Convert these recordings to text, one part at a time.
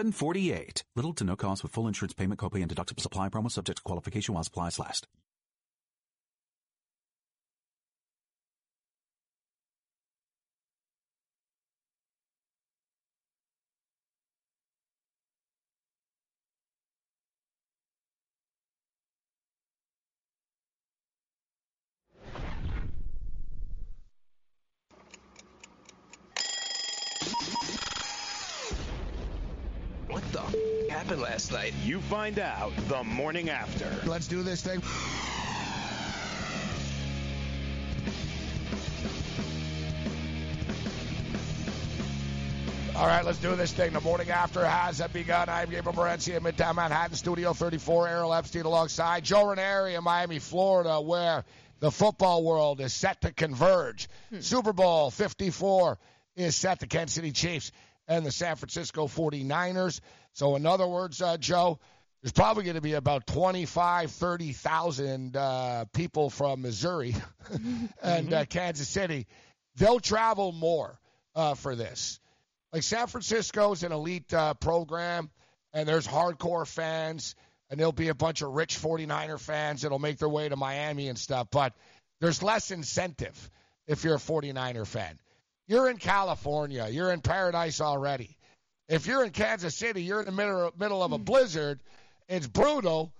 748. Little to no cost with full insurance payment, copay, and deductible supply promo subject to qualification while supplies last. What the f- happened last night? You find out the morning after. Let's do this thing. All right, let's do this thing. The morning after has begun. I'm Gabriel Morency in Midtown Manhattan, Studio 34. Ariel Epstein alongside Joe Ranieri in Miami, Florida, where the football world is set to converge. Super Bowl 54 is set. The Kansas City Chiefs and the San Francisco 49ers. So, in other words, uh, Joe, there's probably going to be about 25, 30,000 uh, people from Missouri and uh, Kansas City. They'll travel more uh, for this. Like San Francisco's an elite uh, program, and there's hardcore fans, and there'll be a bunch of rich 49er fans that'll make their way to Miami and stuff. But there's less incentive if you're a 49er fan. You're in California, you're in paradise already. If you're in Kansas City, you're in the middle, middle of a blizzard. It's brutal.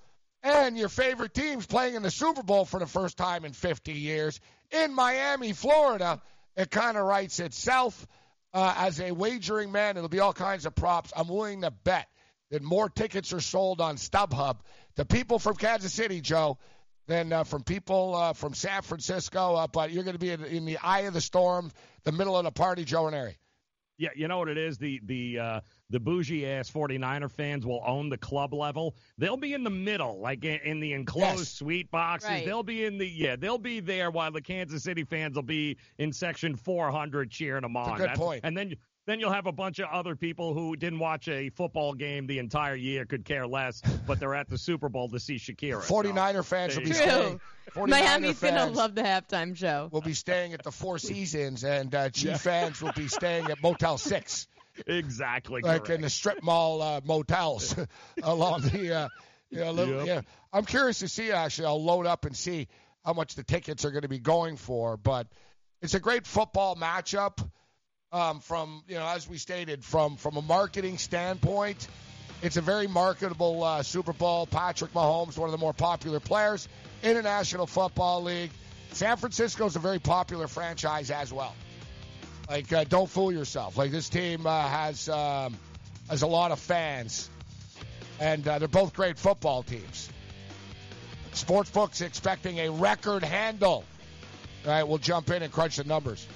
And your favorite team's playing in the Super Bowl for the first time in 50 years in Miami, Florida. It kind of writes itself. Uh, as a wagering man, it'll be all kinds of props. I'm willing to bet that more tickets are sold on StubHub to people from Kansas City, Joe, than uh, from people uh, from San Francisco. Uh, but you're going to be in, in the eye of the storm, the middle of the party, Joe Ranieri. Yeah, you know what it is? The the uh, the bougie ass 49er fans will own the club level. They'll be in the middle, like in, in the enclosed Yes. suite boxes. Right. They'll be in the yeah, they'll be there while the Kansas City fans will be in section 400 cheering them on. good That's- point. And then then you'll have a bunch of other people who didn't watch a football game the entire year, could care less, but they're at the Super Bowl to see Shakira. 49er fans will be there staying. 49er Miami's gonna love the halftime show. We'll be staying at the Four Seasons, and uh, Chief fans will be staying at Motel Six. Exactly. like correct. in the strip mall uh, motels along the uh, you know, little, Yep. yeah. I'm curious to see actually. I'll load up and see how much the tickets are going to be going for, but it's a great football matchup. Um, from you know, as we stated, from from a marketing standpoint, it's a very marketable uh, Super Bowl. Patrick Mahomes, one of the more popular players in the National Football League. San Francisco is a very popular franchise as well. Like, uh, don't fool yourself. Like this team uh, has um, has a lot of fans, and uh, they're both great football teams. Sportsbook's expecting a record handle. All right, we'll jump in and crunch the numbers.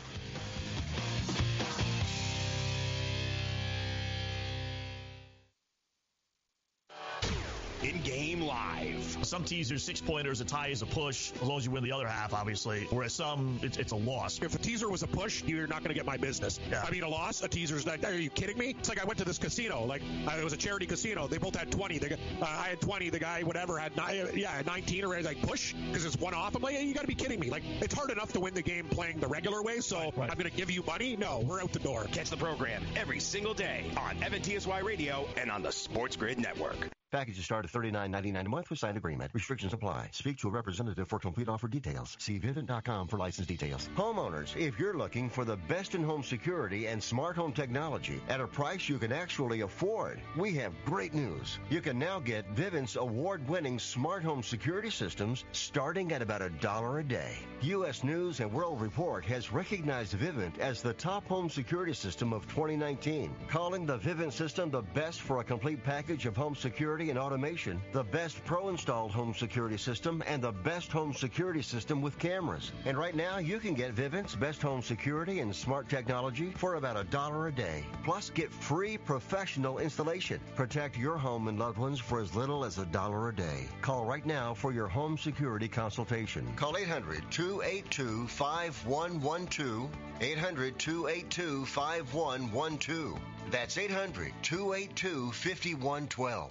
Some teasers, six pointers, a tie is a push, as long as you win the other half, obviously. Whereas some, it's, it's a loss. If a teaser was a push, you're not going to get my business. I mean, a loss, a teaser's not. Are you kidding me? It's like I went to this casino. Like uh, it was a charity casino. They both had 20. They uh, I had 20. The guy, whatever, had nine, yeah, 19 or like push because it's one off. I'm like, you got to be kidding me. Like it's hard enough to win the game playing the regular way. So right. I'm going to give you money. No, we're out the door. Catch the program every single day on FNTSY Radio and on the Sports Grid Network. Packages start at $39.99 a month with signed agreement. Restrictions apply. Speak to a representative for complete offer details. See Vivint.com for license details. Homeowners, if you're looking for the best in home security and smart home technology at a price you can actually afford, we have great news. You can now get Vivint's award winning smart home security systems starting at about a dollar a day. U.S. News and World Report has recognized Vivint as the top home security system of 2019, calling the Vivint system the best for a complete package of home security and automation, the best pro-installed home security system, and the best home security system with cameras. And right now, you can get Vivint's best home security and smart technology for about a dollar a day. Plus, get free professional installation. Protect your home and loved ones for as little as a dollar a day. Call right now for your home security consultation. Call 800-282-5112. 800-282-5112. That's 800-282-5112.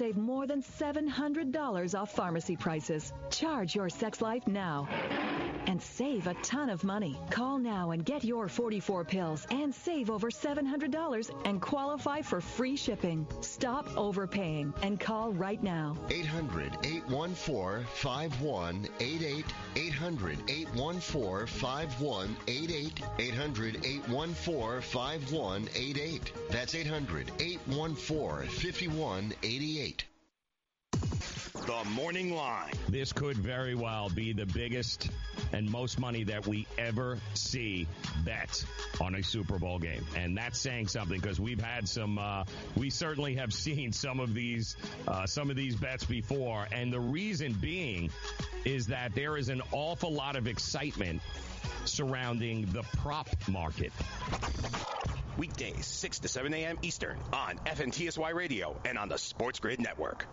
save more than $700 off pharmacy prices. Charge your sex life now and save a ton of money. Call now and get your 44 pills and save over $700 and qualify for free shipping. Stop overpaying and call right now. 800 814 5188. 800 814 5188. 800 814 5188. That's 800 814 5188. 1968 the Morning Line. This could very well be the biggest and most money that we ever see bet on a Super Bowl game. And that's saying something because we've had some, uh, we certainly have seen some of these, uh, some of these bets before. And the reason being is that there is an awful lot of excitement surrounding the prop market. Weekdays, 6 to 7 a.m. Eastern on FNTSY Radio and on the Sports Grid Network.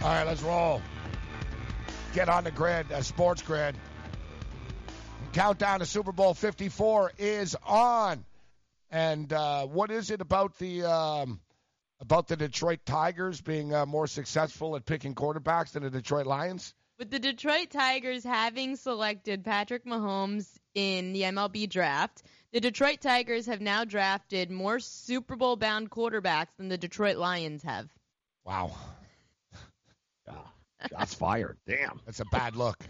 All right, let's roll. Get on the grid, uh, sports grid. Countdown to Super Bowl 54 is on. And uh, what is it about the um, about the Detroit Tigers being uh, more successful at picking quarterbacks than the Detroit Lions? With the Detroit Tigers having selected Patrick Mahomes in the MLB draft, the Detroit Tigers have now drafted more Super Bowl bound quarterbacks than the Detroit Lions have. Wow, Shots fired. Damn. that's a bad look.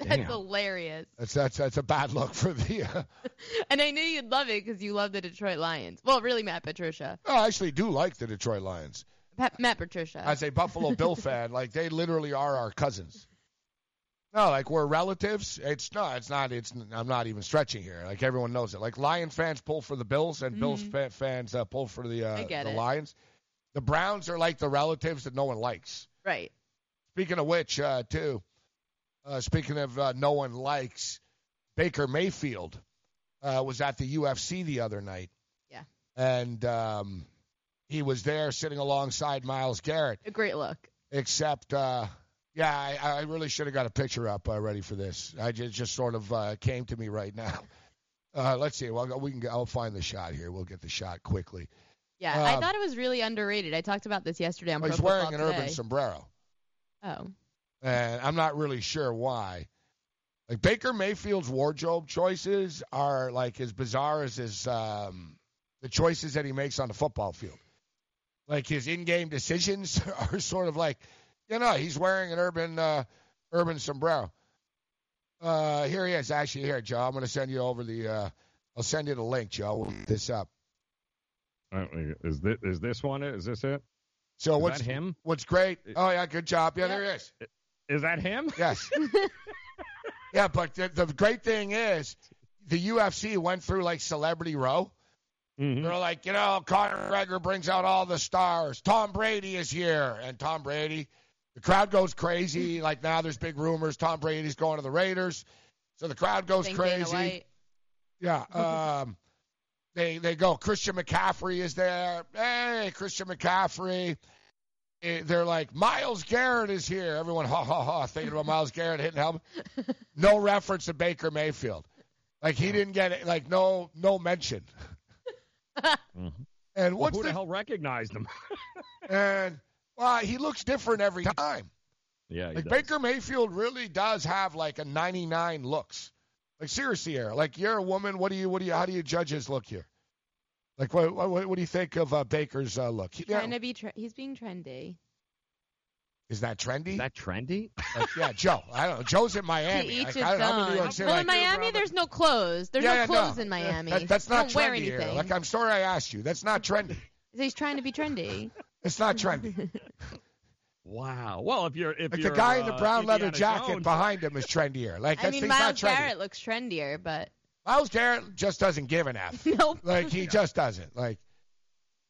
That's Damn. hilarious. That's that's that's a bad look for the. Uh, And I knew you'd love it because you love the Detroit Lions. Well, really, Matt Patricia. no, I actually do like the Detroit Lions. Pa- Matt Patricia. As a Buffalo Bill fan, like they literally are our cousins. No, like we're relatives. It's no, it's not. It's I'm not even stretching here. Like everyone knows it. Like Lion fans pull for the Bills, and Bills fa- fans uh, pull for the uh, Mm-hmm. I get the it. Lions. The Browns are like the relatives that no one likes. Right. Speaking of which, uh, too, uh, speaking of uh, no one likes, Baker Mayfield uh, was at the UFC the other night. Yeah. And um, he was there sitting alongside Myles Garrett. A great look. Except, uh, yeah, I, I really should have got a picture up uh, ready for this. I just, just sort of uh, came to me right now. Uh, let's see. Well, we can. Get, I'll find the shot here. We'll get the shot quickly. Yeah, I Um, thought it was really underrated. I talked about this yesterday on Well, he's wearing an Today. urban sombrero. Oh. and I'm not really sure why. Like Baker Mayfield's wardrobe choices are like as bizarre as his um, the choices that he makes on the football field. Like his in-game decisions are sort of like, you know, he's wearing an urban uh, urban sombrero. Uh, here he is, actually here, Joe. I'm going to send you over the. Uh, I'll send you the link, Joe. We'll this up. Is this, is this one? it? Is this it? So Is what's that him? what's great? Oh yeah, good job. Yeah, there he is. Is that him? Yes. yeah, but the, the great thing is, the UFC went through like Celebrity Row. Mhm. They're like, you know, Conor McGregor brings out all the stars. Tom Brady is here, and Tom Brady, the crowd goes crazy. Like now, there's big rumors Tom Brady's going to the Raiders, so the crowd goes Thank crazy. Yeah. Um, they they go. Christian McCaffrey is there. Hey, Christian McCaffrey. Eh, They're like Myles Garrett is here. Everyone ha ha ha thinking about Myles Garrett hitting help. No reference to Baker Mayfield. Like he didn't get it. Like no no mention. Mhm. And Well, who the the, hell recognized him? and well he looks different every time. yeah, he Like does. Baker Mayfield really does have like a 99 looks. Like seriously, here. Like you're a woman. What do you? What do you? How do you judge his look here? Like what? What, what do you think of uh, Baker's uh, look? He- yeah, Trying to be, tre- he's being trendy. is that trendy? Is that trendy? Like, yeah, Joe. I don't know. Joe's in Miami. To each Like, his I, I'm in New own. York City. well, like, in Miami, there's no clothes. There's yeah, no yeah, clothes no. in Miami. That- that's not Don't wear trendy here. Like I'm sorry I asked you. That's not trendy. So he's trying to be trendy. It's not trendy. Wow. Well, if you're if Like you're the guy in the uh, brown leather jacket Jones- behind him is trendier. Like I that's mean, Myles not trendy. Garrett looks trendier, but Myles Garrett just doesn't give an F. nope. Like he just doesn't. Like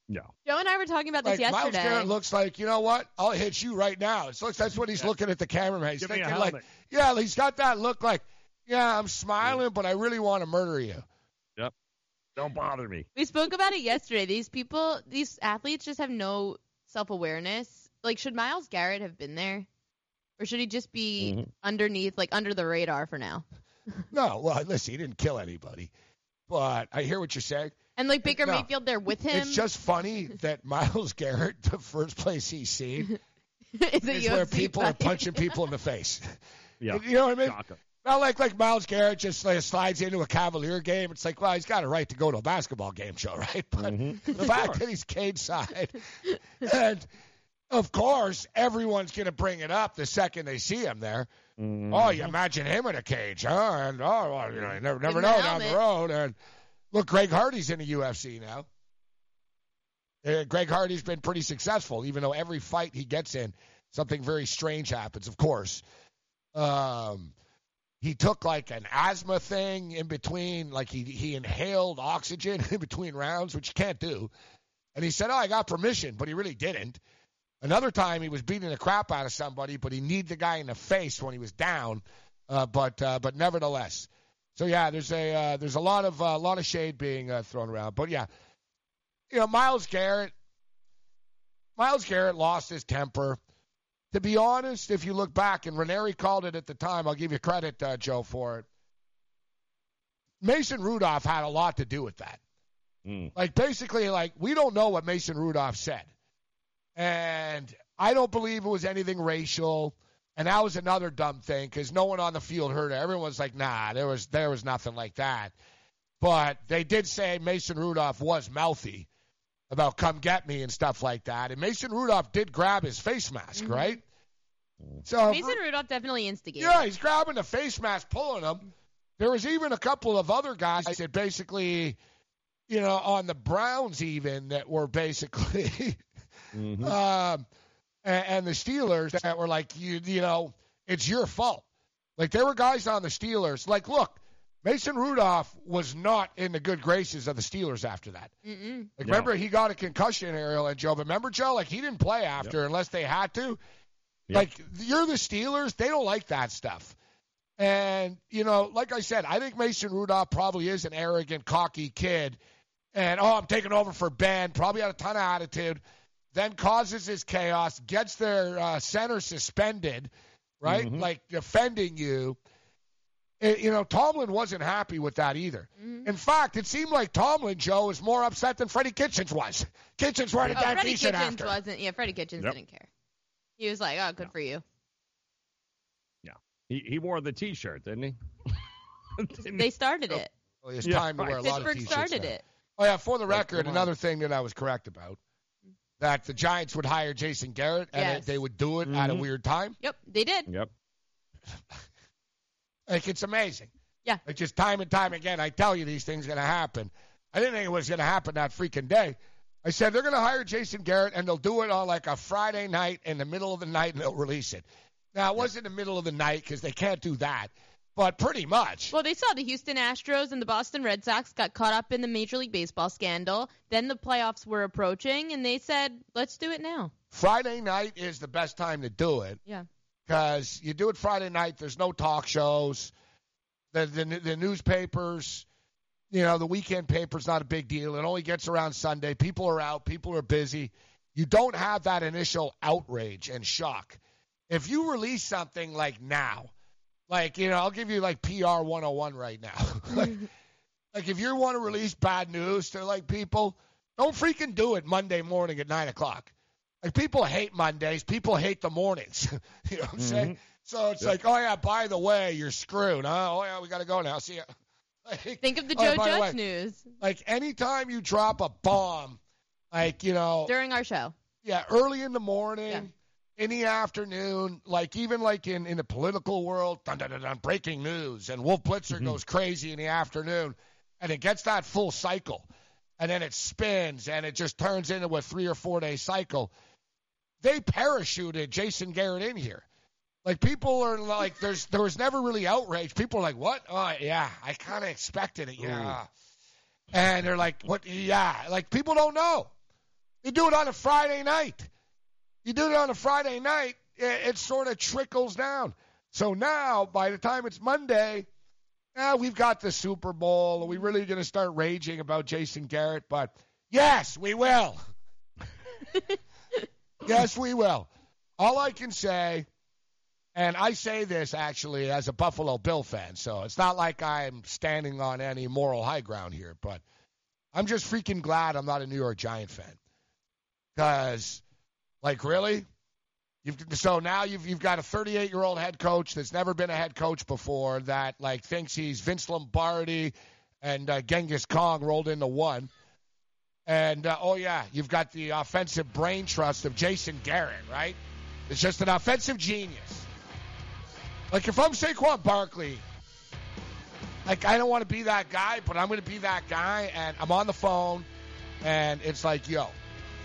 No. Joe and I were talking about this like Myles yesterday. Garrett looks like you know what? I'll hit you right now. It's looks that's what he's looking at the cameraman. He's Give thinking like, yeah, he's got that look like, yeah, I'm smiling, but I really want to murder you. Yep. Don't bother me. We spoke about it yesterday. These people, these athletes just have no self awareness. Like, should Myles Garrett have been there? Or should he just be Mm-hmm. underneath, like under the radar for now? No, well, listen, he didn't kill anybody, but I hear what you're saying. And like Baker No. Mayfield there with him It's just funny that Myles Garrett, the first place he's seen, is is where UFC people are punching people in the face. Yeah. You know what I mean? Shocking. Not like like Myles Garrett just like, slides into a Cavalier game. It's like, well, he's got a right to go to a basketball game show, right? But Mm-hmm. the fact that he's cage side, and of course, everyone's going to bring it up the second they see him there. Mm-hmm. Oh, you imagine him in a cage, huh? And oh, well, you know, you never, never know down the road. And look, Greg Hardy's in the UFC now. Uh, Greg Hardy's been pretty successful, even though every fight he gets in, something very strange happens. Of course, um, he took like an asthma thing in between, like he he inhaled oxygen in between rounds, which you can't do. And he said, "Oh, I got permission," but he really didn't. Another time, he was beating the crap out of somebody, but he kneed the guy in the face when he was down. Uh, but uh, but nevertheless, so yeah, there's a uh, there's a lot of a lot of shade being uh, thrown around. But yeah, you know, Myles Garrett, Myles Garrett lost his temper. To be honest, if you look back, and Ranieri called it at the time, I'll give you credit, uh, Joe, for it. Mason Rudolph had a lot to do with that. Mm. Like basically, like we don't know what Mason Rudolph said, and I don't believe it was anything racial. And that was another dumb thing because no one on the field heard it. Everyone was like, "Nah, there was there was nothing like that." But they did say Mason Rudolph was mouthy about "come get me" and stuff like that. And Mason Rudolph did grab his face mask, mm-hmm. right? So Mason Rudolph definitely instigated. yeah, he's grabbing the face mask, pulling them. There was even a couple of other guys that basically, you know, on the Browns even that were basically, Mm-hmm. um, and, and the Steelers that were like, you, you know, it's your fault. Like there were guys on the Steelers. Like, look, Mason Rudolph was not in the good graces of the Steelers after that. Mm-mm. Like, No. remember he got a concussion, Ariel and Joe. But remember, Joe, like he didn't play after unless they had to. Yep. Like you're the Steelers, they don't like that stuff. And you know, like I said, I think Mason Rudolph probably is an arrogant, cocky kid. And oh, I'm taking over for Ben. Probably had a ton of attitude. Then causes his chaos, gets their uh, center suspended, right? Mhm. Like defending you. Eh, you know, Tomlin wasn't happy with that either. Mm-hmm. In fact, it seemed like Tomlin, Joe, was more upset than Freddie Kitchens was. Kitchens wearing a Oh, damn Freddie t-shirt Kitchens after. wasn't. Yeah, Freddie Kitchens Yep. didn't care. He was like, "Oh, good for you." Yeah, he, he wore the T-shirt, didn't he? Didn't They started Oh, it. Well, it's Yeah, time to wear a lot of t-shirts started now. it. Oh yeah, for the record, come another thing that I was correct about that the Giants would hire Jason Garrett and Yes. they- they would do it at a Mhm. weird time. Yep, they did. Yep. Like it's amazing. Yeah. Like just time and time again, I tell you these things are going to happen. I didn't think it was going to happen that freaking day. I said they're going to hire Jason Garrett and they'll do it on like a Friday night in the middle of the night and they'll release it. Now it wasn't the middle of the night because they can't do that, but pretty much. Well, they saw the Houston Astros and the Boston Red Sox got caught up in the Major League Baseball scandal. Then the playoffs were approaching, and they said, "Let's do it now." Friday night is the best time to do it. Yeah. because you do it Friday night. There's no talk shows. The, the the newspapers, you know, the weekend paper's not a big deal. It only gets around Sunday. People are out. People are busy. You don't have that initial outrage and shock. If you release something like now, like you know, I'll give you like PR 101 right now. like, like if you want to release bad news to like people, don't freaking do it Monday morning at nine o'clock. Like people hate Mondays. People hate the mornings. you know what I'm mm-hmm. saying? So it's Yep. like, oh yeah, by the way, you're screwed. Huh? Oh yeah, we got to go now. See ya. Like, Think of the oh, Joe by the way, Judge news Like anytime you drop a bomb, like you know, during our show. yeah, early in the morning, Yeah. In the afternoon, like even like in in the political world, dun, dun, dun, dun, breaking news, and Wolf Blitzer Mm-hmm. goes crazy in the afternoon, and it gets that full cycle, and then it spins, and it just turns into a three or four day cycle. they parachuted Jason Garrett in here. Like people are like, there's there was never really outrage. People are like, what? Oh yeah, I kind of expected it. Yeah, and they're like, what? Yeah, like people don't know. They do it on a Friday night. You do it on a Friday night, it, it sort of trickles down. So now, by the time it's Monday, eh, we've got the Super Bowl. Are we really going to start raging about Jason Garrett? But yes, we will. yes, we will. All I can say, and I say this actually as a Buffalo Bill fan, so it's not like I'm standing on any moral high ground here, but I'm just freaking glad I'm not a New York Giant fan. Because, like, really? You've, so now you've you've got a 38 year old head coach that's never been a head coach before that like thinks he's Vince Lombardi and uh, Genghis Khan rolled into one. And uh, oh yeah, you've got the offensive brain trust of Jason Garrett, right? It's just an offensive genius. Like if I'm Saquon Barkley, like I don't want to be that guy, but I'm going to be that guy, and I'm on the phone, and it's like, yo,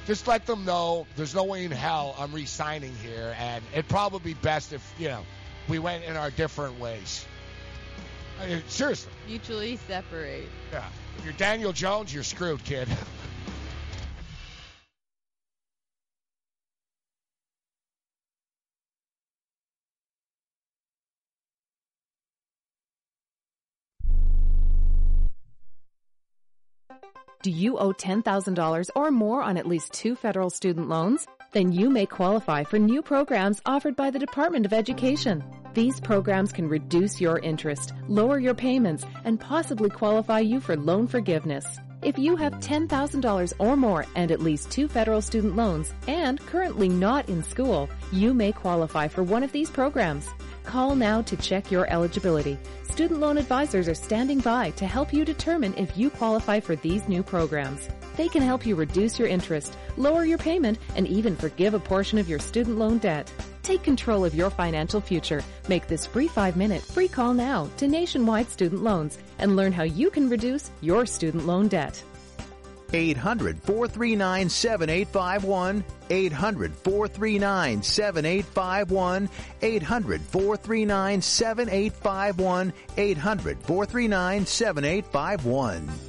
just let them know there's no way in hell I'm re-signing here, and it'd probably be best if you know we went in our different ways. I mean, seriously. Mutually separate. Yeah. If you're Daniel Jones, you're screwed, kid. Do you owe $10,000 or more on at least two federal student loans? Then you may qualify for new programs offered by the Department of Education. These programs can reduce your interest, lower your payments, and possibly qualify you for loan forgiveness. If you have $10,000 or more and at least two federal student loans and currently not in school, you may qualify for one of these programs. Call now to check your eligibility. Student loan advisors are standing by to help you determine if you qualify for these new programs. They can help you reduce your interest, lower your payment, and even forgive a portion of your student loan debt. Take control of your financial future. Make this free five minute free call now to Nationwide Student Loans and learn how you can reduce your student loan debt. 800 439 7851. 800 439 7851. 800 439 7851. 800 439 7851.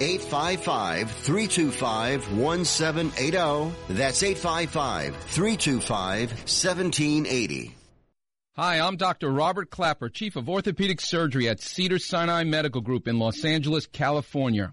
855 325 1780. That's 855 325 1780. Hi, I'm Dr. Robert Clapper, Chief of Orthopedic Surgery at Cedars-Sinai Medical Group in Los Angeles, California.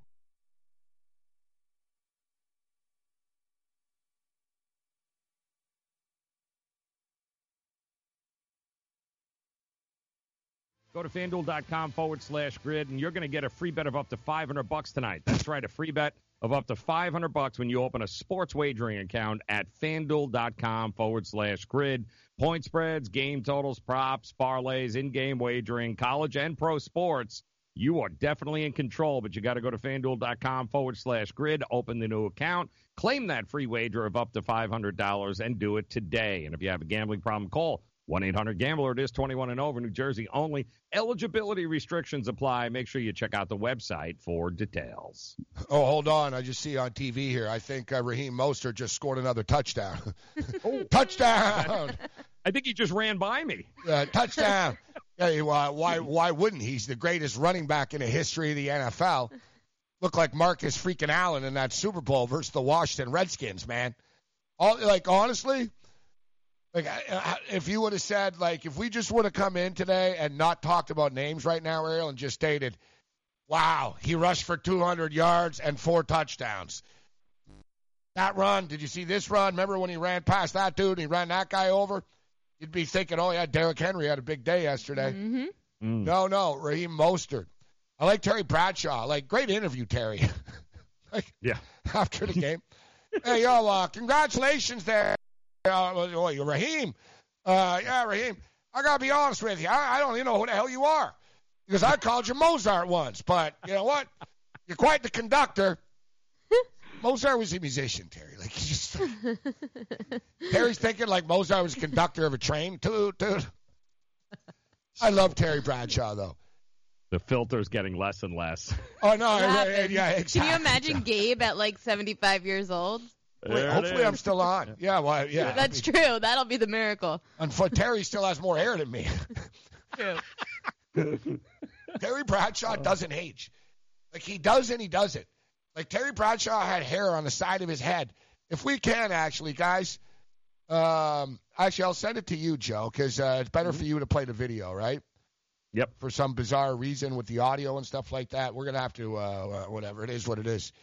Go to fanduel.com forward slash grid, and you're going to get a free bet of up to 500 bucks tonight. That's right, a free bet of up to 500 bucks when you open a sports wagering account at fanduel.com forward slash grid. Point spreads, game totals, props, parlays, in game wagering, college and pro sports. You are definitely in control, but you got to go to fanduel.com forward slash grid, open the new account, claim that free wager of up to $500, and do it today. And if you have a gambling problem, call 1 800 Gambler. It is 21 and over, New Jersey only. Eligibility restrictions apply. Make sure you check out the website for details. Oh, hold on. I just see on TV here. I think uh, Raheem Mostert just scored another touchdown. Oh. touchdown! I think he just ran by me. Uh, touchdown! yeah, why, why, why wouldn't he? He's the greatest running back in the history of the NFL. Looked like Marcus freaking Allen in that Super Bowl versus the Washington Redskins, man. All, like honestly, like I- I- if you would have said like if we just would have come in today and not talked about names right now, Ariel, and just stated, "Wow, he rushed for 200 yards and four touchdowns." That run, did you see this run? Remember when he ran past that dude and he ran that guy over? You'd be thinking, "Oh yeah, Derrick Henry had a big day yesterday." Mm-hmm. No, no, Raheem Mostert. I like Terry Bradshaw. Like great interview, Terry. like Yeah. after the game. hey, yo, uh, congratulations there, uh, oh, Raheem. Uh, yeah, Raheem. I gotta be honest with you. I, I don't even know who the hell you are because I called you Mozart once, but you know what? You're quite the conductor. Mozart was a musician, Terry. Like he just Terry's thinking like Mozart was a conductor of a train. Toot, toot. I love Terry Bradshaw though. The filter's getting less and less. Oh no, What I- I- yeah, exactly. Can you imagine Gabe at like 75 years old? Wait, There it hopefully I'm still on. Yeah, well, yeah. That's true. That'll be the miracle. Unfor- Terry still has more hair than me. Terry Bradshaw doesn't age. Like he does and he doesn't. Like Terry Bradshaw had hair on the side of his head. If we can, actually, guys, um, actually, I'll send it to you, Joe, because uh, it's better for you to play the video, right? Yep. For some bizarre reason with the audio and stuff like that, we're gonna have to, uh, uh, whatever it is, what it is.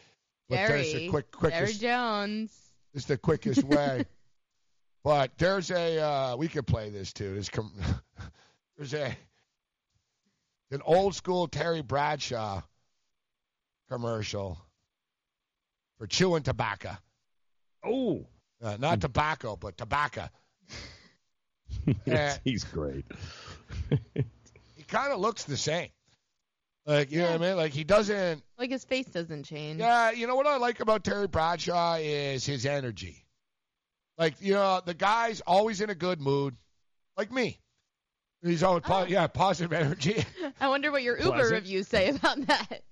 But there's the Jerry. quick, Jerry quickest. Jones. It's the quickest way. but there's a uh, we could play this too. There's com- there's a an old school Terry Bradshaw commercial for chewing tobacco. Oh, Uh, not tobacco, but tobacco. Yes, he's great. He kind of looks the same. Like you know what I mean? Like he doesn't. Like his face doesn't change. Yeah, you know what I like about Terry Bradshaw is his energy. Like you know, the guy's always in a good mood, like me. He's always po- yeah positive energy. I wonder what your Uber Pleasant. reviews say about that.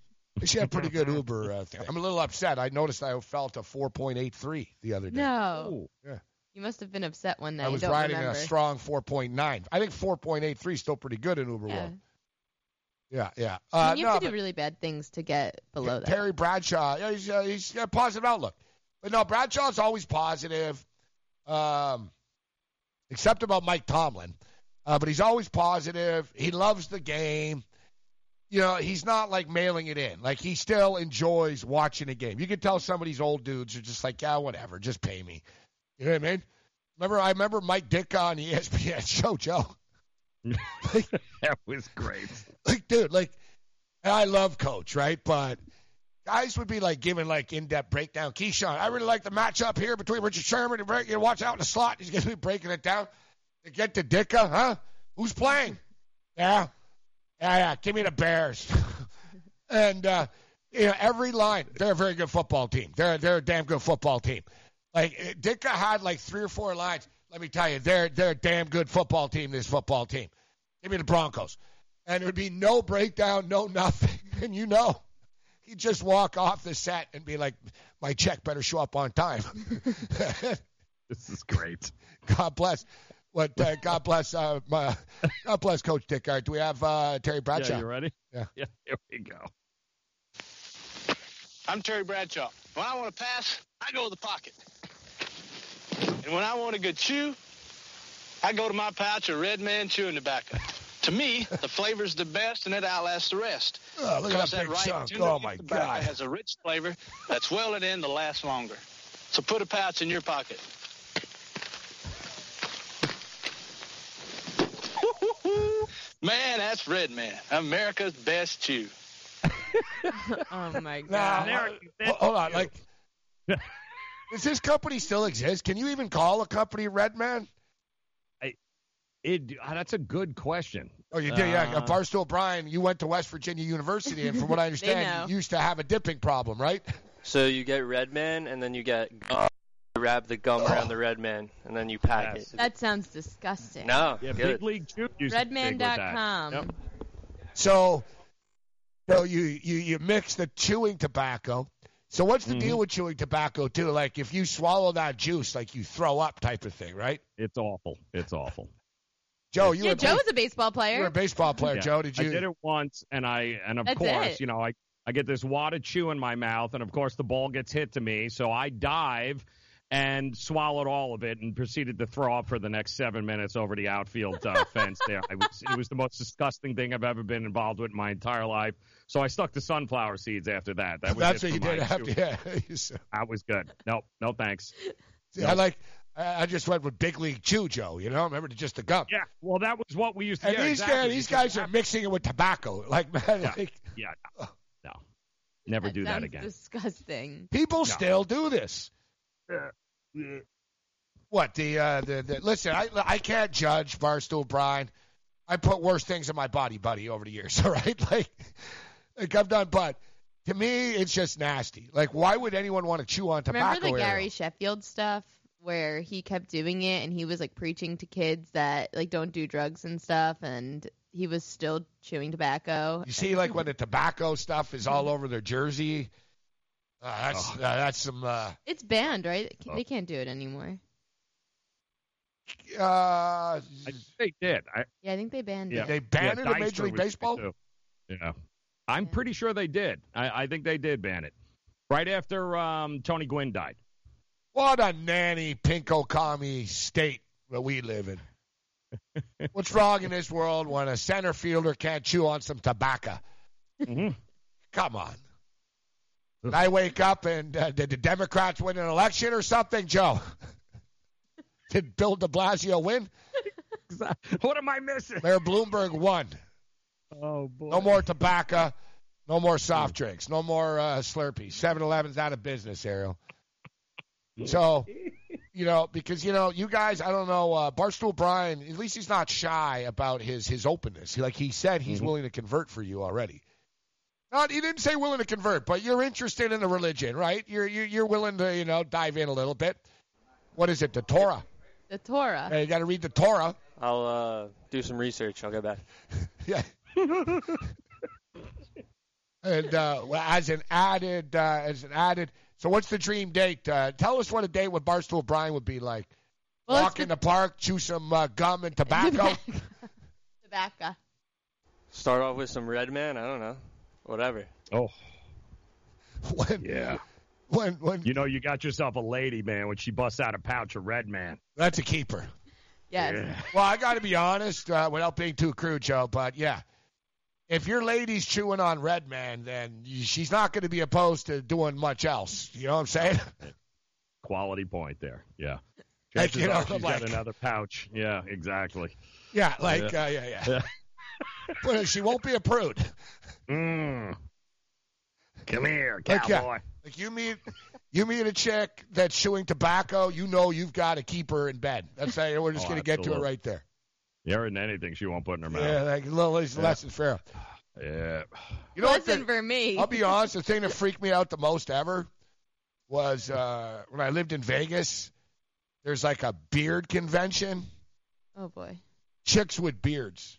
She had pretty good Uber. Uh, thing. I'm a little upset. I noticed I felt a 4.83 the other day. No. Yeah. You must have been upset one night. I was riding remember. a strong 4.9. I think 4.83 is still pretty good in Uber Yeah. world. Yeah, yeah. I Uh, mean, you no, have to do really bad things to get below that. Terry Bradshaw, yeah, he's, uh, he's got a positive outlook. But no, Bradshaw's always positive, um, except about Mike Tomlin. Uh, but he's always positive. He loves the game. You know, he's not like mailing it in. Like he still enjoys watching a game. You can tell some of these old dudes are just like, yeah, whatever, just pay me. You know what I mean? Remember, I remember Mike Ditka the ESPN show, Joe. that was great. Like, dude, like, I love Coach, right? But guys would be like giving like in-depth breakdown. Keyshawn, I really like the matchup here between Richard Sherman and break. You watch out in the slot. He's gonna be breaking it down. To get to Ditka, huh? Who's playing? Yeah, yeah, yeah. Give me the Bears. and uh, you know, every line, they're a very good football team. They're they're a damn good football team. Like Ditka had like three or four lines. Let me tell you, they're they're a damn good football team. This football team. Give me the Broncos. And there would be no breakdown, no nothing. And you know, he'd just walk off the set and be like, my check better show up on time. This is great. God bless. What? Uh, God bless. Uh, my, God bless Coach Dick. All right, do we have uh, Terry Bradshaw? Yeah, you ready? Yeah. Yeah, here we go. I'm Terry Bradshaw. When I want to pass, I go to the pocket. And when I want a good chew, I go to my pouch of Red Man chewing tobacco. To me, the flavor's the best and it outlasts the rest. Oh, look at Because that big right chunk. Oh, my tobacco God. has a rich flavor that's welded in to last longer. So put a pouch in your pocket. Man, that's Red Man, America's best chew. oh my Nah, god. ho- hold on. Like, does this company still exist? Can you even call a company Redman? It, uh, that's a good question. Oh, you did, yeah. Uh, Uh, Barstool Brian, you went to West Virginia University, and from what I understand, you used to have a dipping problem, right? So you get Red Man, and then you get gum. You wrap the gum around the Red Man, and then you pack it. That sounds disgusting. No, Yeah, Big. League Chew used to be big with that. Redman.com. Yep. So, so you, you, you mix the chewing tobacco. So what's the Mm-hmm. deal with chewing tobacco, too? Like, if you swallow that juice, like you throw up type of thing, right? It's awful. It's awful. Joe, you yeah, were Joe's a baseball player. you were a baseball player, Yeah. Joe. Did you? I did it once, and I and of That's course, it. you know, I I get this wad of chew in my mouth, and of course the ball gets hit to me, so I dive and swallowed all of it and proceeded to throw up for the next seven minutes over the outfield uh, fence. There, I was, it was the most disgusting thing I've ever been involved with in my entire life. So I stuck to sunflower seeds after that. That was That's what you did after. Yeah. You That was good. No, no thanks. See, I like. I I just went with Big League Chew, Joe. You know, remember just the gum. Yeah, well, that was what we used to. And yeah, these exactly. guys, these guys are mixing it with tobacco. Like, man, Yeah. like, Yeah, no, no. never do that again. Disgusting. people No. still do this. What the uh, the, the listen? I I can't judge Barstool Brian. I put worse things in my body, buddy, over the years. All right, like like I've done, but to me, it's just nasty. Like, why would anyone want to chew on tobacco? Remember the Ariel? Gary Sheffield stuff where he kept doing it and he was like preaching to kids that like don't do drugs and stuff and he was still chewing tobacco. You see, like when the tobacco stuff is all over their jersey. Uh, that's uh, that's some. Uh, It's banned, right? They can't do it anymore. uh, I think they did. I, Yeah, I think they banned yeah, it. They banned yeah, it in Dykstra Major League Baseball? too. Yeah, I'm pretty sure they did. I, I think they did ban it right after um, Tony Gwynn died. What a nanny pinko commie state that we live in. What's wrong in this world when a center fielder can't chew on some tobacco? Mm-hmm. Come on. I wake up and uh, did the Democrats win an election or something, Joe? did Bill de Blasio win? what am I missing? Mayor Bloomberg won. Oh boy. No more tobacco. No more soft drinks. No more uh, Slurpees. 7 Eleven's out of business, Ariel. So, you know, because, you know, you guys, I don't know, uh, Barstool Brian, at least he's not shy about his, his openness. Like he said, he's willing to convert for you already. Not, he didn't say willing to convert, but you're interested in the religion, right? You're, you're, you're willing to, you know, dive in a little bit. What is it, the Torah? The Torah. Hey, you got to read the Torah. I'll uh, do some research. I'll get back. Yeah. and uh, as an added, uh, as an added. So, what's the dream date? Uh, tell us what a date with Barstool Brian would be like. Well, Walk it's in the park, chew some uh, gum and tobacco. Tobacco. Start off with some Red Man. I don't know. Whatever. Oh, when, yeah. when, when You know, you got yourself a lady, man, when she busts out a pouch of Red Man. that's a keeper. Yes. Well, I got to be honest, uh, without being too crude, Joe. But yeah, if your lady's chewing on Red Man, then she's not going to be opposed to doing much else. You know what I'm saying? Quality point there. Yeah. Like, Chances you know, she's like- got another pouch. Yeah, exactly. Yeah, like Yeah. Uh, yeah, yeah. but she won't be a prude. Mm. Come here, Like, cowboy. yeah, like you meet you meet a chick that's chewing tobacco, you know you've got to keep her in bed. That's how we're just Oh, going to get to it right there. There isn't anything she won't put in her mouth. Yeah, like a little less Yeah. less than fair. Yeah. You know what? Listen the- for me. I'll be honest. The thing that freaked me out the most ever was uh, when I lived in Vegas. There's like a beard convention. Oh boy. Chicks with beards.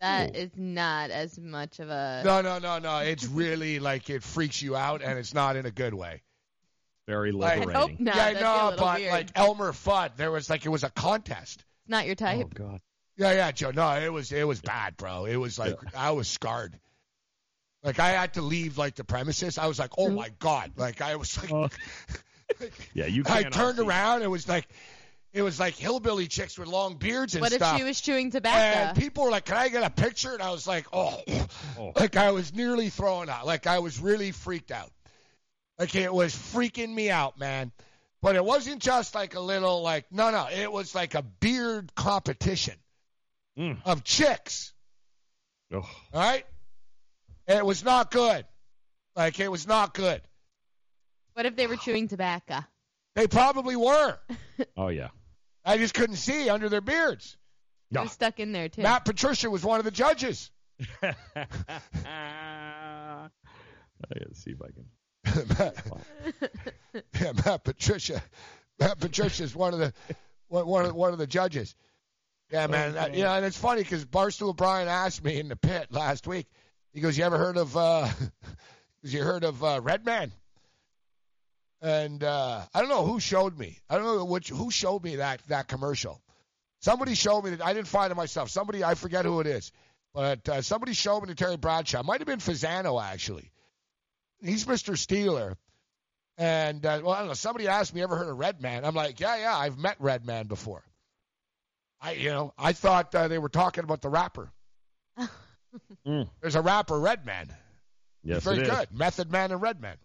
That is not as much of a. No, no, no, no. It's really like it freaks you out, and it's not in a good way. Very Like- liberating. I hope not. yeah, I That'd be a know, but weird. like Elmer Fudd, there was like it was a contest. It's not your type. Oh God. Yeah, yeah, Joe. No, it was it was bad, bro. It was like I was scarred. Like I had to leave like the premises. I was like, oh my god. Like I was like, oh. Yeah, you I turned around. It was like, it was like hillbilly chicks with long beards and stuff. What if she was chewing tobacco? and tobacco? people were like, "Can I get a picture?" And I was like, "Oh," Oh. like I was nearly throwing out. Like I was really freaked out. Like it was freaking me out, man. But it wasn't just like a little like no, no. It was like a beard competition Mm. of chicks. Oh. All right. It was not good. Like it was not good. What if they were chewing tobacco? They probably were. Oh yeah. I just couldn't see under their beards. They're stuck in there too. Matt Patricia was one of the judges. I gotta see if I can. Matt, yeah, Matt Patricia. Matt Patricia is one of the one one of, one of the judges. Yeah, man. That, you know, and it's funny because Barstool Brian asked me in the pit last week. He goes, "You ever heard of? uh You heard of uh, Redman?" And uh I don't know who showed me. I don't know which who showed me that that commercial. Somebody showed me that I didn't find it myself. Somebody I forget who it is, but uh, somebody showed me to Terry Bradshaw. Might have been Fasano actually. He's Mr. Steeler. And uh, well, I don't know. Somebody asked me, "Ever heard of Redman?" I'm like, "Yeah, yeah, I've met Redman before." I, you know, I thought uh, they were talking about the rapper. There's a rapper, Redman. Yes, Very it is. good. Method Man and Redman.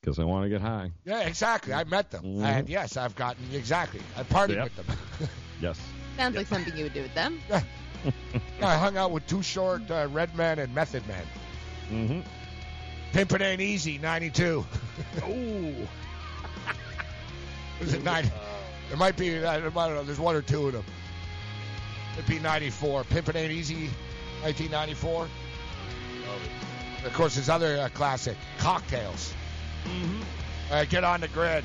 Because I want to get high. Yeah, exactly. I met them, Mhm. and yes, I've gotten exactly. I partied Yep. with them. Yes. Sounds like something you would do with them. Yeah, I hung out with Too Short, uh, Redman, and Method Man. Mm-hmm. Pimpin' ain't easy, 92. Ooh. Was it 90? There might be, I don't know, there's one or two of them. It'd be 94. Pimpin' ain't easy, 1994. Of course, his other uh, classic, Cocktails. Mm-hmm. All right, get on the grid.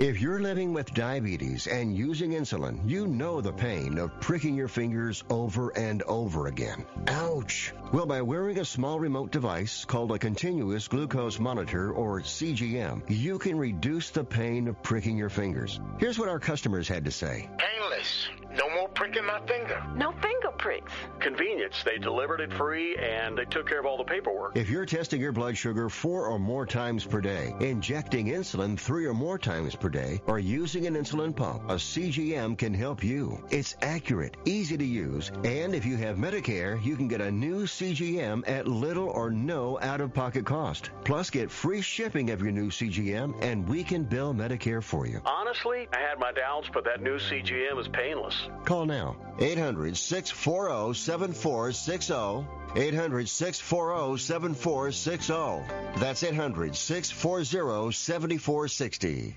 If you're living with diabetes and using insulin, you know the pain of pricking your fingers over and over again. Ouch! Well, by wearing a small remote device called a continuous glucose monitor or CGM, you can reduce the pain of pricking your fingers. Here's what our customers had to say. Painless. No more pricking my finger. no finger pricks. Convenience. They delivered it free and they took care of all the paperwork. If you're testing your blood sugar four or more times per day, injecting insulin three or more times per day, or using an insulin pump, a CGM can help you. It's accurate, easy to use, and if you have Medicare, you can get a new CGM at little or no out-of-pocket cost. Plus, get free shipping of your new CGM, and we can bill Medicare for you. Honestly, I had my doubts, but that new CGM is painless. Call now. 800 640 7460. 800 640 7460. That's 800 640 7460.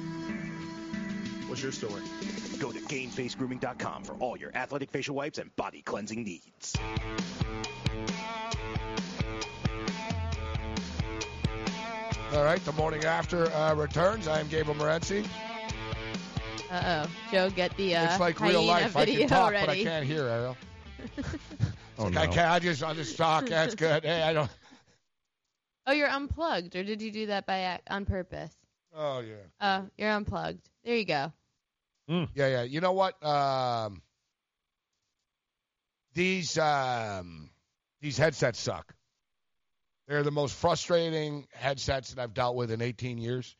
What's your story? Go to GameFaceGrooming.com for all your athletic facial wipes and body cleansing needs. All right, the morning after uh, returns. I am Gabriel Morency. Uh oh. Joe, get the uh, it's like real life. I can talk, ready. but I can't hear, Ariel. Oh, Like, I can't. I just, I just talk. That's good. Hey, I don't. Oh, you're unplugged, or did you do that by ac- on purpose? Oh yeah. Oh, you're unplugged. There you go. Yeah, yeah. You know what? Um, these um, these headsets suck. They're the most frustrating headsets that I've dealt with in 18 years.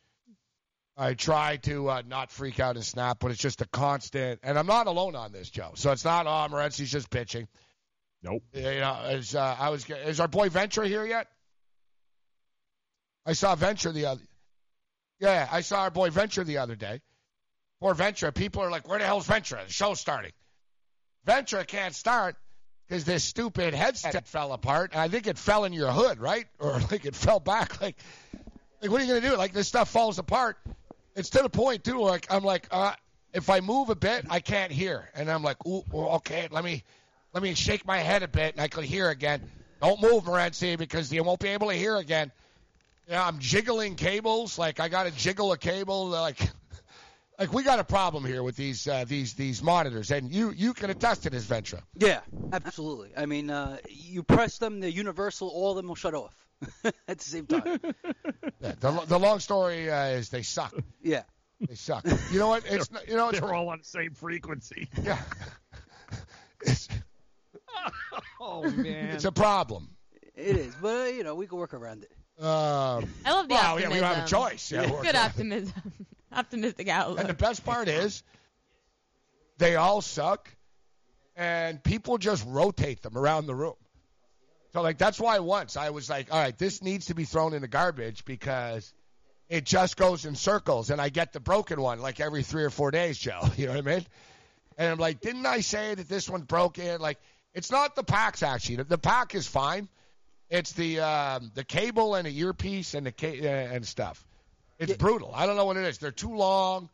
I try to uh, not freak out and snap, but it's just a constant. And I'm not alone on this, Joe. So it's not, oh, Morency's just pitching. Nope. You know, is, uh, I was, is our boy Ventura here yet? I saw Ventura the other. Yeah, I saw our boy Ventura the other day. Poor Ventura. People are like, where the hell's Ventura? The show's starting. Ventura can't start because this stupid headset fell apart. And I think it fell in your hood, right? Or like it fell back. Like, like what are you going to do? Like this stuff falls apart. It's to the point too. Like I'm like, uh, if I move a bit, I can't hear, and I'm like, ooh, okay, let me, let me shake my head a bit, and I can hear again. Don't move, Morency, because you won't be able to hear again. Yeah, I'm jiggling cables. Like I got to jiggle a cable. Like, like we got a problem here with these uh, these these monitors, and you you can attest to this, Ventura. Yeah, absolutely. I mean, uh, you press them, they're universal. All of them will shut off at the same time. Yeah, the, the long story uh, is they suck. Yeah. They suck. You know what? It's not- you know it's, They're all on the same frequency. Yeah. oh man. it's a problem. It is, but uh, you know we can work around it. Um, I love the well, yeah, we don't have a choice. Yeah, Good optimism. Optimistic outlook. And the best part is, they all suck, and people just rotate them around the room. So, like, that's why once I was like, all right, this needs to be thrown in the garbage because it just goes in circles, and I get the broken one like every three or four days, Joe. You know what I mean? And I'm like, didn't I say that this one's broken? Like, it's not the packs actually. The, the pack is fine. It's the um, the cable and the earpiece and the ca- and stuff. It's brutal. I don't know what it is. They're too long.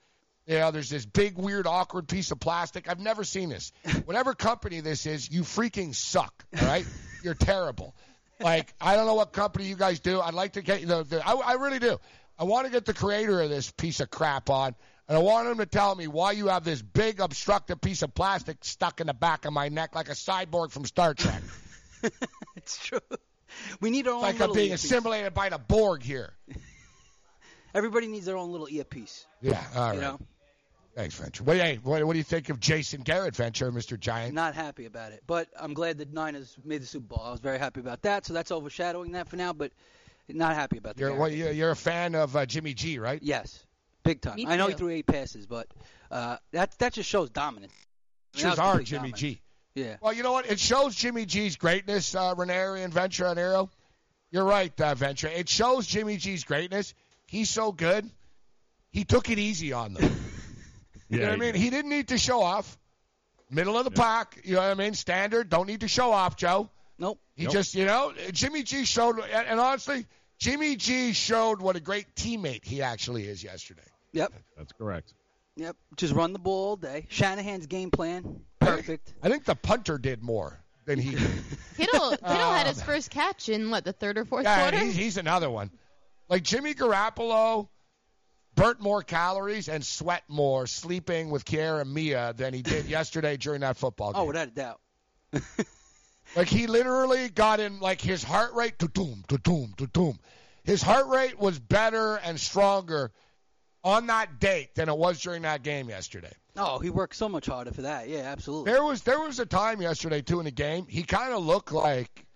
You know, there's this big, weird, awkward piece of plastic. I've never seen this. Whatever company this is, you freaking suck. All right, you're terrible. Like I don't know what company you guys do. I'd like to get the. the I, I really do. I want to get the creator of this piece of crap on, and I want him to tell me why you have this big obstructive piece of plastic stuck in the back of my neck like a cyborg from Star Trek. it's true. We need our own like I'm being earpiece. assimilated by the Borg here. Everybody needs their own little earpiece. Yeah, all right. You know, Thanks, Ventura. What, hey, what, what do you think of Jason Garrett, Ventura, Mr. Giant? not happy about it, but I'm glad the Niners made the Super Bowl. I was very happy about that. So that's overshadowing that for now, but not happy about the You're, well, you're, you're a fan of uh, Jimmy G, right? Yes, big time. I know he threw eight passes, but uh, that that just shows dominance. I mean, that Shows our Jimmy dominance. G. Yeah. Well, you know what? It shows Jimmy G's greatness, uh, Ranieri and Ventura and Arrow. You're right, uh, Ventura. It shows Jimmy G's greatness. He's so good. He took it easy on them. you know what I he mean? He didn't need to show off. Middle of the pack. You know what I mean? Standard. Don't need to show off, Joe. Nope. He Nope. just, you know, Jimmy G showed, and, and honestly, Jimmy G showed what a great teammate he actually is yesterday. Yep. That's correct. Yep. Just run the ball all day. Shanahan's game plan, perfect. I think the punter did more than he did. Kittle, Kittle had his Um, first catch in what the third or fourth Yeah, quarter. he's, he's another one. Like Jimmy Garoppolo burnt more calories and sweat more sleeping with Kiara Mia than he did yesterday during that football oh, game. Oh, without a doubt. Like he literally got in like his heart rate to doom to doom to doom. His heart rate was better and stronger on that date than it was during that game yesterday. Oh, he worked so much harder for that. Yeah, absolutely. There was there was a time yesterday too in the game. He kind of looked like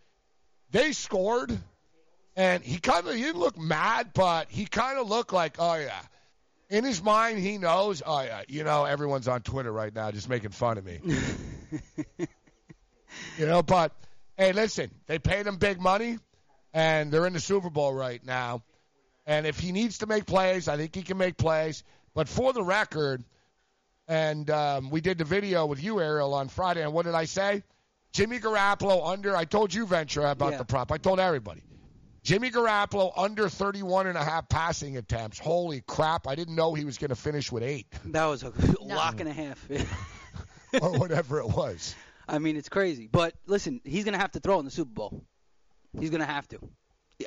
they scored, and he kind of he didn't look mad, but he kind of looked like oh yeah. In his mind, he knows. Oh yeah, you know everyone's on Twitter right now just making fun of me. you know, but hey, listen, they paid him big money, and they're in the Super Bowl right now. And if he needs to make plays, I think he can make plays. But for the record, and um, we did the video with you, Ariel, on Friday. And what did I say? Jimmy Garoppolo under. I told you, Ventura, about Yeah. the prop. I told everybody. Jimmy Garoppolo under 31 and a half passing attempts. Holy crap! I didn't know he was going to finish with eight That was a lock and a half. or whatever it was. I mean, it's crazy. But listen, he's going to have to throw in the Super Bowl. He's going to have to.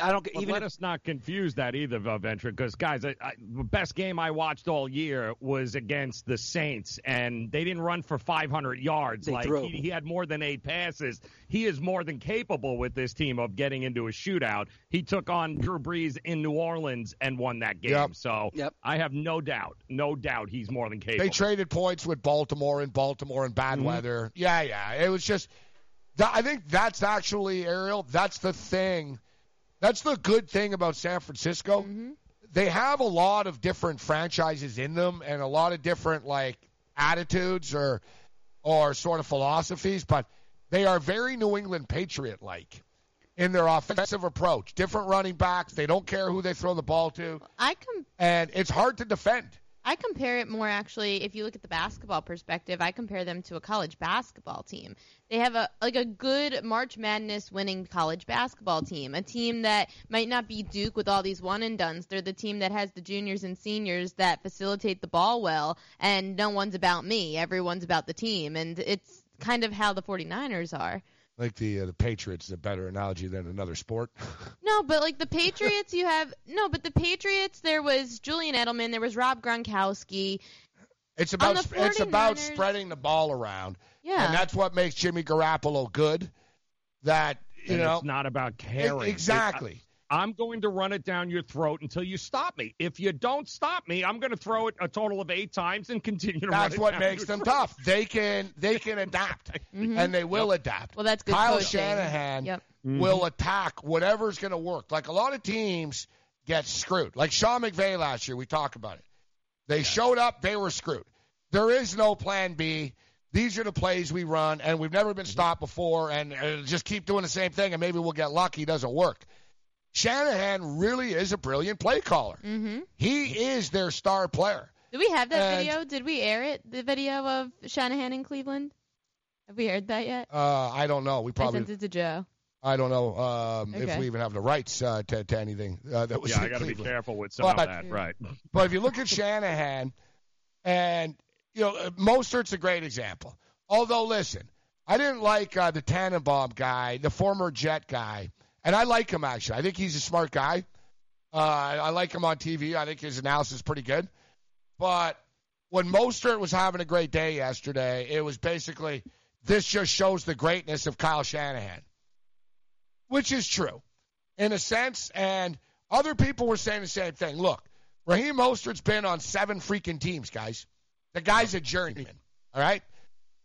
I don't But even let if, us not confuse that either, Ventura, because guys, I, I, the best game I watched all year was against the Saints, and they didn't run for 500 yards. They like threw. he, he had more than eight passes. He is more than capable with this team of getting into a shootout. He took on Drew Brees in New Orleans and won that game. Yep. So I have no doubt, no doubt, he's more than capable. They traded points with Baltimore in Baltimore in bad Mhm. weather. Yeah, yeah. It was just. I think that's actually Ariel. That's the thing. That's the good thing about San Francisco. Mm-hmm. They have a lot of different franchises in them and a lot of different like attitudes or or sort of philosophies, but they are very New England Patriot like in their offensive approach. Different running backs. They don't care who they throw the ball to, I com- and it's hard to defend. I compare it more actually if you look at the basketball perspective, I compare them to a college basketball team. They have a like a good March Madness winning college basketball team, a team that might not be Duke with all these one and dones. They're the team that has the juniors and seniors that facilitate the ball well and no one's about me, everyone's about the team and it's kind of how the 49ers are. Like the uh, the Patriots is a better analogy than another sport. No, but like the Patriots, you have no, but the Patriots. There was Julian Edelman. There was Rob Gronkowski. It's about the it's about spreading the ball around. Yeah. And that's what makes Jimmy Garoppolo good. That you And know it's not about caring. Exactly. I, am going to run it down your throat until you stop me. If you don't stop me, I'm going to throw it a total of eight times and continue to run That's what down makes your them throat. tough. They can they can adapt Mhm. and they will adapt. Well, that's good Kyle coaching. Shanahan Yep. will attack whatever's going to work. Like a lot of teams get screwed. Like Sean McVay last year, we talked about it. They showed up, they were screwed. There is no plan B. These are the plays we run, and we've never been stopped before, and uh, just keep doing the same thing, and maybe we'll get lucky. It doesn't work. Shanahan really is a brilliant play caller. Mm-hmm. He is their star player. Did we have that And- video? Did we air it? The video of Shanahan in Cleveland. Have we aired that yet? Uh, I don't know. We I probably sent it to Joe. I don't know um, if we even have the rights uh, to, to anything uh, that was. Yeah, I got to be careful with some But- of that, right? But if you look at Shanahan, and you know uh, Mostert's a great example. Although, listen, I didn't like uh, the Tannenbaum guy, the former Jet guy, and I like him actually. I think he's a smart guy. Uh, I I like him on TV. I think his analysis is pretty good. But when Mostert was having a great day yesterday, it was basically this just shows the greatness of Kyle Shanahan, which is true in a sense. And other people were saying the same thing. Look, Raheem Mostert's been on seven freaking teams, guys. The guy's a journeyman, all right?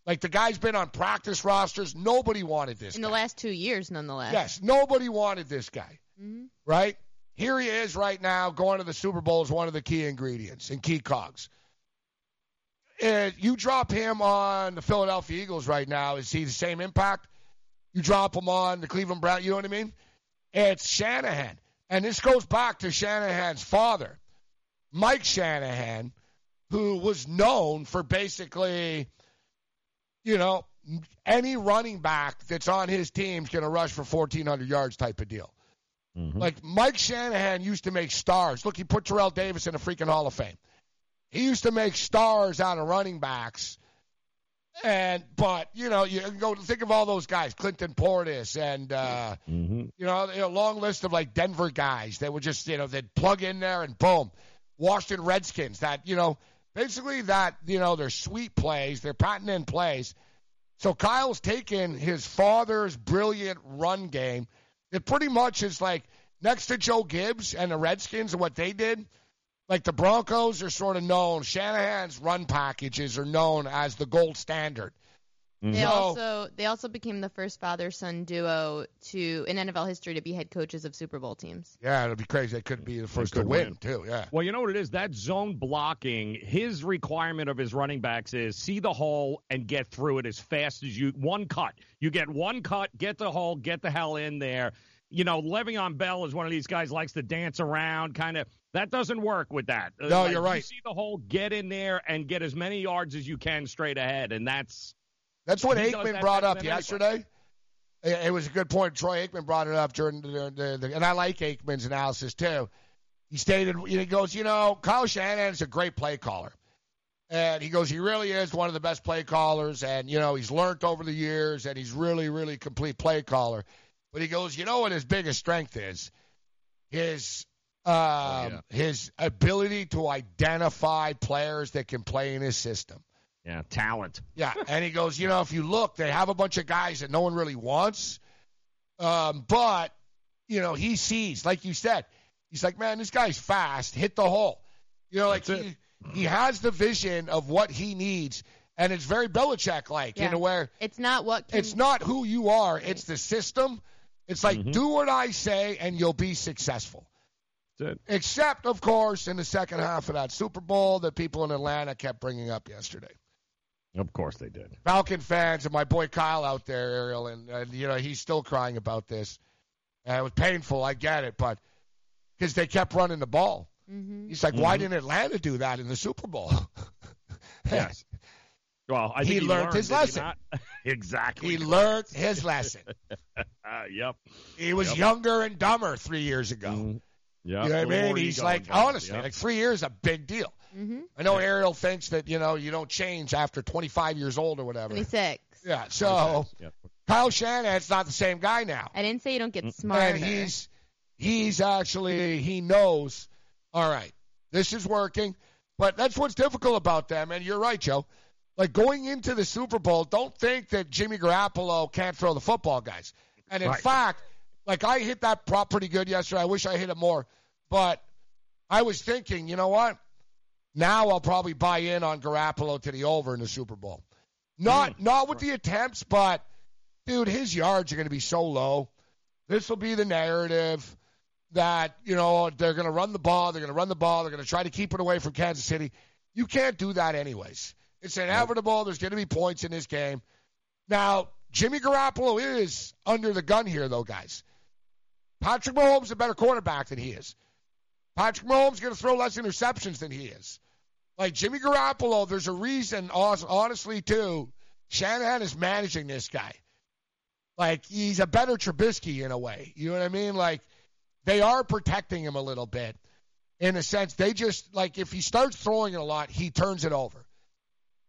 Like the guy's been on practice rosters. Nobody wanted this. In guy. the last two years, nonetheless. Yes, nobody wanted this guy, Mhm. right? Here he is right now going to the Super Bowl is one of the key ingredients and key cogs. Uh, you drop him on the Philadelphia Eagles right now, is he the same impact? You drop him on the Cleveland Browns. you know what I mean? It's Shanahan. And this goes back to Shanahan's father, Mike Shanahan, who was known for basically, you know, any running back that's on his team's going to rush for 1,400 yards type of deal. Like Mike Shanahan used to make stars. Look, he put Terrell Davis in the freaking Hall of Fame. He used to make stars out of running backs. And but you know you go think of all those guys, Clinton Portis, and uh, Mm-hmm. you know a long list of like Denver guys that would just you know they'd plug in there and boom, Washington Redskins. That you know basically that you know they're sweet plays, they're patented plays. So Kyle's taken his father's brilliant run game. It pretty much is like next to Joe Gibbs and the Redskins and what they did. Like the Broncos are sort of known. Shanahan's run packages are known as the gold standard. Mm-hmm. They So- also they also became the first father son duo to in NFL history to be head coaches of Super Bowl teams. Yeah, it'd be crazy. They could be the first to win, win. too. Yeah. Well, you know what it is? That zone blocking, his requirement of his running backs is see the hole and get through it as fast as you one cut. You get one cut, get the hole, get the hell in there. You know, Le'Veon Bell is one of these guys likes to dance around, kind of. That doesn't work with that. No, like, you're you right. see the hole, get in there and get as many yards as you can straight ahead, and that's That's what he Aikman that brought up anybody. yesterday. It was a good point. Troy Aikman brought it up during the, the, the and I like Aikman's analysis too. He stated, he goes, you know, Kyle is a great play caller. And he goes, he really is one of the best play callers. And, you know, he's learned over the years and he's really, really complete play caller. But he goes, you know what his biggest strength is? his um, his ability to identify players that can play in his system. Yeah, talent. Yeah, and he goes, you know, if you look, they have a bunch of guys that no one really wants, um, but you know, he sees, like you said, he's like, man, this guy's fast, hit the hole. You know, like he, he has the vision of what he needs, and it's very Belichick like, Yeah. in a where It's not what can, it's not who you are, it's the system. It's like Mm-hmm. do what I say, and you'll be successful. Except, of course, in the second half of that Super Bowl that people in Atlanta kept bringing up yesterday. Of course they did. Falcon fans and my boy Kyle out there, Ariel, and, and you know he's still crying about this. And it was painful, I get it, but because they kept running the ball. Mm-hmm. He's like, why Mhm. didn't Atlanta do that in the Super Bowl? Yes. Well, I He think learned his did he lesson. exactly. he learned his lesson. Uh, yep. He was Yep. younger and dumber three years ago. Mhm. You know what I A little mean? He's like, honestly, Yep. like three years is a big deal. Mm-hmm. I know Ariel thinks that, you know, you don't change after 25 years old or whatever. 26. Yeah, so Yep. Kyle Shanahan's not the same guy now. I didn't say you don't get smarter. And he's he's actually he knows, all right, this is working. But that's what's difficult about them. And you're right, Joe. Like going into the Super Bowl, don't think that Jimmy Garoppolo can't throw the football, guys. And in Right. fact, like I hit that prop pretty good yesterday. I wish I hit it more. But I was thinking, you know what? Now I'll probably buy in on Garoppolo to the over in the Super Bowl. Not mm. not with the attempts, but dude, his yards are going to be so low. This will be the narrative that you know they're going to run the ball. They're going to run the ball. They're going to try to keep it away from Kansas City. You can't do that anyways. It's inevitable. There's going to be points in this game. Now, Jimmy Garoppolo is under the gun here, though, guys. Patrick Mahomes is a better quarterback than he is. Patrick Mahomes is going to throw less interceptions than he is. Like Jimmy Garoppolo, there's a reason, honestly, too. Shanahan is managing this guy. Like he's a better Trubisky in a way. You know what I mean? Like they are protecting him a little bit in a sense. They just like if he starts throwing it a lot, he turns it over.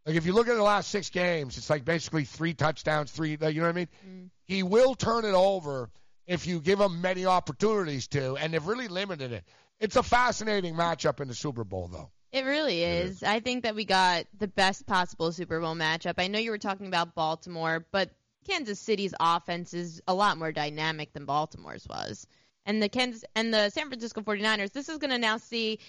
Like if you look at the last six games, it's like basically three touchdowns, three. You know what I mean? Mm. He will turn it over if you give him many opportunities to, and they've really limited it. It's a fascinating matchup in the Super Bowl, though. It really is. I think that we got the best possible Super Bowl matchup. I know you were talking about Baltimore, but Kansas City's offense is a lot more dynamic than Baltimore's was. And the Kansas and the San Francisco 49ers, this is going to now see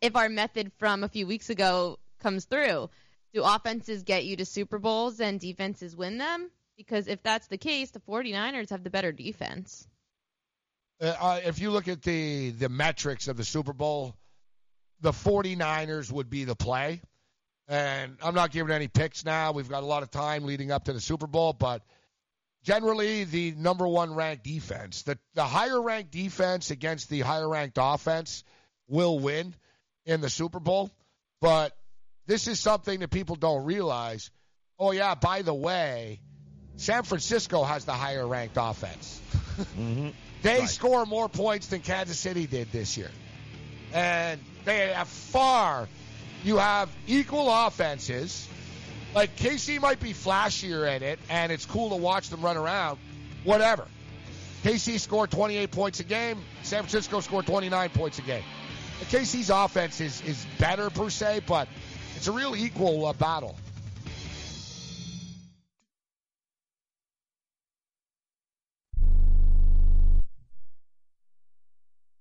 if our method from a few weeks ago comes through. Do offenses get you to Super Bowls and defenses win them? Because if that's the case, the 49ers have the better defense. Uh, uh, if you look at the the metrics of the Super Bowl, the 49ers would be the play. And I'm not giving any picks now. We've got a lot of time leading up to the Super Bowl, but generally the number one ranked defense, the the higher ranked defense against the higher ranked offense will win in the Super Bowl. But this is something that people don't realize. Oh yeah, by the way, San Francisco has the higher ranked offense. Mm-hmm. They score more points than Kansas City did this year. And they have far, you have equal offenses. Like KC might be flashier at it, and it's cool to watch them run around. Whatever. KC scored 28 points a game. San Francisco scored 29 points a game. And KC's offense is, is better per se, but it's a real equal uh, battle.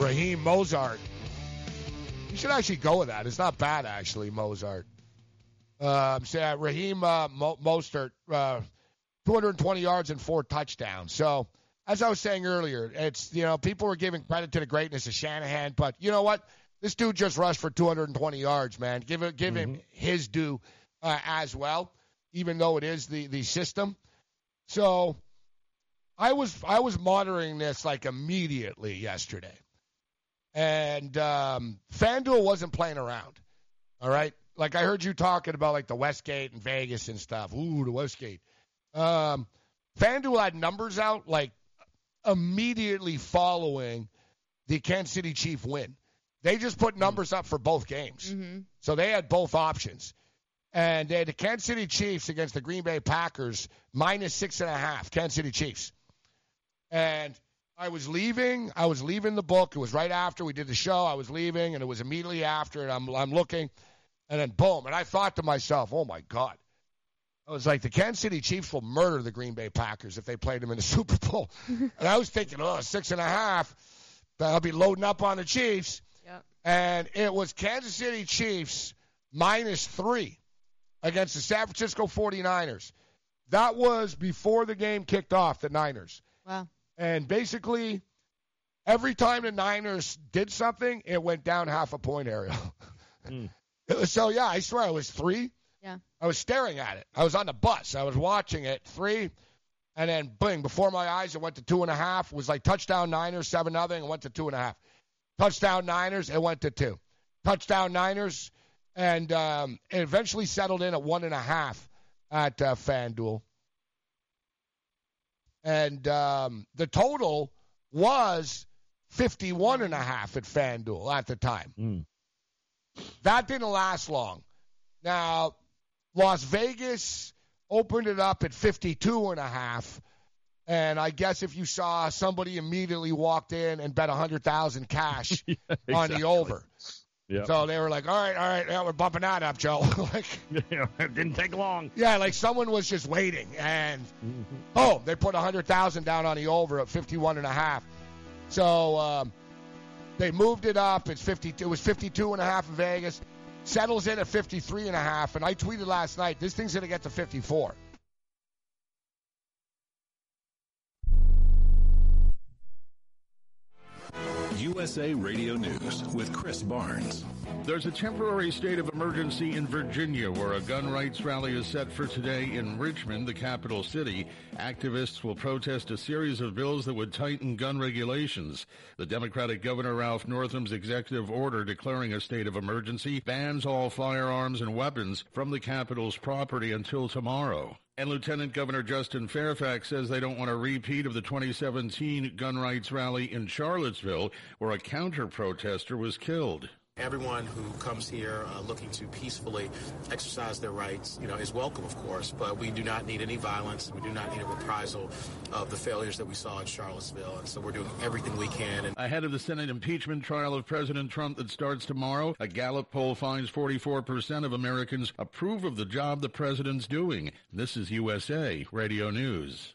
Raheem Mozart. You should actually go with that. It's not bad, actually, Mozart. Um, so, yeah, Raheem uh, Mo- Mostert, uh, 220 yards and four touchdowns. So, as I was saying earlier, it's, you know, people were giving credit to the greatness of Shanahan, but you know what? This dude just rushed for 220 yards, man. Give, it, give him his due uh, as well, even though it is the, the system. So, I was I was monitoring this like immediately yesterday, and um, FanDuel wasn't playing around. All right, like I heard you talking about like the Westgate and Vegas and stuff. Ooh, the Westgate. Um, FanDuel had numbers out like immediately following the Kansas City Chief win. They just put numbers up for both games, so they had both options. And they had the Kansas City Chiefs against the Green Bay Packers minus six and a half. Kansas City Chiefs. And I was leaving. I was leaving the book. It was right after we did the show. I was leaving, and it was immediately after. And I'm I'm looking, and then boom. And I thought to myself, oh my god. I was like, the Kansas City Chiefs will murder the Green Bay Packers if they played them in the Super Bowl. and I was thinking, oh, six and a half. I'll be loading up on the Chiefs. Yep. And it was Kansas City Chiefs minus three against the San Francisco 49ers. That was before the game kicked off, the Niners. Wow. And basically, every time the Niners did something, it went down half a point, Ariel. It was- so, yeah, I swear it was three. Yeah. I was staring at it. I was on the bus. I was watching it. Three. And then, bing, before my eyes, it went to two and a half. It was like touchdown Niners, 7 nothing. It went to two and a half. Touchdown Niners, it went to two. Touchdown Niners, and um, it eventually settled in at one and a half at uh, FanDuel. And um, the total was 51 and a half at FanDuel at the time. That didn't last long. Now, Las Vegas opened it up at 52 and a half. And I guess if you saw somebody immediately walked in and bet 100,000 cash on exactly. the over. Yeah. So they were like, all right, all right, yeah, we're bumping that up, Joe. like, it didn't take long. yeah, like someone was just waiting. And, oh, they put a 100,000 down on the over at 51 and a half. So um, they moved it up. It's 52. It was 52 and a half in Vegas. Settles in at 53 and a half. And I tweeted last night, this thing's going to get to 54. USA Radio News with Chris Barnes. There's a temporary state of emergency in Virginia where a gun rights rally is set for today in Richmond, the capital city. Activists will protest a series of bills that would tighten gun regulations. The Democratic Governor Ralph Northam's executive order declaring a state of emergency bans all firearms and weapons from the capital's property until tomorrow. And Lieutenant Governor Justin Fairfax says they don't want a repeat of the 2017 gun rights rally in Charlottesville where a counter protester was killed. Everyone who comes here uh, looking to peacefully exercise their rights, you know, is welcome, of course. But we do not need any violence. We do not need a reprisal of the failures that we saw in Charlottesville. And so we're doing everything we can. And Ahead of the Senate impeachment trial of President Trump that starts tomorrow, a Gallup poll finds 44% of Americans approve of the job the president's doing. This is USA Radio News.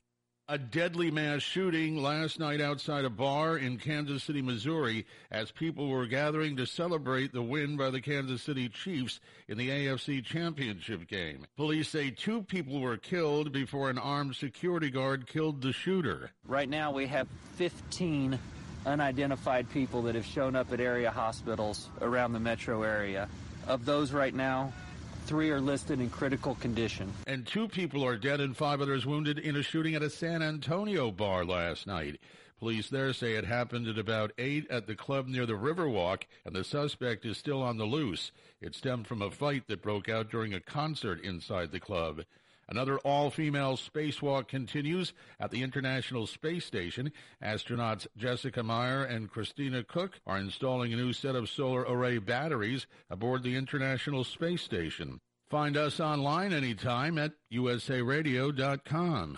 A deadly mass shooting last night outside a bar in Kansas City, Missouri, as people were gathering to celebrate the win by the Kansas City Chiefs in the AFC Championship game. Police say two people were killed before an armed security guard killed the shooter. Right now, we have 15 unidentified people that have shown up at area hospitals around the metro area. Of those right now, Three are listed in critical condition. And two people are dead and five others wounded in a shooting at a San Antonio bar last night. Police there say it happened at about 8 at the club near the Riverwalk, and the suspect is still on the loose. It stemmed from a fight that broke out during a concert inside the club. Another all-female spacewalk continues at the International Space Station. Astronauts Jessica Meir and Christina Koch are installing a new set of solar array batteries aboard the International Space Station. Find us online anytime at usaradio.com.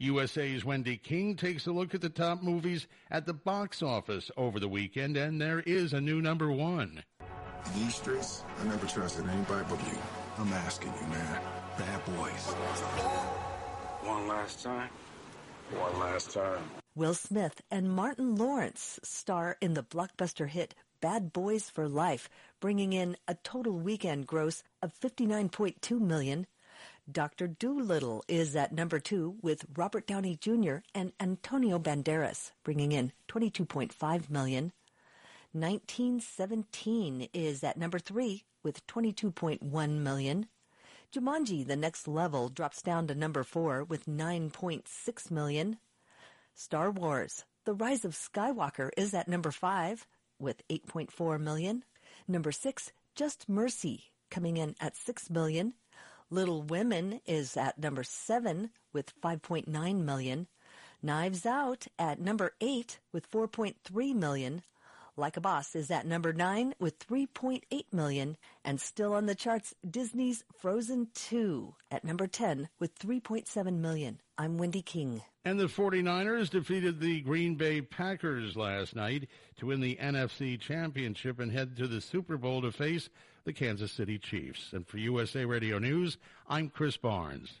USA's Wendy King takes a look at the top movies at the box office over the weekend, and there is a new number one. In these streets, I never trusted anybody but you. I'm asking you, man. Bad boys. One last time. One last time. Will Smith and Martin Lawrence star in the blockbuster hit Bad Boys for Life, bringing in a total weekend gross of 59.2 million. Dr. Dolittle is at number two with Robert Downey Jr. and Antonio Banderas, bringing in 22.5 million. 1917 is at number three with 22.1 million. Jumanji, The Next Level, drops down to number four with 9.6 million. Star Wars, The Rise of Skywalker is at number five with 8.4 million. Number six, Just Mercy, coming in at 6 million. Little Women is at number seven with 5.9 million. Knives Out at number eight with 4.3 million. Like a Boss is at number nine with 3.8 million. And still on the charts, Disney's Frozen 2 at number 10 with 3.7 million. I'm Wendy King. And the 49ers defeated the Green Bay Packers last night to win the NFC Championship and head to the Super Bowl to face the Kansas City Chiefs. And for USA Radio News, I'm Chris Barnes.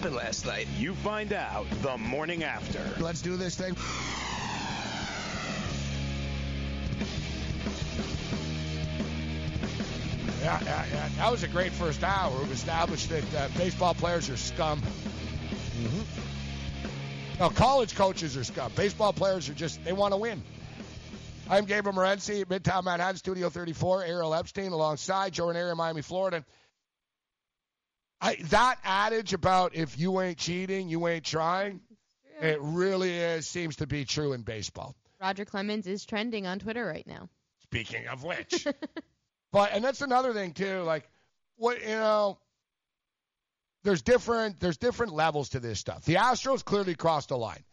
happened last night? You find out the morning after. Let's do this thing. Yeah, yeah, yeah. That was a great first hour. We've established that uh, baseball players are scum. Mm-hmm. No, college coaches are scum. Baseball players are just, they want to win. I'm Gabriel Morency, Midtown Manhattan, Studio 34, Ariel Epstein, alongside Jordan Ranieri, Miami, Florida. I, that adage about if you ain't cheating, you ain't trying, it really is, seems to be true in baseball. Roger Clemens is trending on Twitter right now. Speaking of which. but and that's another thing too, like what you know there's different there's different levels to this stuff. The Astros clearly crossed the line.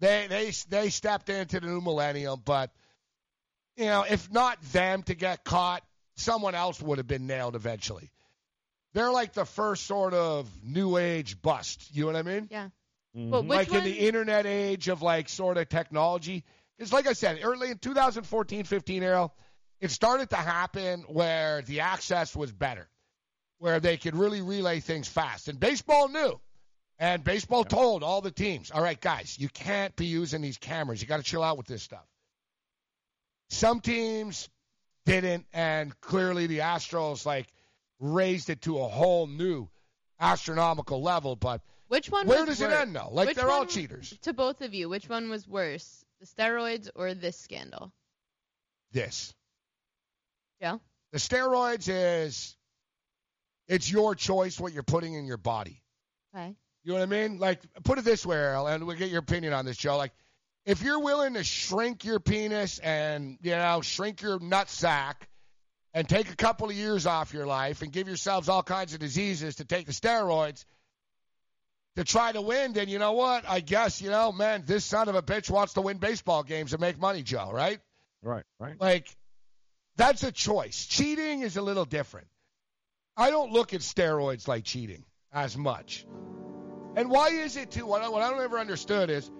They they they stepped into the new millennium, but you know, if not them to get caught, someone else would have been nailed eventually. They're like the first sort of new age bust. You know what I mean? Yeah. Mm-hmm. Well, like in the internet age of like sort of technology. It's like I said, early in 2014, 15 era, it started to happen where the access was better, where they could really relay things fast. And baseball knew. And baseball told all the teams, all right, guys, you can't be using these cameras. You got to chill out with this stuff. Some teams didn't, and clearly the Astros like raised it to a whole new astronomical level. But Which one? where does it end though? Like Which they're all cheaters. To both of you, which one was worse, the steroids or this scandal? This. Yeah. The steroids is it's your choice what you're putting in your body. Okay. You know what I mean? Like put it this way, Ariel, and we'll get your opinion on this, Joe. Like if you're willing to shrink your penis and you know shrink your nut sack and take a couple of years off your life and give yourselves all kinds of diseases to take the steroids to try to win, then you know what? I guess you know, man, this son of a bitch wants to win baseball games and make money, Joe. Right? Right, right. Like, that's a choice. Cheating is a little different. I don't look at steroids like cheating as much. And why is it, too? What I, what I don't ever understood is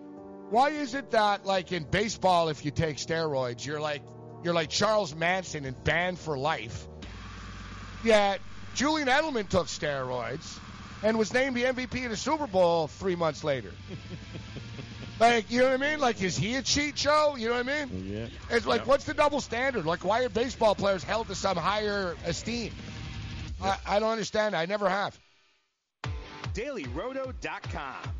why is it that, like, in baseball, if you take steroids, you're like, you're like Charles Manson and banned for life. Yet, Julian Edelman took steroids and was named the MVP of the Super Bowl three months later. like, you know what I mean? Like, is he a cheat show? You know what I mean? Yeah. It's like, Yep. what's the double standard? Like, why are baseball players held to some higher esteem? I, I don't understand. I never have. DailyRoto.com.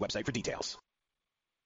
website for details.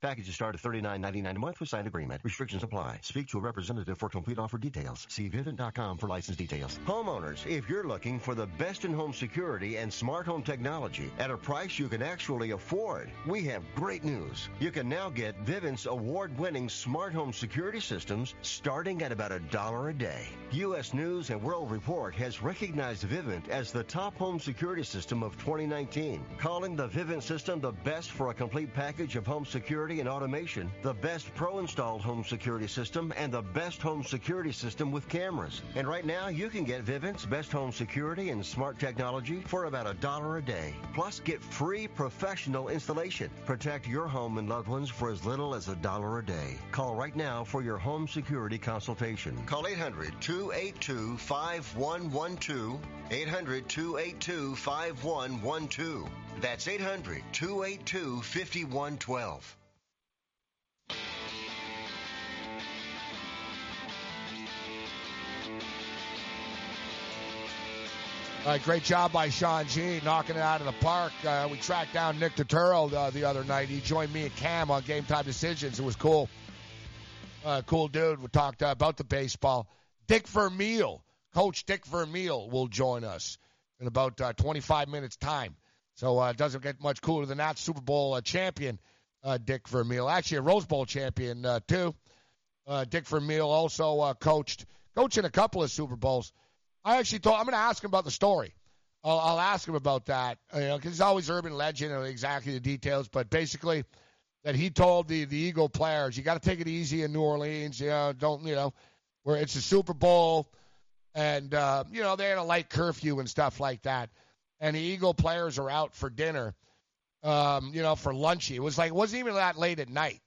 Packages start at $39.99 a month with signed agreement. Restrictions apply. Speak to a representative for complete offer details. See Vivint.com for license details. Homeowners, if you're looking for the best in home security and smart home technology at a price you can actually afford, we have great news. You can now get Vivint's award-winning smart home security systems starting at about a dollar a day. U.S. News and World Report has recognized Vivint as the top home security system of 2019, calling the Vivint system the best for a complete package of home security and automation, the best pro-installed home security system, and the best home security system with cameras. And right now, you can get Vivint's best home security and smart technology for about a dollar a day. Plus, get free professional installation. Protect your home and loved ones for as little as a dollar a day. Call right now for your home security consultation. Call 800-282-5112. 800-282-5112. That's 800 282 5112. Right, great job by Sean G, knocking it out of the park. Uh, we tracked down Nick Turturro uh, the other night. He joined me and Cam on Game Time Decisions. It was cool. Uh, cool dude. We talked uh, about the baseball. Dick Vermeil, Coach Dick Vermeil, will join us in about uh, 25 minutes' time. So uh, it doesn't get much cooler than that. Super Bowl uh, champion uh, Dick Vermeil, actually a Rose Bowl champion uh, too. Uh, Dick Vermeil also uh, coached, coaching a couple of Super Bowls. I actually thought I'm going to ask him about the story. I'll, I'll ask him about that, you know, because he's always urban legend and exactly the details. But basically, that he told the the Eagle players, you got to take it easy in New Orleans. You know, don't you know, where it's a Super Bowl, and uh, you know they had a light curfew and stuff like that and the Eagle players are out for dinner, um, you know, for lunchy. It was like it wasn't even that late at night.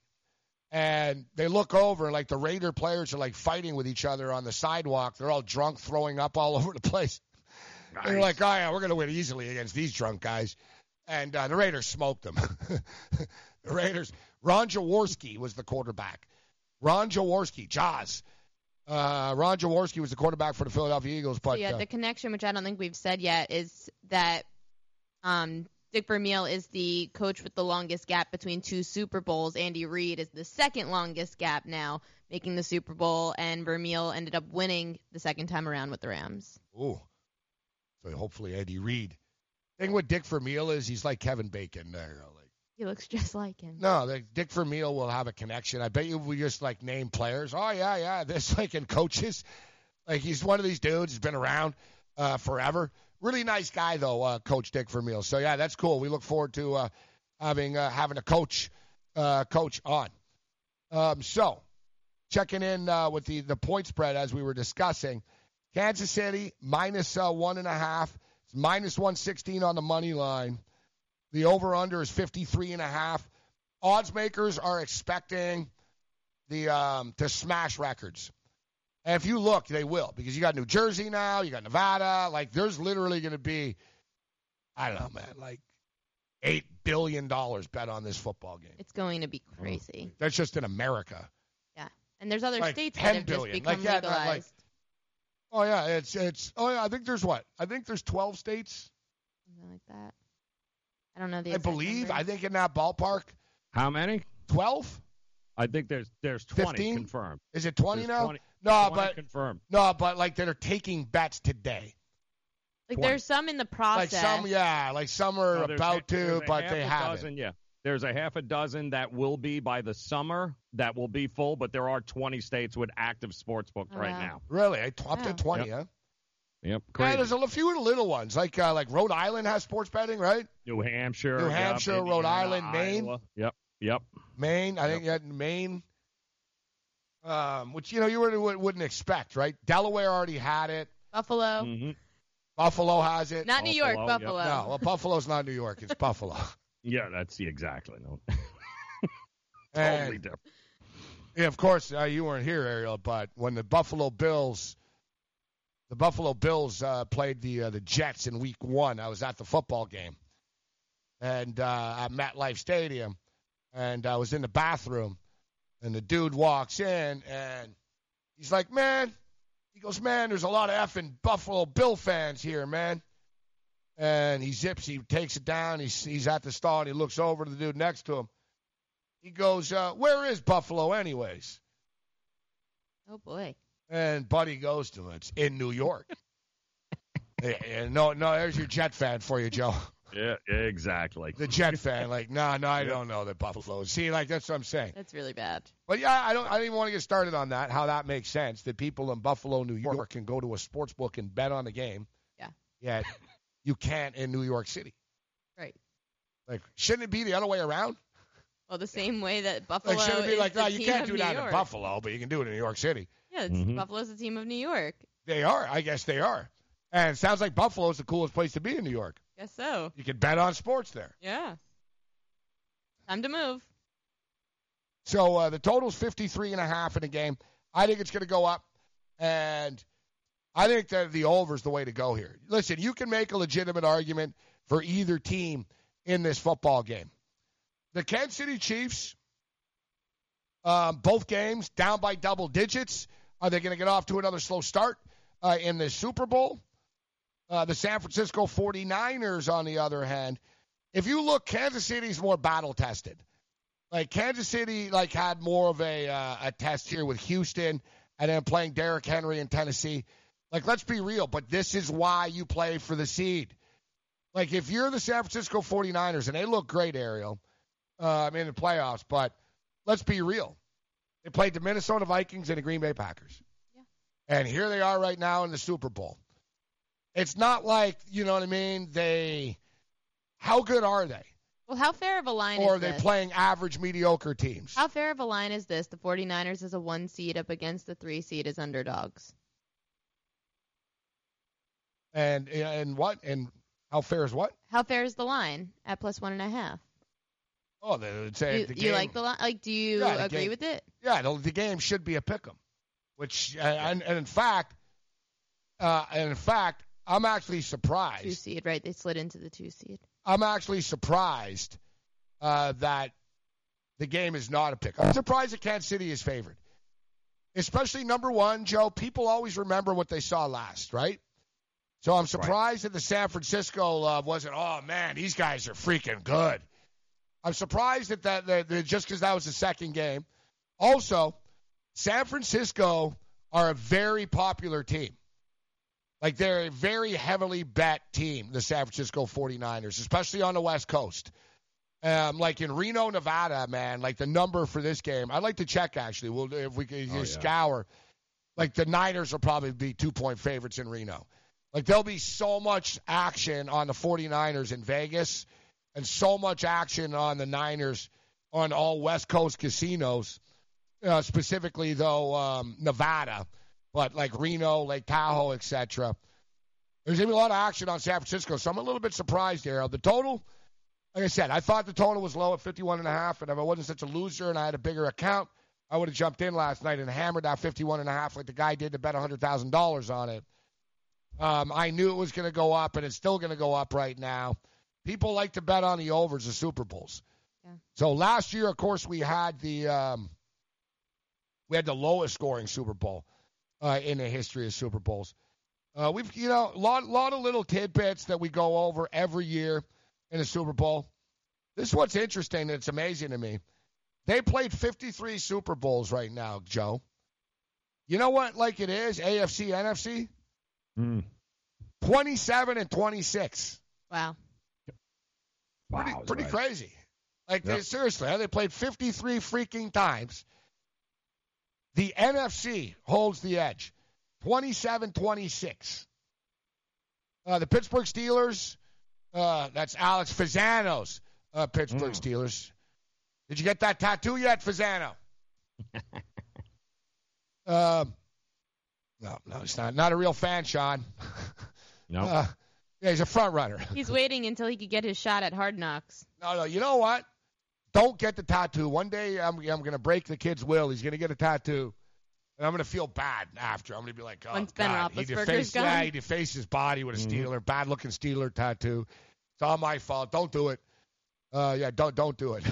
And they look over, like the Raider players are like fighting with each other on the sidewalk. They're all drunk, throwing up all over the place. Nice. They're like, oh yeah, we're gonna win easily against these drunk guys. And uh, the Raiders smoked them. the Raiders. Ron Jaworski was the quarterback. Ron Jaworski, Jaws. Uh, Ron Jaworski was the quarterback for the Philadelphia Eagles. But yeah, uh, the connection, which I don't think we've said yet, is that um, Dick Vermeil is the coach with the longest gap between two Super Bowls. Andy Reid is the second longest gap now, making the Super Bowl, and Vermeil ended up winning the second time around with the Rams. Ooh, so hopefully Andy Reid. Thing with Dick Vermeil is he's like Kevin Bacon there. Like he looks just like him. No, the, Dick Vermeil will have a connection. I bet you if we just like name players. Oh yeah, yeah. This like in coaches, like he's one of these dudes. He's been around uh, forever. Really nice guy though, uh, Coach Dick Vermeil. So yeah, that's cool. We look forward to uh, having uh, having a coach uh, coach on. Um, so checking in uh, with the the point spread as we were discussing. Kansas City minus uh, one and a half. It's minus one sixteen on the money line. The over under is 53 and a half. Odds makers are expecting the um, to smash records. And if you look, they will because you got New Jersey now, you got Nevada. Like there's literally going to be, I don't know, man, like eight billion dollars bet on this football game. It's going to be crazy. Mm-hmm. That's just in America. Yeah. And there's other Like states 10 that have billion. just become Like, yeah, not like- legalized. Oh yeah, it's it's. Oh yeah, I think there's what? I think there's 12 states. Something like that. I don't know the I exact believe. I think in that ballpark. How many? 12. I think there's there's 20 15? confirmed. Is it 20 There's now? 20 no, 20 but confirmed. no, but like that are taking bets today. Like 20. there's some in the process. Like some, yeah, like some are No, about a- to, but they haven't. dozen, Yeah, there's a half a dozen that will be by the summer that will be full, but there are 20 states with active sports book Oh, right wow. now. Really, I up to Wow. 20, Yep. huh? Yep, Yeah, there's a few little ones like uh, like Rhode Island has sports betting, right? New Hampshire, New yep, Hampshire, Rhode Indiana, Island, Maine. Iowa. Yep, yep. Maine, I think you had Maine, um, which you know you really would- wouldn't expect, right? Delaware already had it. Buffalo. hmm Buffalo has it. Not New York, Buffalo, yep. No, well, Buffalo's not New York; it's Buffalo. Yeah, that's the exactly no. And- totally different. Yeah, of course, uh, you weren't here, Ariel, but when the Buffalo Bills, the Buffalo Bills uh, played the uh, the Jets in Week One, I was at the football game, and uh, at MetLife Stadium, and I was in the bathroom, and the dude walks in, and he's like, "Man," he goes, "Man, there's a lot of effing Buffalo Bill fans here, man." And he zips, he takes it down. He's he's at the stall, and he looks over to the dude next to him. He goes, uh, "Where is Buffalo, anyways?" Oh boy. And Buddy goes to him. It's in New York. Yeah, yeah, no, no, there's your Jet fan for you, Joe. Yeah, exactly. The Jet fan, like, no, no, I don't know the Buffalo. See, like that's what I'm saying. That's really bad. But yeah, I don't, I don't even want to get started on that. How that makes sense that people in Buffalo, New York, can go to a sports book and bet on the game. Yeah. Yet you can't in New York City. Right. Like, shouldn't it be the other way around? Well, the same way that Buffalo Like, shouldn't it be is like, no, you can't do New that York. in Buffalo, but you can do it in New York City. Yeah, it's, Mhm. Buffalo's the team of New York. They are. I guess they are. And it sounds like Buffalo's the coolest place to be in New York. Guess so. You can bet on sports there. Yeah. Time to move. So uh, the total's 53 and a half in the game. I think it's going to go up, and I think that the over is the way to go here. Listen, you can make a legitimate argument for either team in this football game. The Kansas City Chiefs, um, both games down by double digits. Are they going to get off to another slow start uh, in the Super Bowl? Uh, the San Francisco 49ers, on the other hand, if you look, Kansas City's more battle tested like Kansas City like had more of a uh, a test here with Houston and then playing Derrick Henry in Tennessee. Like let's be real, but this is why you play for the seed. Like if you're the San Francisco 49ers and they look great, Ariel, uh, in the playoffs, but let's be real. They played the Minnesota Vikings and the Green Bay Packers. And here they are right now in the Super Bowl. It's not like, you know what I mean, they how good are they? Well, how fair of a line Or is are they this? playing average mediocre teams? How fair of a line is this? The 49ers as a one seed up against the three seed as underdogs. And and what and how fair is what? How fair is the line at plus one and a half? Oh, they would say You, the you like the line? Like, do you Yeah, agree game- with it? yeah, the, the game should be a pick 'em, which uh, and, and in fact, uh, and in fact, I'm actually surprised. Two seed, right? They slid into the two seed. I'm actually surprised uh, that the game is not a pick. I'm surprised that Kansas City is favored, especially number one, Joe. People always remember what they saw last, right? So I'm surprised that the San Francisco uh, wasn't. Oh man, these guys are freaking good. I'm surprised that that, that, that just because that was the second game. Also, San Francisco are a very popular team. Like they're a very heavily bet team, the San Francisco 49ers, especially on the West Coast. Um, like in Reno, Nevada, man, like the number for this game, I'd like to check actually. We'll if we could Oh, yeah. scour. Like the Niners will probably be two point favorites in Reno. Like there'll be so much action on the 49ers in Vegas and so much action on the Niners on all West Coast casinos, uh, specifically though um, Nevada, but like Reno, Lake Tahoe, etc. There's gonna be a lot of action on San Francisco, so I'm a little bit surprised here. The total, like I said, I thought the total was low at 51 and a half, and if I wasn't such a loser and I had a bigger account, I would have jumped in last night and hammered that 51 and a half like the guy did to bet $100,000 on it. Um, I knew it was going to go up, and it's still going to go up right now. People like to bet on the overs of Super Bowls. Yeah. So last year, of course, we had the um, we had the lowest scoring Super Bowl uh, in the history of Super Bowls. Uh, we've you know a lot lot of little tidbits that we go over every year in the Super Bowl. This is what's interesting and it's amazing to me. They played 53 Super Bowls right now, Joe. You know what? Like it is AFC, NFC. Hmm. 27 and 26. Wow. Pretty, Wow, pretty right. crazy. Like they, seriously, they played 53 freaking times. The NFC holds the edge, 27-26. Uh, the Pittsburgh Steelers, uh, that's Alex Fazano's uh, Pittsburgh Mm. Steelers. Did you get that tattoo yet, Fazano? um, no, no, it's not. Not a real fan, Sean. No. Uh, yeah, he's a front runner. He's waiting until he could get his shot at Hard Knocks. No, no. You know what? Don't get the tattoo. One day I'm, I'm going to break the kid's will. He's going to get a tattoo. And I'm going to feel bad after. I'm going to be like, oh, Once Ben God. He Roethlisberger's defaced, gone. yeah, he defaced his body with a Steeler, bad looking Steeler tattoo. It's all my fault. Don't do it. Uh, yeah, don't don't do it.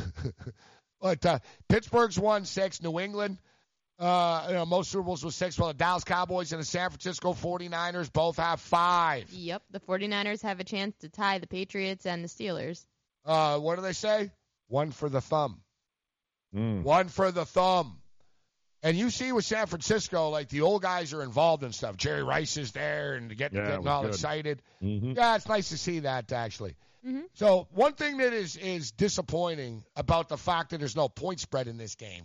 but uh, Pittsburgh's won six. New England, uh, you know, most Super Bowls was six. Well, the Dallas Cowboys and the San Francisco 49ers both have five. Yep, the 49ers have a chance to tie the Patriots and the Steelers. Uh, what do they say? One for the thumb. Mm. One for the thumb. And you see with San Francisco, like the old guys are involved in stuff. Jerry Rice is there and getting, Yeah, getting all good. excited. Mhm. Yeah, it's nice to see that actually. Mhm. So one thing that is is disappointing about the fact that there's no point spread in this game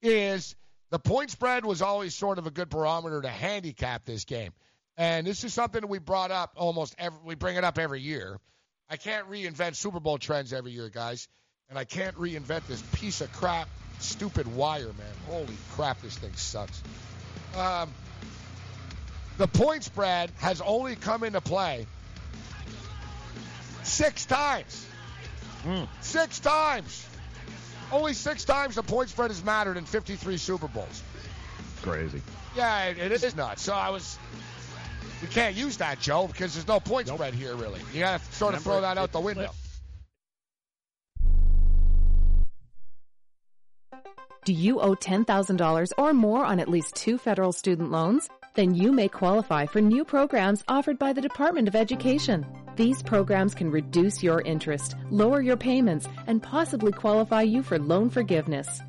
is the point spread was always sort of a good barometer to handicap this game. And this is something that we brought up almost every we bring it up every year. I can't reinvent Super Bowl trends every year, guys. And I can't reinvent this piece of crap stupid wire, man. Holy crap, this thing sucks. Um, the point spread has only come into play six times. Six times. Only six times the point spread has mattered in 53 Super Bowls. Crazy. Yeah, it, it is nuts. So I was. We can't use that, Joe, because there's no point spread here, really. You got to sort of Remember, throw that out the window. Do you owe $10,000 or more on at least two federal student loans? Then you may qualify for new programs offered by the Department of Education. These programs can reduce your interest, lower your payments, and possibly qualify you for loan forgiveness.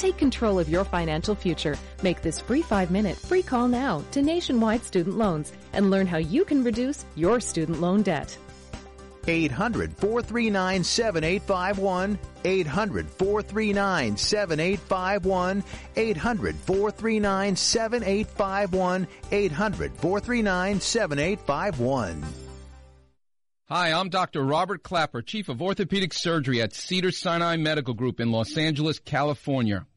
Take control of your financial future. Make this free five minute free call now to Nationwide Student Loans and learn how you can reduce your student loan debt. 800 439 7851. 800 439 7851. 800 439 7851. 800 439 7851. Hi, I'm Dr. Robert Klapper, Chief of Orthopedic Surgery at Cedars-Sinai Medical Group in Los Angeles, California.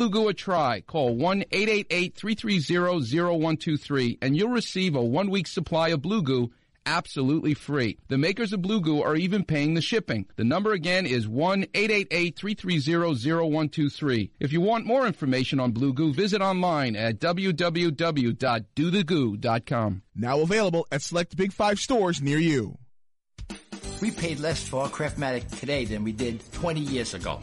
Blue Goo a try. Call 1-888-330-0123 and you'll receive a one-week supply of Blue Goo absolutely free. The makers of Blue Goo are even paying the shipping. The number again is 1-888-330-0123. If you want more information on Blue Goo, visit online at www.dothegoo.com. Now available at select Big Five stores near you. We paid less for our Craftmatic today than we did 20 years ago.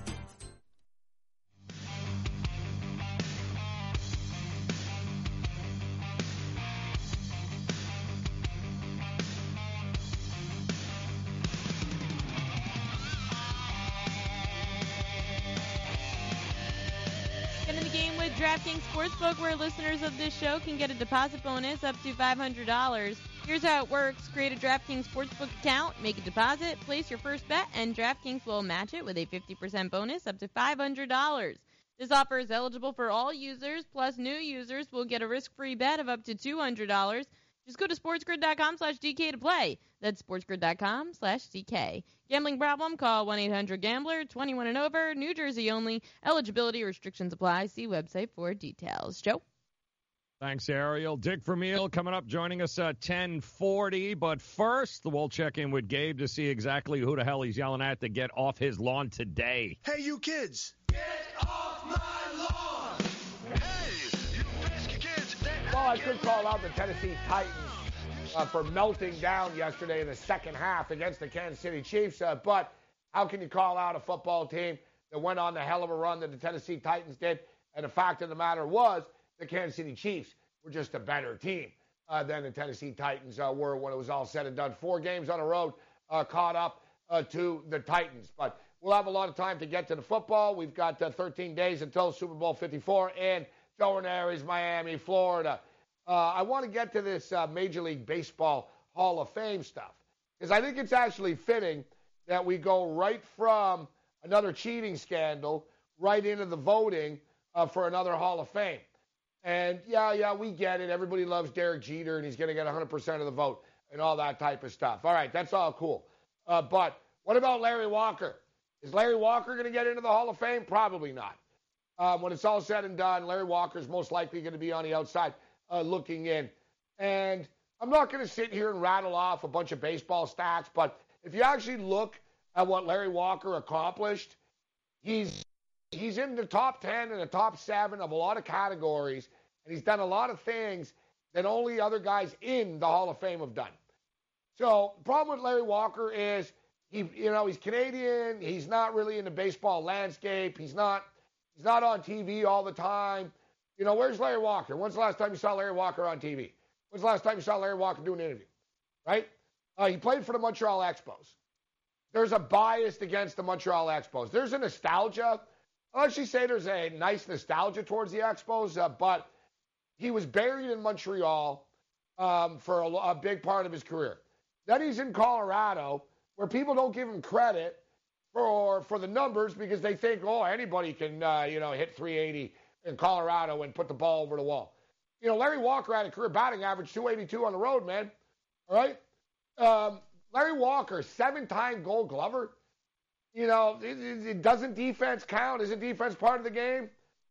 DraftKings Sportsbook, where listeners of this show can get a deposit bonus up to $500. Here's how it works. Create a DraftKings Sportsbook account, make a deposit, place your first bet, and DraftKings will match it with a 50% bonus up to $500. This offer is eligible for all users, plus new users will get a risk-free bet of up to $200. Just go to sportsgrid.com slash DK to play. That's sportsgrid.com slash DK. Gambling problem? Call 1-800-GAMBLER, 21 and over, New Jersey only. Eligibility restrictions apply. See website for details. Joe? Thanks, Ariel. Dick Vermeil coming up, joining us at 1040. But first, we'll check in with Gabe to see exactly who the hell he's yelling at to get off his lawn today. Hey, you kids! Get off my lawn! Hey, you pesky kids! Well, I could call out the Tennessee Titans uh, for melting down yesterday in the second half against the Kansas City Chiefs. Uh, but how can you call out a football team that went on the hell of a run that the Tennessee Titans did? And the fact of the matter was, the Kansas City Chiefs were just a better team uh, than the Tennessee Titans uh, were when it was all said and done. Four games on the road uh, caught up uh, to the Titans. But we'll have a lot of time to get to the football. We've got uh, 13 days until Super Bowl 54 in Joe Ranieri's Miami, Florida. Uh, I want to get to this Major League Baseball Hall of Fame stuff because I think it's actually fitting that we go right from another cheating scandal right into the voting for another Hall of Fame. And yeah, yeah, we get it. Everybody loves Derek Jeter, and he's going to get 100% of the vote and all that type of stuff. All right, that's all cool. Uh, but what about Larry Walker? Is Larry Walker going to get into the Hall of Fame? Probably not. Um, when it's all said and done, Larry Walker is most likely going to be on the outside uh, looking in. And I'm not going to sit here and rattle off a bunch of baseball stats, but if you actually look at what Larry Walker accomplished, he's he's in the top 10 and the top seven of a lot of categories, and he's done a lot of things that only other guys in the Hall of Fame have done. So the problem with Larry Walker is he, you know, he's Canadian. He's not really in the baseball landscape. He's not, he's not on TV all the time. You know, where's Larry Walker? When's the last time you saw Larry Walker on TV? When's the last time you saw Larry Walker do an interview? Right? Uh, he played for the Montreal Expos. There's a bias against the Montreal Expos. There's a nostalgia I'll actually say there's a nice nostalgia towards the Expos, uh, but he was buried in Montreal um, for a, a, big part of his career. Then he's in Colorado, where people don't give him credit for for the numbers because they think, oh, anybody can uh, you know hit 380 in Colorado and put the ball over the wall. You know, Larry Walker had a career batting average 282 on the road, man. All right. Um, Larry Walker, seven-time Gold Glover. You know, it, it, doesn't defense count? Isn't defense part of the game?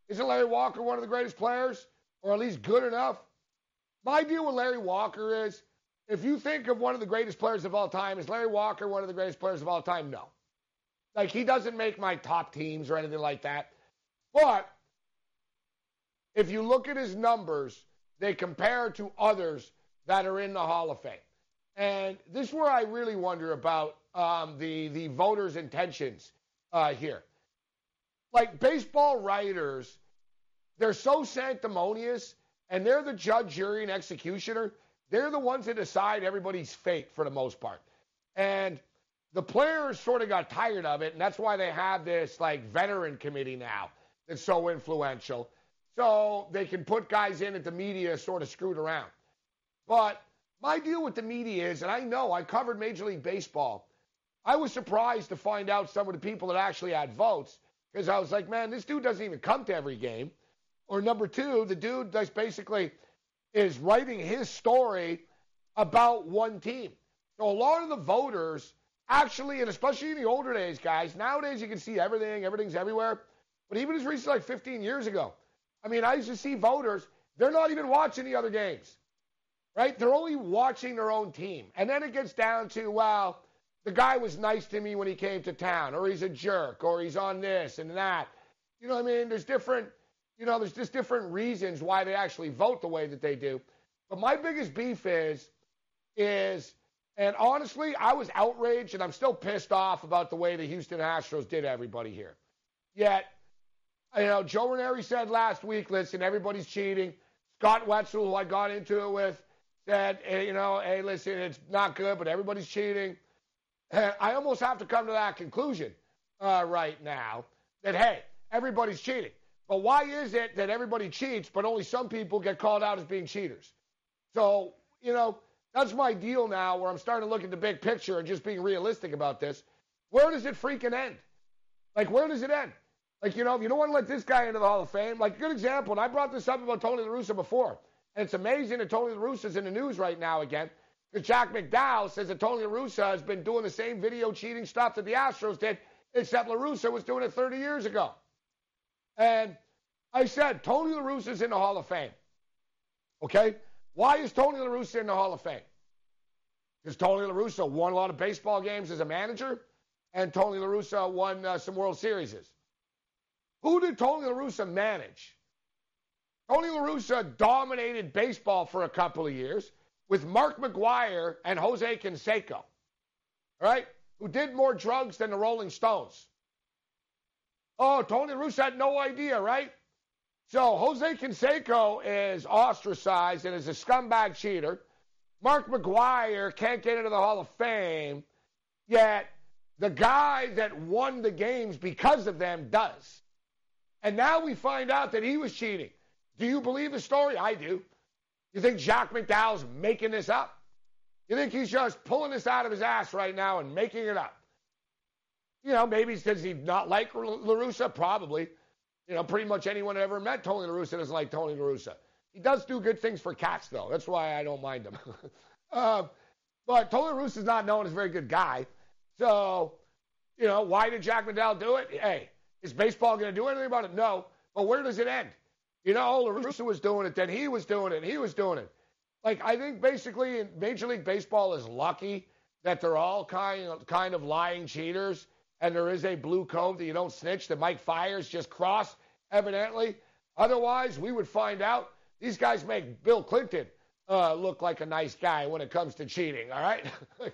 Isn't Larry Walker one of the greatest players, or at least good enough? My deal with Larry Walker is, if you think of one of the greatest players of all time, is Larry Walker one of the greatest players of all time? No. Like he doesn't make my top teams or anything like that. But if you look at his numbers, they compare to others that are in the Hall of Fame. And this is where I really wonder about um, the the voters' intentions uh, here. Like baseball writers, they're so sanctimonious, and they're the judge, jury, and executioner. They're the ones that decide everybody's fate for the most part. And the players sort of got tired of it, and that's why they have this like veteran committee now that's so influential. So they can put guys in that the media sort of screwed around. But my deal with the media is, and I know I covered Major League Baseball. I was surprised to find out some of the people that actually had votes because I was like, man, this dude doesn't even come to every game. Or number two, the dude that's basically is writing his story about one team. So a lot of the voters actually, and especially in the older days, guys, nowadays you can see everything, everything's everywhere. But even as recently like 15 years ago, I mean, I used to see voters, they're not even watching the other games, right? They're only watching their own team. And then it gets down to, well, the guy was nice to me when he came to town, or he's a jerk, or he's on this and that. You know what I mean? There's different, you know, there's just different reasons why they actually vote the way that they do. But my biggest beef is, is, and honestly, I was outraged and I'm still pissed off about the way the Houston Astros did everybody here. Yet, you know, Joe Ranieri said last week, listen, everybody's cheating. Scott Wetzel, who I got into it with, said, hey, you know, hey, listen, it's not good, but everybody's cheating. And I almost have to come to that conclusion uh, right now that, hey, everybody's cheating. But why is it that everybody cheats, but only some people get called out as being cheaters? So, you know, that's my deal now where I'm starting to look at the big picture and just being realistic about this. Where does it freaking end? Like, where does it end? Like, you know, if you don't want to let this guy into the Hall of Fame, like, a good example, and I brought this up about Tony La Russa before, and it's amazing that Tony La Russa's in the news right now again, because Jack McDowell says that Tony La Russa has been doing the same video cheating stuff that the Astros did, except La Russa was doing it 30 years ago. And I said, Tony La Russa's in the Hall of Fame. Okay? Why is Tony La Russa in the Hall of Fame? Because Tony La Russa won a lot of baseball games as a manager, and Tony La Russa won uh, some World Series. Who did Tony La Russa manage? Tony La Russa dominated baseball for a couple of years with Mark McGwire and Jose Canseco, right, who did more drugs than the Rolling Stones. Oh, Tony La Russa had no idea, right? So Jose Canseco is ostracized and is a scumbag cheater. Mark McGwire can't get into the Hall of Fame, yet the guy that won the games because of them does. And now we find out that he was cheating. Do you believe the story? I do. You think Jack McDowell's making this up? You think he's just pulling this out of his ass right now and making it up? You know, maybe does he not like La Russa? Probably. You know, pretty much anyone that ever met Tony La Russa doesn't like Tony La Russa. He does do good things for cats, though. That's why I don't mind him. uh, but Tony La is not known as a very good guy. So, you know, why did Jack McDowell do it? Hey, is baseball going to do anything about it? No. But where does it end? You know, La Russa was doing it, then he was doing it, he was doing it. Like, I think basically Major League Baseball is lucky that they're all kind of, kind of lying cheaters, and there is a blue code that you don't snitch that Mike Fiers just crossed, evidently. Otherwise, we would find out these guys make Bill Clinton uh, look like a nice guy when it comes to cheating, all right?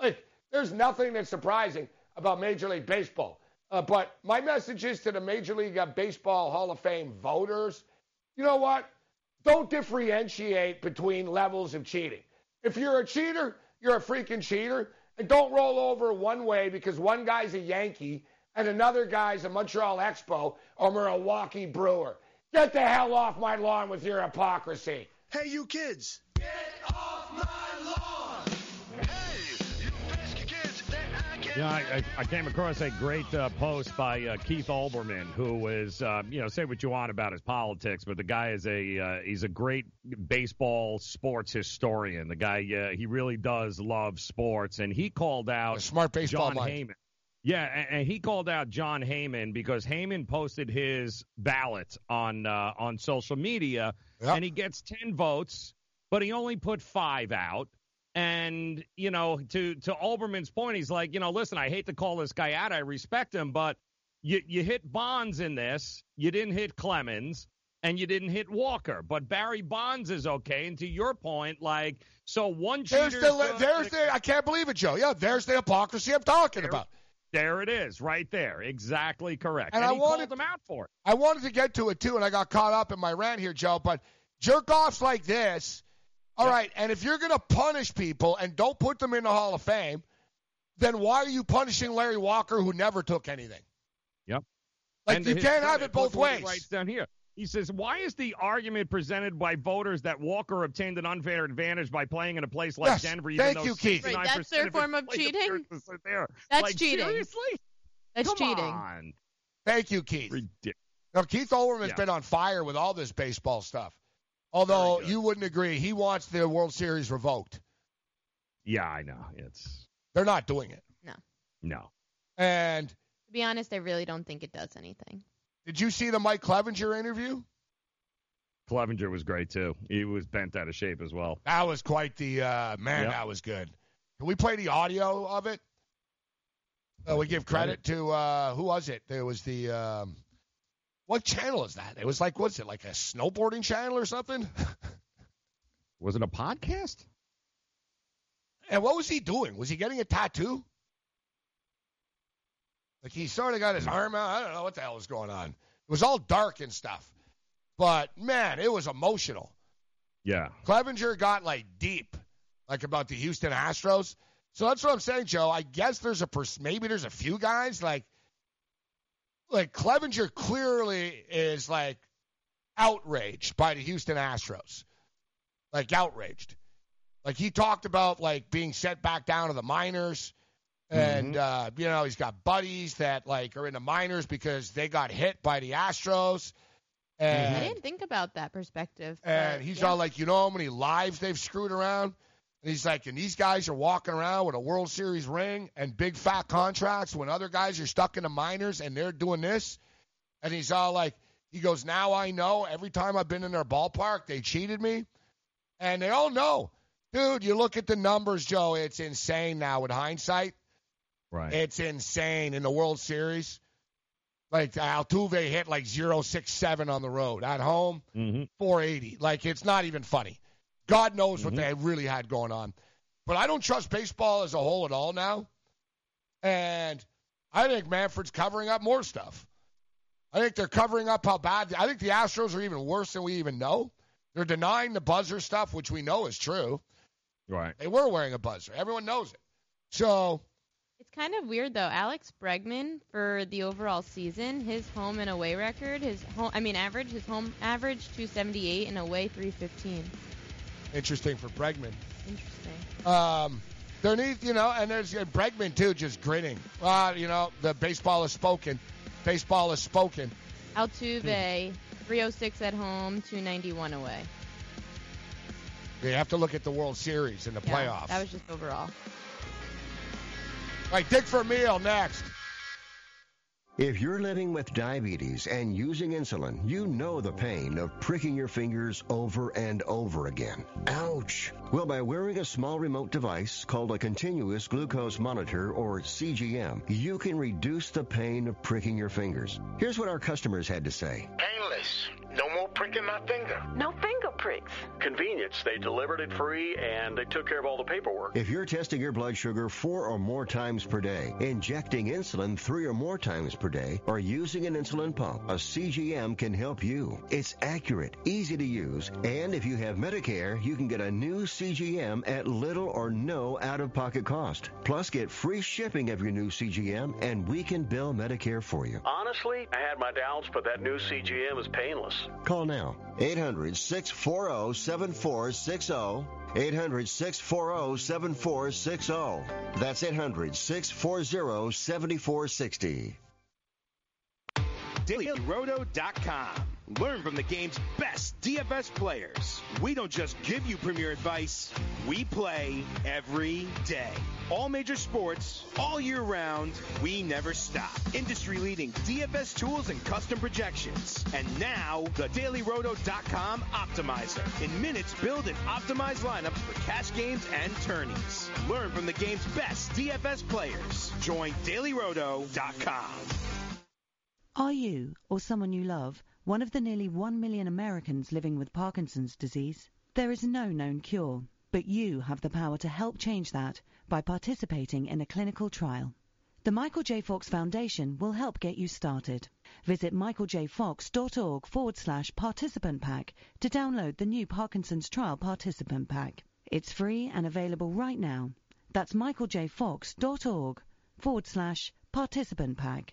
like, there's nothing that's surprising about Major League Baseball. Uh, but my message is to the Major League uh, Baseball Hall of Fame voters you know what? Don't differentiate between levels of cheating. If you're a cheater, you're a freaking cheater. And don't roll over one way because one guy's a Yankee and another guy's a Montreal Expo or Milwaukee Brewer. Get the hell off my lawn with your hypocrisy. Hey, you kids. Get off my lawn. Yeah, I, I, came across a great uh, post by uh, Keith Olbermann, who is, uh, you know, say what you want about his politics, but the guy is a uh, he's a great baseball sports historian. The guy uh, he really does love sports, and he called out a smart baseball John mind. Heyman. Yeah, and, and, he called out Jon Heyman because Heyman posted his ballot on uh, on social media, yep. and he gets ten votes, but he only put five out. And, you know, to, to Olbermann's point, he's like, you know, listen, I hate to call this guy out. I respect him, but you, you hit Bonds in this. You didn't hit Clemens and you didn't hit Walker. But Barry Bonds is okay. And to your point, like, so one There's the, there's the, I can't believe it, Joe. Yeah, there's the hypocrisy I'm talking there, about. There it is, right there. Exactly correct. And, and I wanted him out for it. I wanted to get to it, too, and I got caught up in my rant here, Joe. But jerk offs like this all yep. right, and if you're going to punish people and don't put them in the Hall of Fame, then why are you punishing Larry Walker, who never took anything? Yep. Like and you can't have it both ways. Right down here. He says, "Why is the argument presented by voters that Walker obtained an unfair advantage by playing in a place like Yes, Denver?" Even thank though you, Keith. Right, that's their his form of cheating? There. That's like, cheating. Seriously? That's Come cheating. on. Thank you, Keith. Ridiculous. Now, Keith Olbermann has Yeah. been on fire with all this baseball stuff. Although you wouldn't agree, he wants the World Series revoked. Yeah, I know. It's They're not doing it. No. no. And To be honest, I really don't think it does anything. did you see the Mike Clevinger interview? Clevinger was great too. He was bent out of shape as well. That was quite the uh, man. Yep. That was good. Can we play the audio of it? Uh, we give credit to uh, who was it? There was the um, what channel is that? It was like what's it like a snowboarding channel or something? Was it a podcast? and what was he doing? Was he getting a tattoo? Like he sort of got his arm out. I don't know what the hell was going on. It was all dark and stuff. But man, it was emotional. Yeah. Clevinger got like deep, like about the Houston Astros. So that's what I'm saying, Joe. I guess there's a pers- maybe there's a few guys like like Clevinger clearly is like outraged by the Houston Astros, like outraged. Like he talked about like being sent back down to the minors, and uh, you know he's got buddies that like are in the minors because they got hit by the Astros, and I didn't think about that perspective. and but he's yeah. all like, you know how many lives they've screwed around? And he's like, and these guys are walking around with a World Series ring and big fat contracts when other guys are stuck in the minors and they're doing this. And he's all like, he goes, now I know every time I've been in their ballpark, they cheated me. And they all know. Dude, you look at the numbers, Joe, it's insane now with hindsight. Right. It's insane in the World Series. Like Altuve hit like 067 on the road. At home, Mm-hmm. 480. Like it's not even funny. God knows what mm-hmm. they really had going on. But I don't trust baseball as a whole at all now. And I think Manfred's covering up more stuff. I think they're covering up how bad. I think the Astros are even worse than we even know. They're denying the buzzer stuff, which we know is true. Right. They were wearing a buzzer. Everyone knows it. So It's kind of weird though. Alex Bregman for the overall season, his home and away record, his home I mean average, his home average 278 and away 315. Interesting for Bregman. Interesting. Um, there needs, you know, and there's uh, Bregman too, just grinning. Well, you know, the baseball is spoken. Baseball is spoken. Altuve 306 at home, 291 away. You have to look at the World Series and the Yeah, playoffs. That was just overall. Right, Dick Vermeil next. If you're living with diabetes and using insulin, you know the pain of pricking your fingers over and over again. Ouch! Well, by wearing a small remote device called a continuous glucose monitor or CGM, you can reduce the pain of pricking your fingers. Here's what our customers had to say. Painless. No more pricking my finger. No finger pricks. Convenience. They delivered it free and they took care of all the paperwork. If you're testing your blood sugar four or more times per day, injecting insulin three or more times per day, or using an insulin pump, a CGM can help you. It's accurate, easy to use, and if you have Medicare, you can get a new CGM at little or no out-of-pocket cost. Plus, get free shipping of your new CGM, and we can bill Medicare for you. Honestly, I had my doubts, but that new CGM is painless. Call now. 800 640 7460. 800 640 7460. That's 800 640 7460. DailyRoto.com. Learn from the game's best DFS players. We don't just give you premier advice, we play every day. All major sports, all year round, we never stop. Industry leading DFS tools and custom projections. And now, the DailyRoto.com Optimizer. In minutes, build and optimize lineups for cash games and tourneys. Learn from the game's best DFS players. Join DailyRoto.com. Are you, or someone you love, one of the nearly 1 million Americans living with Parkinson's disease? There is no known cure, but you have the power to help change that by participating in a clinical trial. The Michael J. Fox Foundation will help get you started. Visit michaeljfox.org forward slash participant pack to download the new Parkinson's Trial Participant Pack. It's free and available right now. That's michaeljfox.org forward slash participant pack.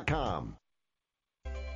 Inc.com.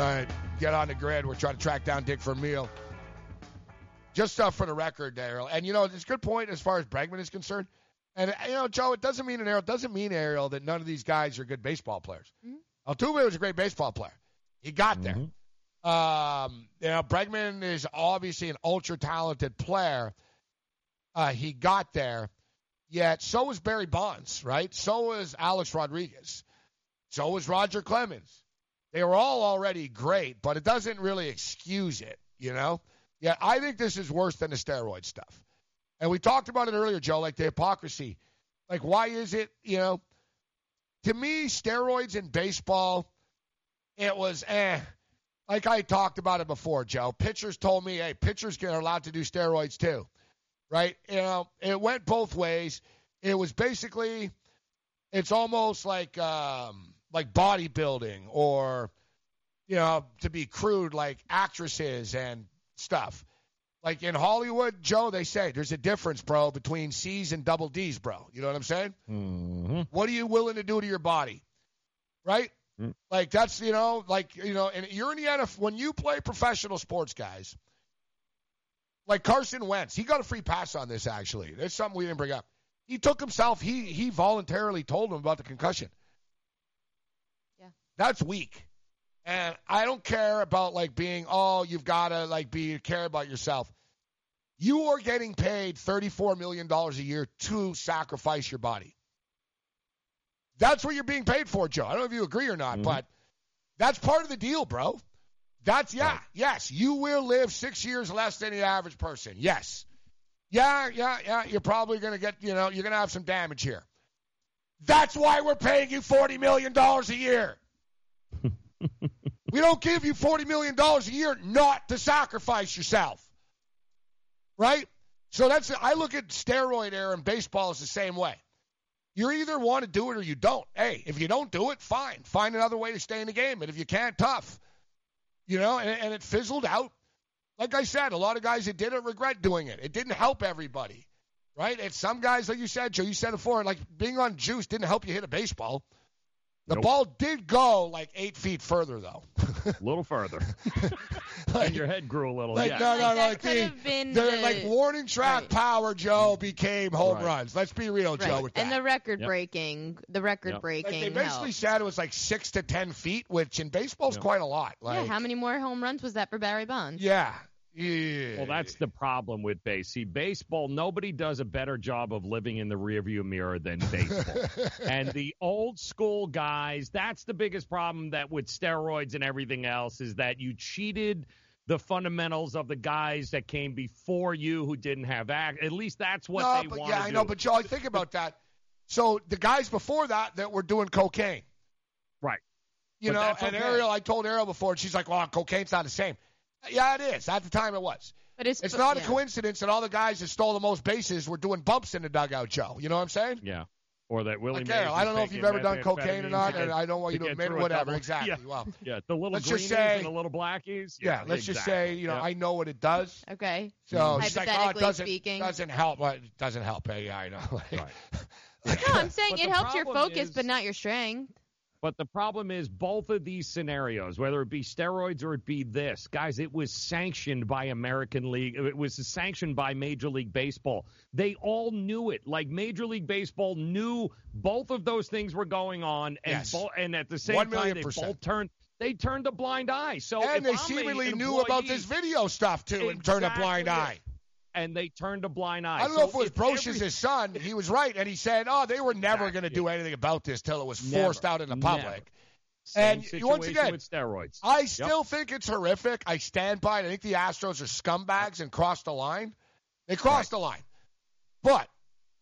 All right, get on the grid. We're trying to track down Dick Vermeil. Just stuff for the record, Daryl. And you know, it's a good point as far as Bregman is concerned. And you know, Joe, it doesn't mean an Ariel. It doesn't mean Ariel that none of these guys are good baseball players. Mm-hmm. Altuve was a great baseball player. He got there. Um, you know, Bregman is obviously an ultra talented player. Uh, he got there. Yet so was Barry Bonds, right? So was Alex Rodriguez. So was Roger Clemens. They were all already great, but it doesn't really excuse it, you know? Yeah, I think this is worse than the steroid stuff. And we talked about it earlier, Joe, like the hypocrisy. Like, why is it, you know? To me, steroids in baseball, it was eh. Like I talked about it before, Joe. Pitchers told me, hey, pitchers are allowed to do steroids too, right? You know, it went both ways. It was basically, it's almost like, um, like bodybuilding or, you know, to be crude, like actresses and stuff. Like in Hollywood, Joe, they say there's a difference, bro, between C's and double D's, bro. You know what I'm saying? Mm-hmm. What are you willing to do to your body? Right? Mm. Like that's, you know, like, you know, and you're in the NFL, when you play professional sports, guys, like Carson Wentz, he got a free pass on this, actually. There's something we didn't bring up. He took himself, he, he voluntarily told him about the concussion. That's weak. And I don't care about like being, oh, you've got to like be care about yourself. You are getting paid $34 million a year to sacrifice your body. That's what you're being paid for, Joe. I don't know if you agree or not, mm-hmm. but that's part of the deal, bro. That's, yeah, yes. You will live six years less than the average person. Yes. Yeah, yeah, yeah. You're probably going to get, you know, you're going to have some damage here. That's why we're paying you $40 million a year. we don't give you $40 million a year not to sacrifice yourself. Right? So that's, I look at steroid era in baseball as the same way. You either want to do it or you don't. Hey, if you don't do it, fine. Find another way to stay in the game. And if you can't, tough. You know, and, and it fizzled out. Like I said, a lot of guys that did it regret doing it. It didn't help everybody. Right? And some guys, like you said, Joe, you said it before, like being on juice didn't help you hit a baseball. The Nope. ball did go like eight feet further, though. A little further. and your head grew a little. Like yeah. no, no, no. Like, could the, have been the, the- like warning track power, Joe, became home Right. runs. Let's be real, Joe, Right. with that. And the record Yep. breaking, the record Yep. breaking. like they basically helped. said it was like six to ten feet, which in baseball is Yep. quite a lot. Like, yeah, how many more home runs was that for Barry Bonds? yeah, yeah. Well, that's the problem with base. See, baseball, nobody does a better job of living in the rearview mirror than baseball. and the old school guys, that's the biggest problem that with steroids and everything else is that you cheated the fundamentals of the guys that came before you who didn't have act. At least that's what no, they but want yeah, I do. know, but Joe, I think about that. So the guys before that that were doing cocaine, right. you But know, and okay. Ariel, I told Ariel before, and she's like, "Well, cocaine's not the same." Yeah, it is. At the time, it was. But it's, It's not yeah. a coincidence that all the guys that stole the most bases were doing bumps in the dugout, Joe. You know what I'm saying? Yeah. Or that Willie Like, Mays I don't know if you've ever done cocaine or not, to and I don't want you to to admit whatever. double- Exactly. Yeah. Well, Yeah, the little let's just greenies say- and the little blackies. yeah. Let's just say, you know, Yeah. I know what it does. Okay. So she's like, oh, it Hypothetically doesn't speaking. doesn't help. Well, it doesn't help. Hey, yeah, I know. Like, No, I'm saying it helps your focus, is- but not your strength. But the problem is both of these scenarios, whether it be steroids or it be this, guys, it was sanctioned by American League. It was sanctioned by Major League Baseball. They all knew it. Like Major League Baseball knew both of those things were going on, and Yes. bo- and at the same time they percent. both turned they turned a blind eye. So and if they I'm seemingly an knew about this video stuff too and turned a blind Exactly. eye. And they turned a blind eye. I don't So know if it was Brocious' every- son. He was right, and he said, "Oh, they were never going to do anything about this till it was Never. forced out in the public." And once again, with steroids. I Yep. still think it's horrific. I stand by it. I think the Astros are scumbags and crossed the line. They crossed the line. But,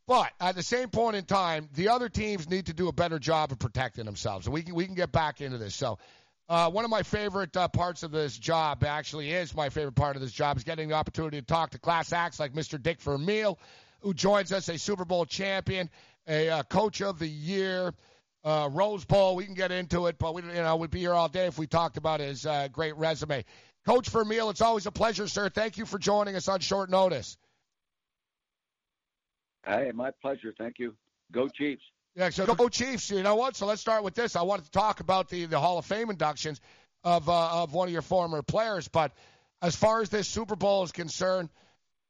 but at the same point in time, the other teams need to do a better job of protecting themselves. And we can we can get back into this. So, uh, one of my favorite uh, parts of this job actually is my favorite part of this job is getting the opportunity to talk to class acts like Mr. Dick Vermeil, who joins us, a Super Bowl champion, a uh, coach of the year uh, Rose Bowl. We can get into it, but we, you know, we'd be here all day if we talked about his uh, great resume. Coach Vermeil, it's always a pleasure, sir. Thank you for joining us on short notice. Hey, my pleasure. Thank you. Go Chiefs. Yeah, so go Chiefs. You know what? So let's start with this. I wanted to talk about the, the Hall of Fame inductions of uh, of one of your former players, but as far as this Super Bowl is concerned,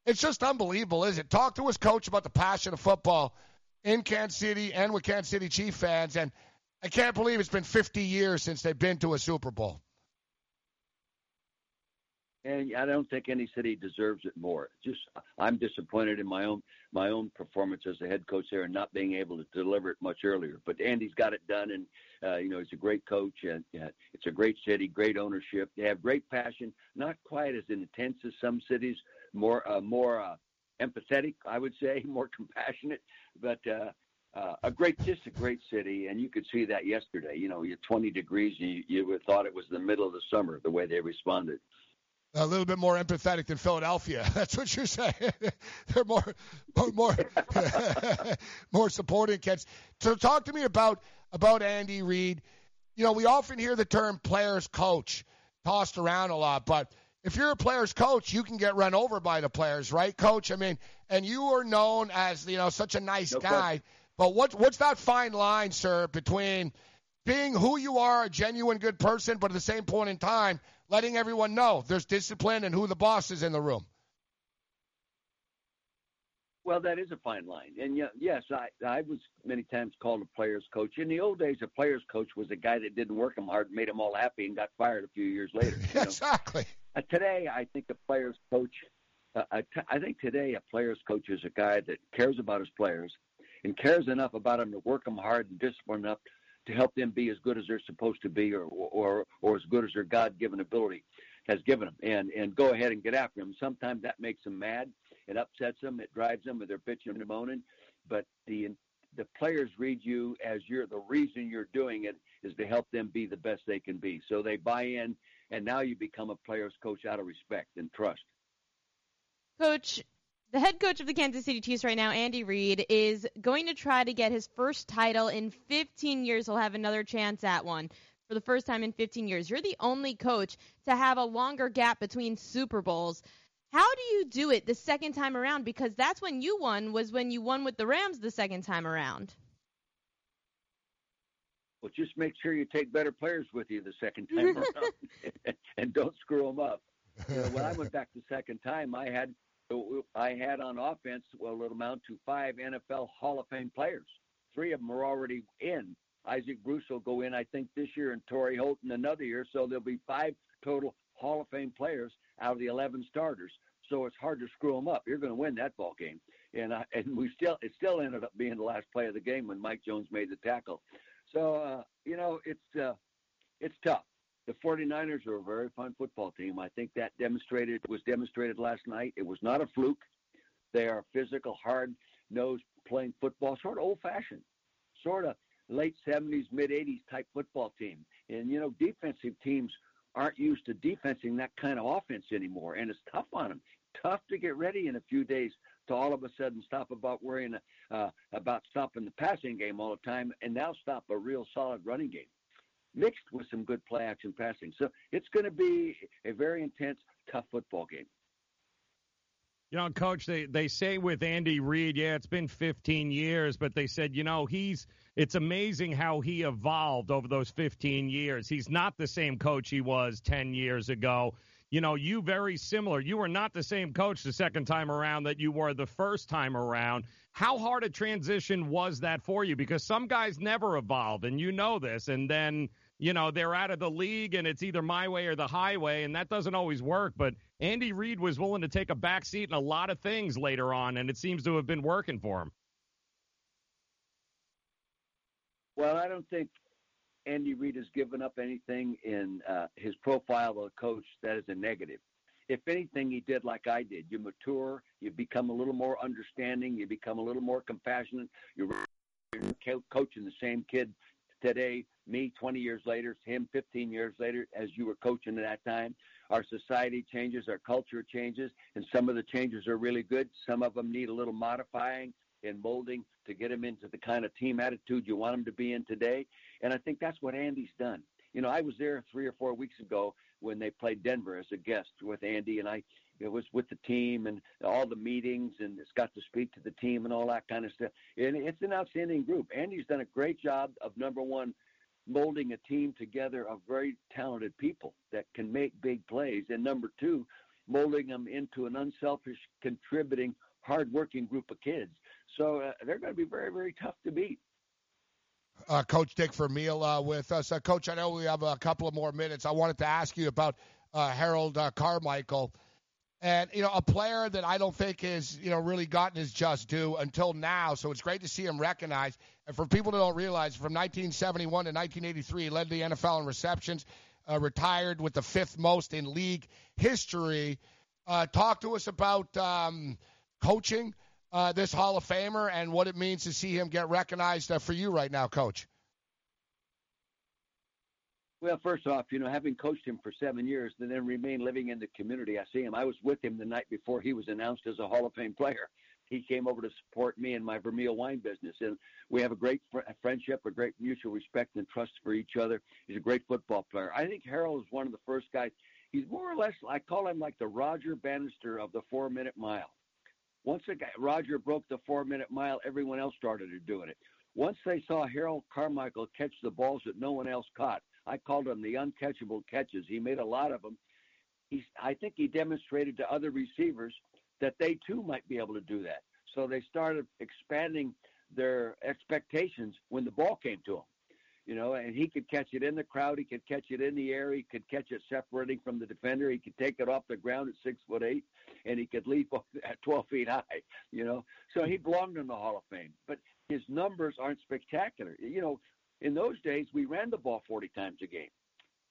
it's just unbelievable, is it? Talk to his coach, about the passion of football in Kansas City and with Kansas City Chief fans, and I can't believe it's been 50 years since they've been to a Super Bowl. And I don't think any city deserves it more. Just I'm disappointed in my own my own performance as a head coach there and not being able to deliver it much earlier. But Andy's got it done, and uh, you know he's a great coach, and uh, it's a great city, great ownership. They have great passion, not quite as intense as some cities, more uh, more uh, empathetic, I would say, more compassionate, but. Uh, uh, a great, just a great city, and you could see that yesterday. You know, you're 20 degrees, you you thought it was the middle of the summer the way they responded. A little bit more empathetic than Philadelphia. That's what you're saying. They're more, more, more, more supporting kids. So talk to me about about Andy Reid. You know, we often hear the term "players coach" tossed around a lot, but if you're a players coach, you can get run over by the players, right, coach? I mean, and you are known as you know such a nice No guy. question. But what what's that fine line, sir, between being who you are, a genuine good person, but at the same point in time, letting everyone know there's discipline and who the boss is in the room. Well, that is a fine line, and yeah, yes, I I was many times called a players coach. In the old days, a players coach was a guy that didn't work them hard, made them all happy, and got fired a few years later. you exactly. Uh, today, I think a players coach. Uh, I, t- I think today a players coach is a guy that cares about his players and cares enough about them to work them hard and discipline enough to help them be as good as they're supposed to be, or or or as good as their God-given ability has given them, and and go ahead and get after them. Sometimes that makes them mad, it upsets them, it drives them, and they're bitching and moaning. But the the players read you as you're the reason you're doing it is to help them be the best they can be. So they buy in, and now you become a players coach out of respect and trust. Coach, the head coach of the Kansas City Chiefs right now, Andy Reid, is going to try to get his first title in 15 years. He'll have another chance at one for the first time in 15 years. You're the only coach to have a longer gap between Super Bowls. How do you do it the second time around? Because that's when you won, was when you won with the Rams the second time around. Well, just make sure you take better players with you the second time around, and don't screw them up. You know, when I went back the second time, I had I had on offense well, it'll amount to five NFL Hall of Fame players. Three of them are already in. Isaac Bruce will go in, I think, this year, and Torry Holt in another year. So there'll be five total Hall of Fame players out of the 11 starters. So it's hard to screw them up. You're going to win that ball game, and I, and we still it still ended up being the last play of the game when Mike Jones made the tackle. So uh, you know it's uh, it's tough. The 49ers are a very fun football team. I think that demonstrated was demonstrated last night. It was not a fluke. They are physical, hard-nosed playing football, sort of old-fashioned, sort of late 70s, mid 80s type football team. And you know, defensive teams aren't used to defensing that kind of offense anymore, and it's tough on them. Tough to get ready in a few days to all of a sudden stop about worrying uh, about stopping the passing game all the time, and now stop a real solid running game mixed with some good play action passing. So it's going to be a very intense, tough football game. You know, Coach, they, they say with Andy Reid, yeah, it's been 15 years, but they said, you know, he's it's amazing how he evolved over those 15 years. He's not the same coach he was 10 years ago. You know, you very similar. You were not the same coach the second time around that you were the first time around. How hard a transition was that for you? Because some guys never evolve, and you know this, and then you know, they're out of the league and it's either my way or the highway, and that doesn't always work. But Andy Reid was willing to take a back seat in a lot of things later on, and it seems to have been working for him. Well, I don't think Andy Reid has given up anything in uh, his profile of a coach that is a negative. If anything, he did like I did. You mature, you become a little more understanding, you become a little more compassionate. You're coaching the same kid today, me 20 years later, him 15 years later, as you were coaching at that time. Our society changes, our culture changes, and some of the changes are really good. Some of them need a little modifying and molding to get him into the kind of team attitude you want him to be in today. And I think that's what Andy's done. You know, I was there three or four weeks ago when they played Denver as a guest with Andy, and I it was with the team and all the meetings and it's got to speak to the team and all that kind of stuff. And it's an outstanding group. Andy's done a great job of number one, molding a team together of very talented people that can make big plays, and number two, molding them into an unselfish, contributing, hardworking group of kids. So uh, they're going to be very, very tough to beat. Uh, Coach Dick Vermeil uh, with us. Uh, Coach, I know we have a couple of more minutes. I wanted to ask you about uh, Harold uh, Carmichael. And, you know, a player that I don't think has, you know, really gotten his just due until now. So it's great to see him recognized. And for people that don't realize, from 1971 to 1983, he led the NFL in receptions, uh, retired with the fifth most in league history. Talk to us about um, coaching uh, this Hall of Famer and what it means to see him get recognized uh, for you right now, Coach. Well, first off, you know, having coached him for seven years and then remain living in the community, I see him. I was with him the night before he was announced as a Hall of Fame player. He came over to support me in my Vermeil wine business, and we have a great fr- friendship, a great mutual respect and trust for each other. He's a great football player. I think Harold is one of the first guys. He's more or less, I call him like the Roger Bannister of the four-minute mile. Once a guy, Roger broke the four-minute mile, everyone else started doing it. Once they saw Harold Carmichael catch the balls that no one else caught, I called them the uncatchable catches. He made a lot of them. He's, I think he demonstrated to other receivers that they too might be able to do that. So they started expanding their expectations when the ball came to him. You know, and he could catch it in the crowd, he could catch it in the air, he could catch it separating from the defender, he could take it off the ground at six foot eight, and he could leap up at 12 feet high. You know, so he belonged in the Hall of Fame. But his numbers aren't spectacular. You know, in those days, we ran the ball 40 times a game,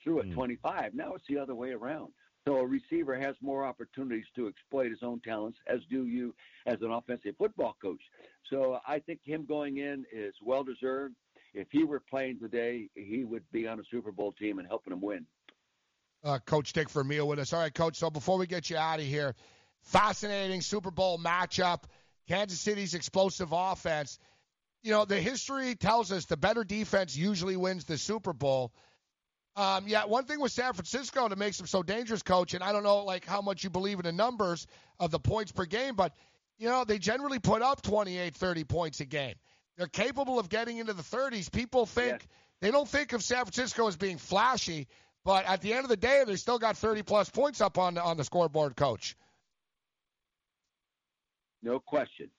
threw it mm. 25. Now it's the other way around. So a receiver has more opportunities to exploit his own talents, as do you as an offensive football coach. So I think him going in is well deserved. If he were playing today, he would be on a Super Bowl team and helping them win. Uh, coach Dick Vermeil with us. All right, Coach. So before we get you out of here, fascinating Super Bowl matchup. Kansas City's explosive offense you know, the history tells us the better defense usually wins the Super Bowl. Um, yeah, one thing with San Francisco that makes them so dangerous, coach, and I don't know like how much you believe in the numbers of the points per game, but you know, they generally put up 28, 30 points a game. They're capable of getting into the 30s. People think they don't think of San Francisco as being flashy, but at the end of the day, they still got 30 plus points up on the, on the scoreboard, coach. No question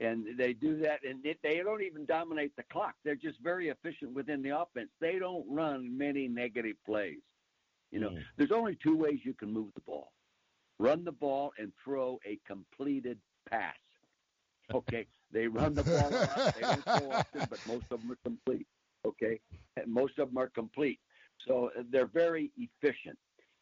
and they do that, and they don't even dominate the clock. They're just very efficient within the offense. They don't run many negative plays. You know, mm. there's only two ways you can move the ball: run the ball and throw a completed pass. Okay, they run the ball a lot. They don't so often, but most of them are complete. Okay, and most of them are complete. So uh, they're very efficient,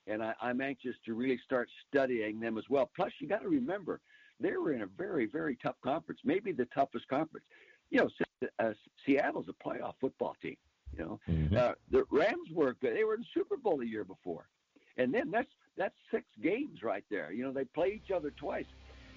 and I, I'm anxious to really start studying them as well. Plus, you got to remember they were in a very, very tough conference, maybe the toughest conference. You know, uh, Seattle's a playoff football team. You know, mm-hmm. uh, the Rams were good. They were in the Super Bowl the year before, and then that's that's six games right there. You know, they play each other twice,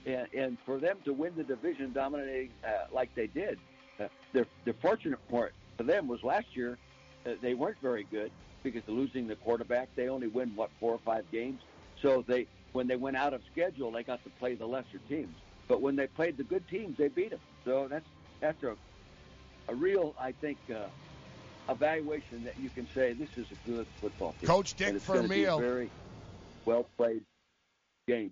and, and for them to win the division, dominating uh, like they did, uh, the the fortunate part for them was last year uh, they weren't very good because of losing the quarterback. They only win what four or five games, so they when they went out of schedule, they got to play the lesser teams. But when they played the good teams, they beat them. So that's that's a a real, I think, uh, evaluation that you can say this is a good football team. Coach Dick and it's gonna be a Vermeil. very well played game.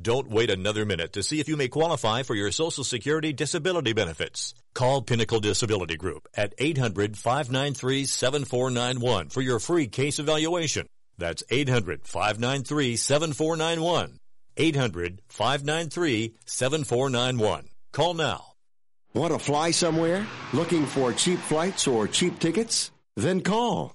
Don't wait another minute to see if you may qualify for your Social Security disability benefits. Call Pinnacle Disability Group at 800-593-7491 for your free case evaluation. That's 800-593-7491. 800-593-7491. Call now. Want to fly somewhere? Looking for cheap flights or cheap tickets? Then call.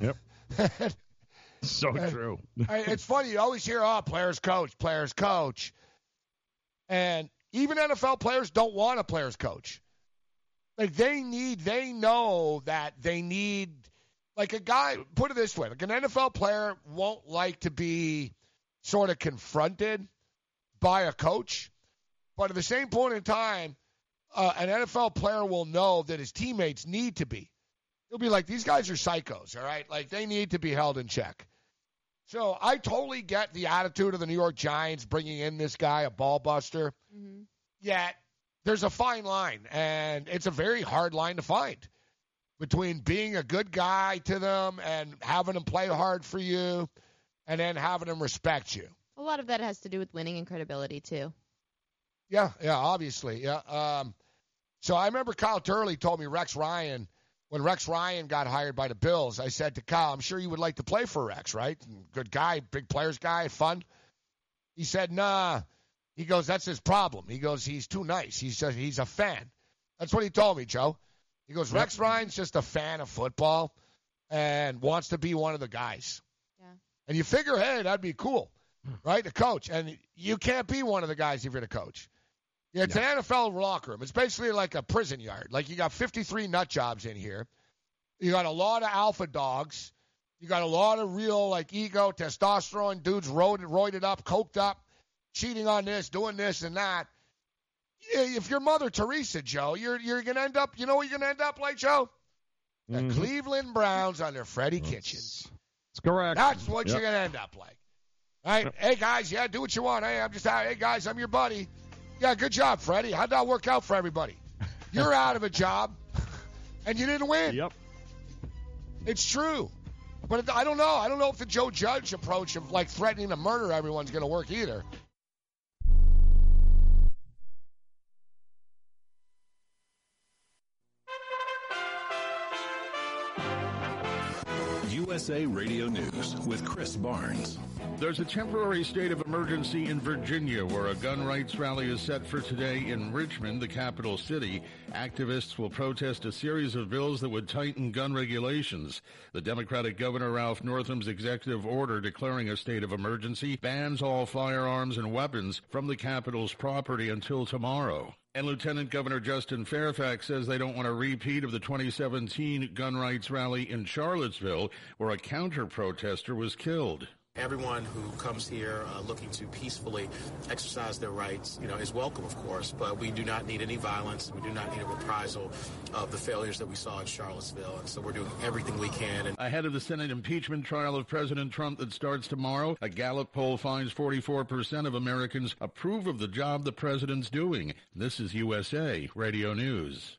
Yep. so true. It's funny. You always hear, oh, players coach, players coach. And even NFL players don't want a players coach. Like they need, they know that they need, like a guy, put it this way, like an NFL player won't like to be sort of confronted by a coach. But at the same point in time, uh, an NFL player will know that his teammates need to be. He'll be like, these guys are psychos, all right? Like they need to be held in check. So I totally get the attitude of the New York Giants bringing in this guy, a ball buster. Mm-hmm. Yet there's a fine line, and it's a very hard line to find between being a good guy to them and having them play hard for you, and then having them respect you. A lot of that has to do with winning and credibility too. Yeah, yeah, obviously, yeah. Um, so I remember Kyle Turley told me Rex Ryan when Rex Ryan got hired by the Bills, I said to Kyle, I'm sure you would like to play for Rex, right? Good guy, big players guy, fun. He said, nah. He goes, that's his problem. He goes, he's too nice. He's just, he's a fan. That's what he told me, Joe. He goes, Rex Ryan's just a fan of football and wants to be one of the guys. Yeah. And you figure, hey, that'd be cool, hmm. right? The coach. And you can't be one of the guys if you're the coach. Yeah, it's an NFL locker room. It's basically like a prison yard. Like you got 53 nut jobs in here. You got a lot of alpha dogs. You got a lot of real like ego, testosterone dudes roided, roided up, coked up, cheating on this, doing this and that. Yeah, If you're Mother Teresa, Joe, you're you're gonna end up. You know what you're gonna end up like, Joe? The Mhm. Cleveland Browns under Freddie Kitchens. That's correct. That's what Yep. you're gonna end up like. Right? Hey guys, yeah, do what you want. Hey, I'm just out. Hey guys, I'm your buddy. Yeah, good job, Freddie. How'd that work out for everybody? You're out of a job, and you didn't win. Yep. It's true. But I don't know. I don't know if the Joe Judge approach of like threatening to murder everyone's going to work either. USA Radio News with Chris Barnes. There's a temporary state of emergency in Virginia where a gun rights rally is set for today in Richmond, the capital city. Activists will protest a series of bills that would tighten gun regulations. The Democratic Governor Ralph Northam's executive order declaring a state of emergency bans all firearms and weapons from the capital's property until tomorrow. And Lieutenant Governor Justin Fairfax says they don't want a repeat of the 2017 gun rights rally in Charlottesville where a counter protester was killed. Everyone who comes here uh, looking to peacefully exercise their rights, you know, is welcome, of course. But we do not need any violence. We do not need a reprisal of the failures that we saw in Charlottesville. And so we're doing everything we can. And Ahead of the Senate impeachment trial of President Trump that starts tomorrow, a Gallup poll finds 44% of Americans approve of the job the president's doing. This is USA Radio News.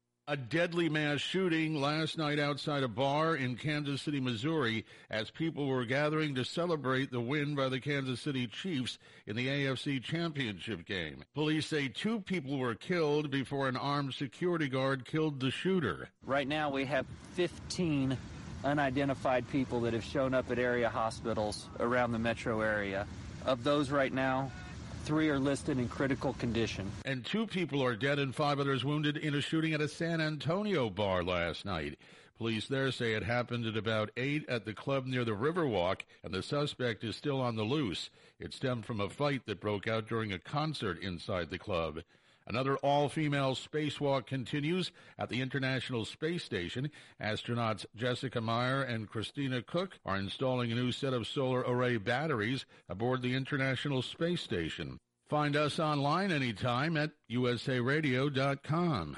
A deadly mass shooting last night outside a bar in Kansas City, Missouri, as people were gathering to celebrate the win by the Kansas City Chiefs in the AFC Championship game. Police say two people were killed before an armed security guard killed the shooter. Right now, we have 15 unidentified people that have shown up at area hospitals around the metro area. Of those right now, three are listed in critical condition. And two people are dead and five others wounded in a shooting at a San Antonio bar last night. Police there say it happened at about 8 at the club near the Riverwalk, and the suspect is still on the loose. It stemmed from a fight that broke out during a concert inside the club. Another all-female spacewalk continues at the International Space Station. Astronauts Jessica Meir and Christina Koch are installing a new set of solar array batteries aboard the International Space Station. Find us online anytime at usaradio.com.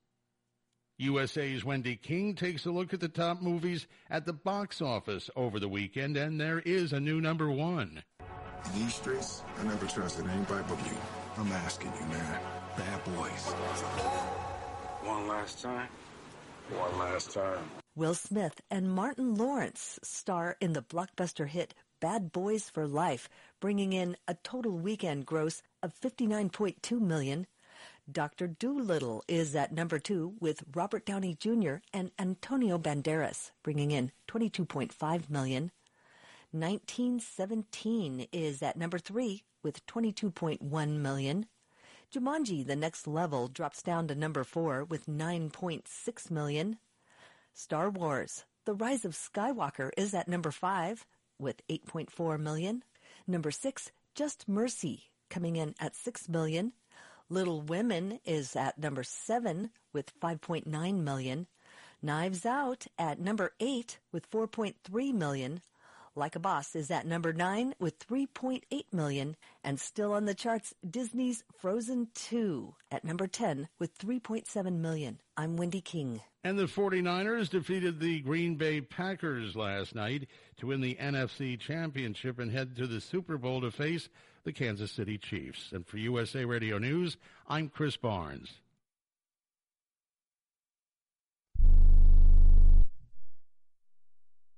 USA's Wendy King takes a look at the top movies at the box office over the weekend, and there is a new number one. In these streets, I never trusted anybody but you. I'm asking you, man. Bad boys. One last time. one last time. Will Smith and Martin Lawrence star in the blockbuster hit Bad Boys for Life, bringing in a total weekend gross of 59.2 million. Dr. Dolittle is at number 2 with Robert Downey Jr. and Antonio Banderas, bringing in 22.5 million. 1917 is at number 3 with 22.1 million. Jumanji: The Next Level drops down to number 4 with 9.6 million. Star Wars: The Rise of Skywalker is at number 5 with 8.4 million. Number 6, Just Mercy, coming in at 6 million. Little Women is at number 7 with 5.9 million. Knives Out at number 8 with 4.3 million. Like a Boss is at number 9 with 3.8 million. And still on the charts, Disney's Frozen 2 at number 10 with 3.7 million. I'm Wendy King. And the 49ers defeated the Green Bay Packers last night to win the NFC Championship and head to the Super Bowl to face the Kansas City Chiefs. And for USA Radio News, I'm Chris Barnes.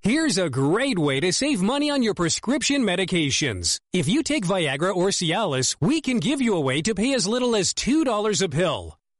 Here's a great way to save money on your prescription medications. If you take Viagra or Cialis, we can give you a way to pay as little as $2 a pill.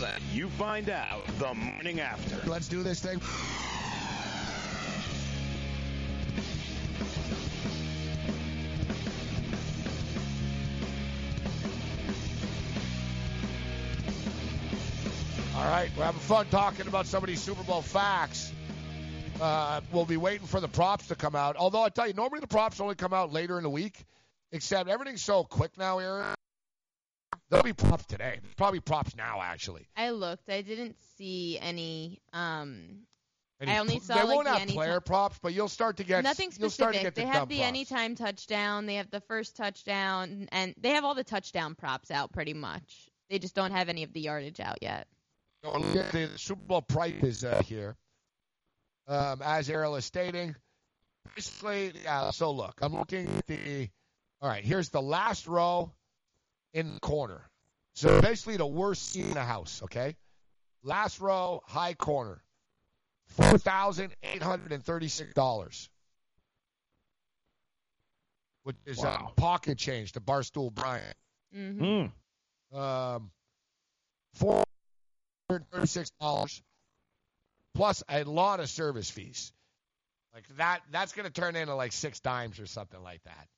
Happened? You find out the morning after. Let's do this thing. All right, we're having fun talking about some of these Super Bowl facts. Uh, we'll be waiting for the props to come out. Although I tell you, normally the props only come out later in the week. Except everything's so quick now, Aaron. There'll be props today. Probably props now, actually. I looked. I didn't see any. Um, Any- I only saw they like won't the have anytime. player props, but you'll start to get Nothing You'll start to specific. get the They dumb have the props. anytime touchdown. They have the first touchdown, and they have all the touchdown props out pretty much. They just don't have any of the yardage out yet. The Super Bowl price is uh, here. Um, as Ariel is stating, basically, yeah, so look, I'm looking at the. All right, here's the last row in the corner. So basically, the worst seat in the house, okay? Last row, high corner. $4,836. Which is uh, pocket change to Barstool Bryant. Mm-hmm. Um, four hundred thirty-six dollars plus a lot of service fees. Like that, that's going to turn into like six dimes or something like that.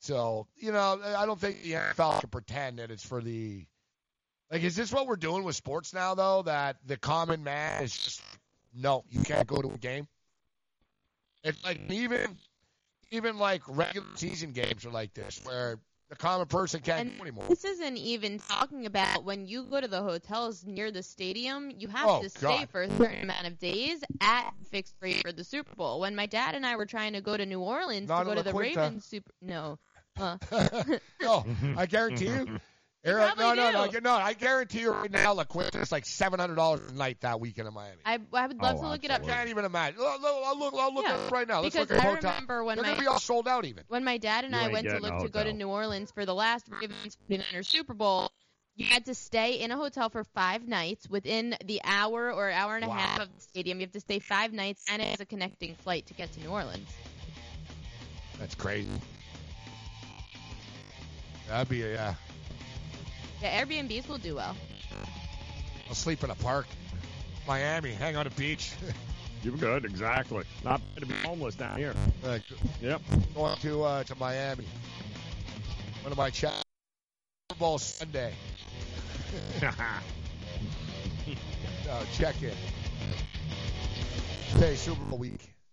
So you know, I don't think the NFL can pretend that it's for the. Like, is this what we're doing with sports now, though? That the common man is just no, you can't go to a game. It's like even, even like regular season games are like this, where the common person can't do anymore. This isn't even talking about when you go to the hotels near the stadium. You have Oh, to stay God. for a certain amount of days at fixed rate for the Super Bowl. When my dad and I were trying to go to New Orleans Not to go to the. Ravens Super, no, uh, no, I guarantee you. Eric, no, probably no, no, no. I guarantee you right now, La Quinta is like seven hundred dollars a night that weekend in Miami. I, I would love Oh, to look it up. I can't even imagine. Look, look, I'll look, I'll look Yeah, at it right now. Let's because look at I hotel. remember when They're my gonna be all sold out even. when my dad and You I went to look to go to. New Orleans for the last Ravens 49ers Super Bowl, you had to stay in a hotel for five nights within the hour or hour and a half of the stadium. You have to stay five nights, and it's a connecting flight to get to New Orleans. That's crazy. That'd be a, yeah. Yeah, Airbnbs will do well. I'll sleep in a park. Miami, hang on a beach. You're good, exactly. Not going to be homeless down here. Uh, Yep. going to uh, to Miami. One of my chat Super Bowl Sunday. Uh, check in. Hey, Super Bowl week.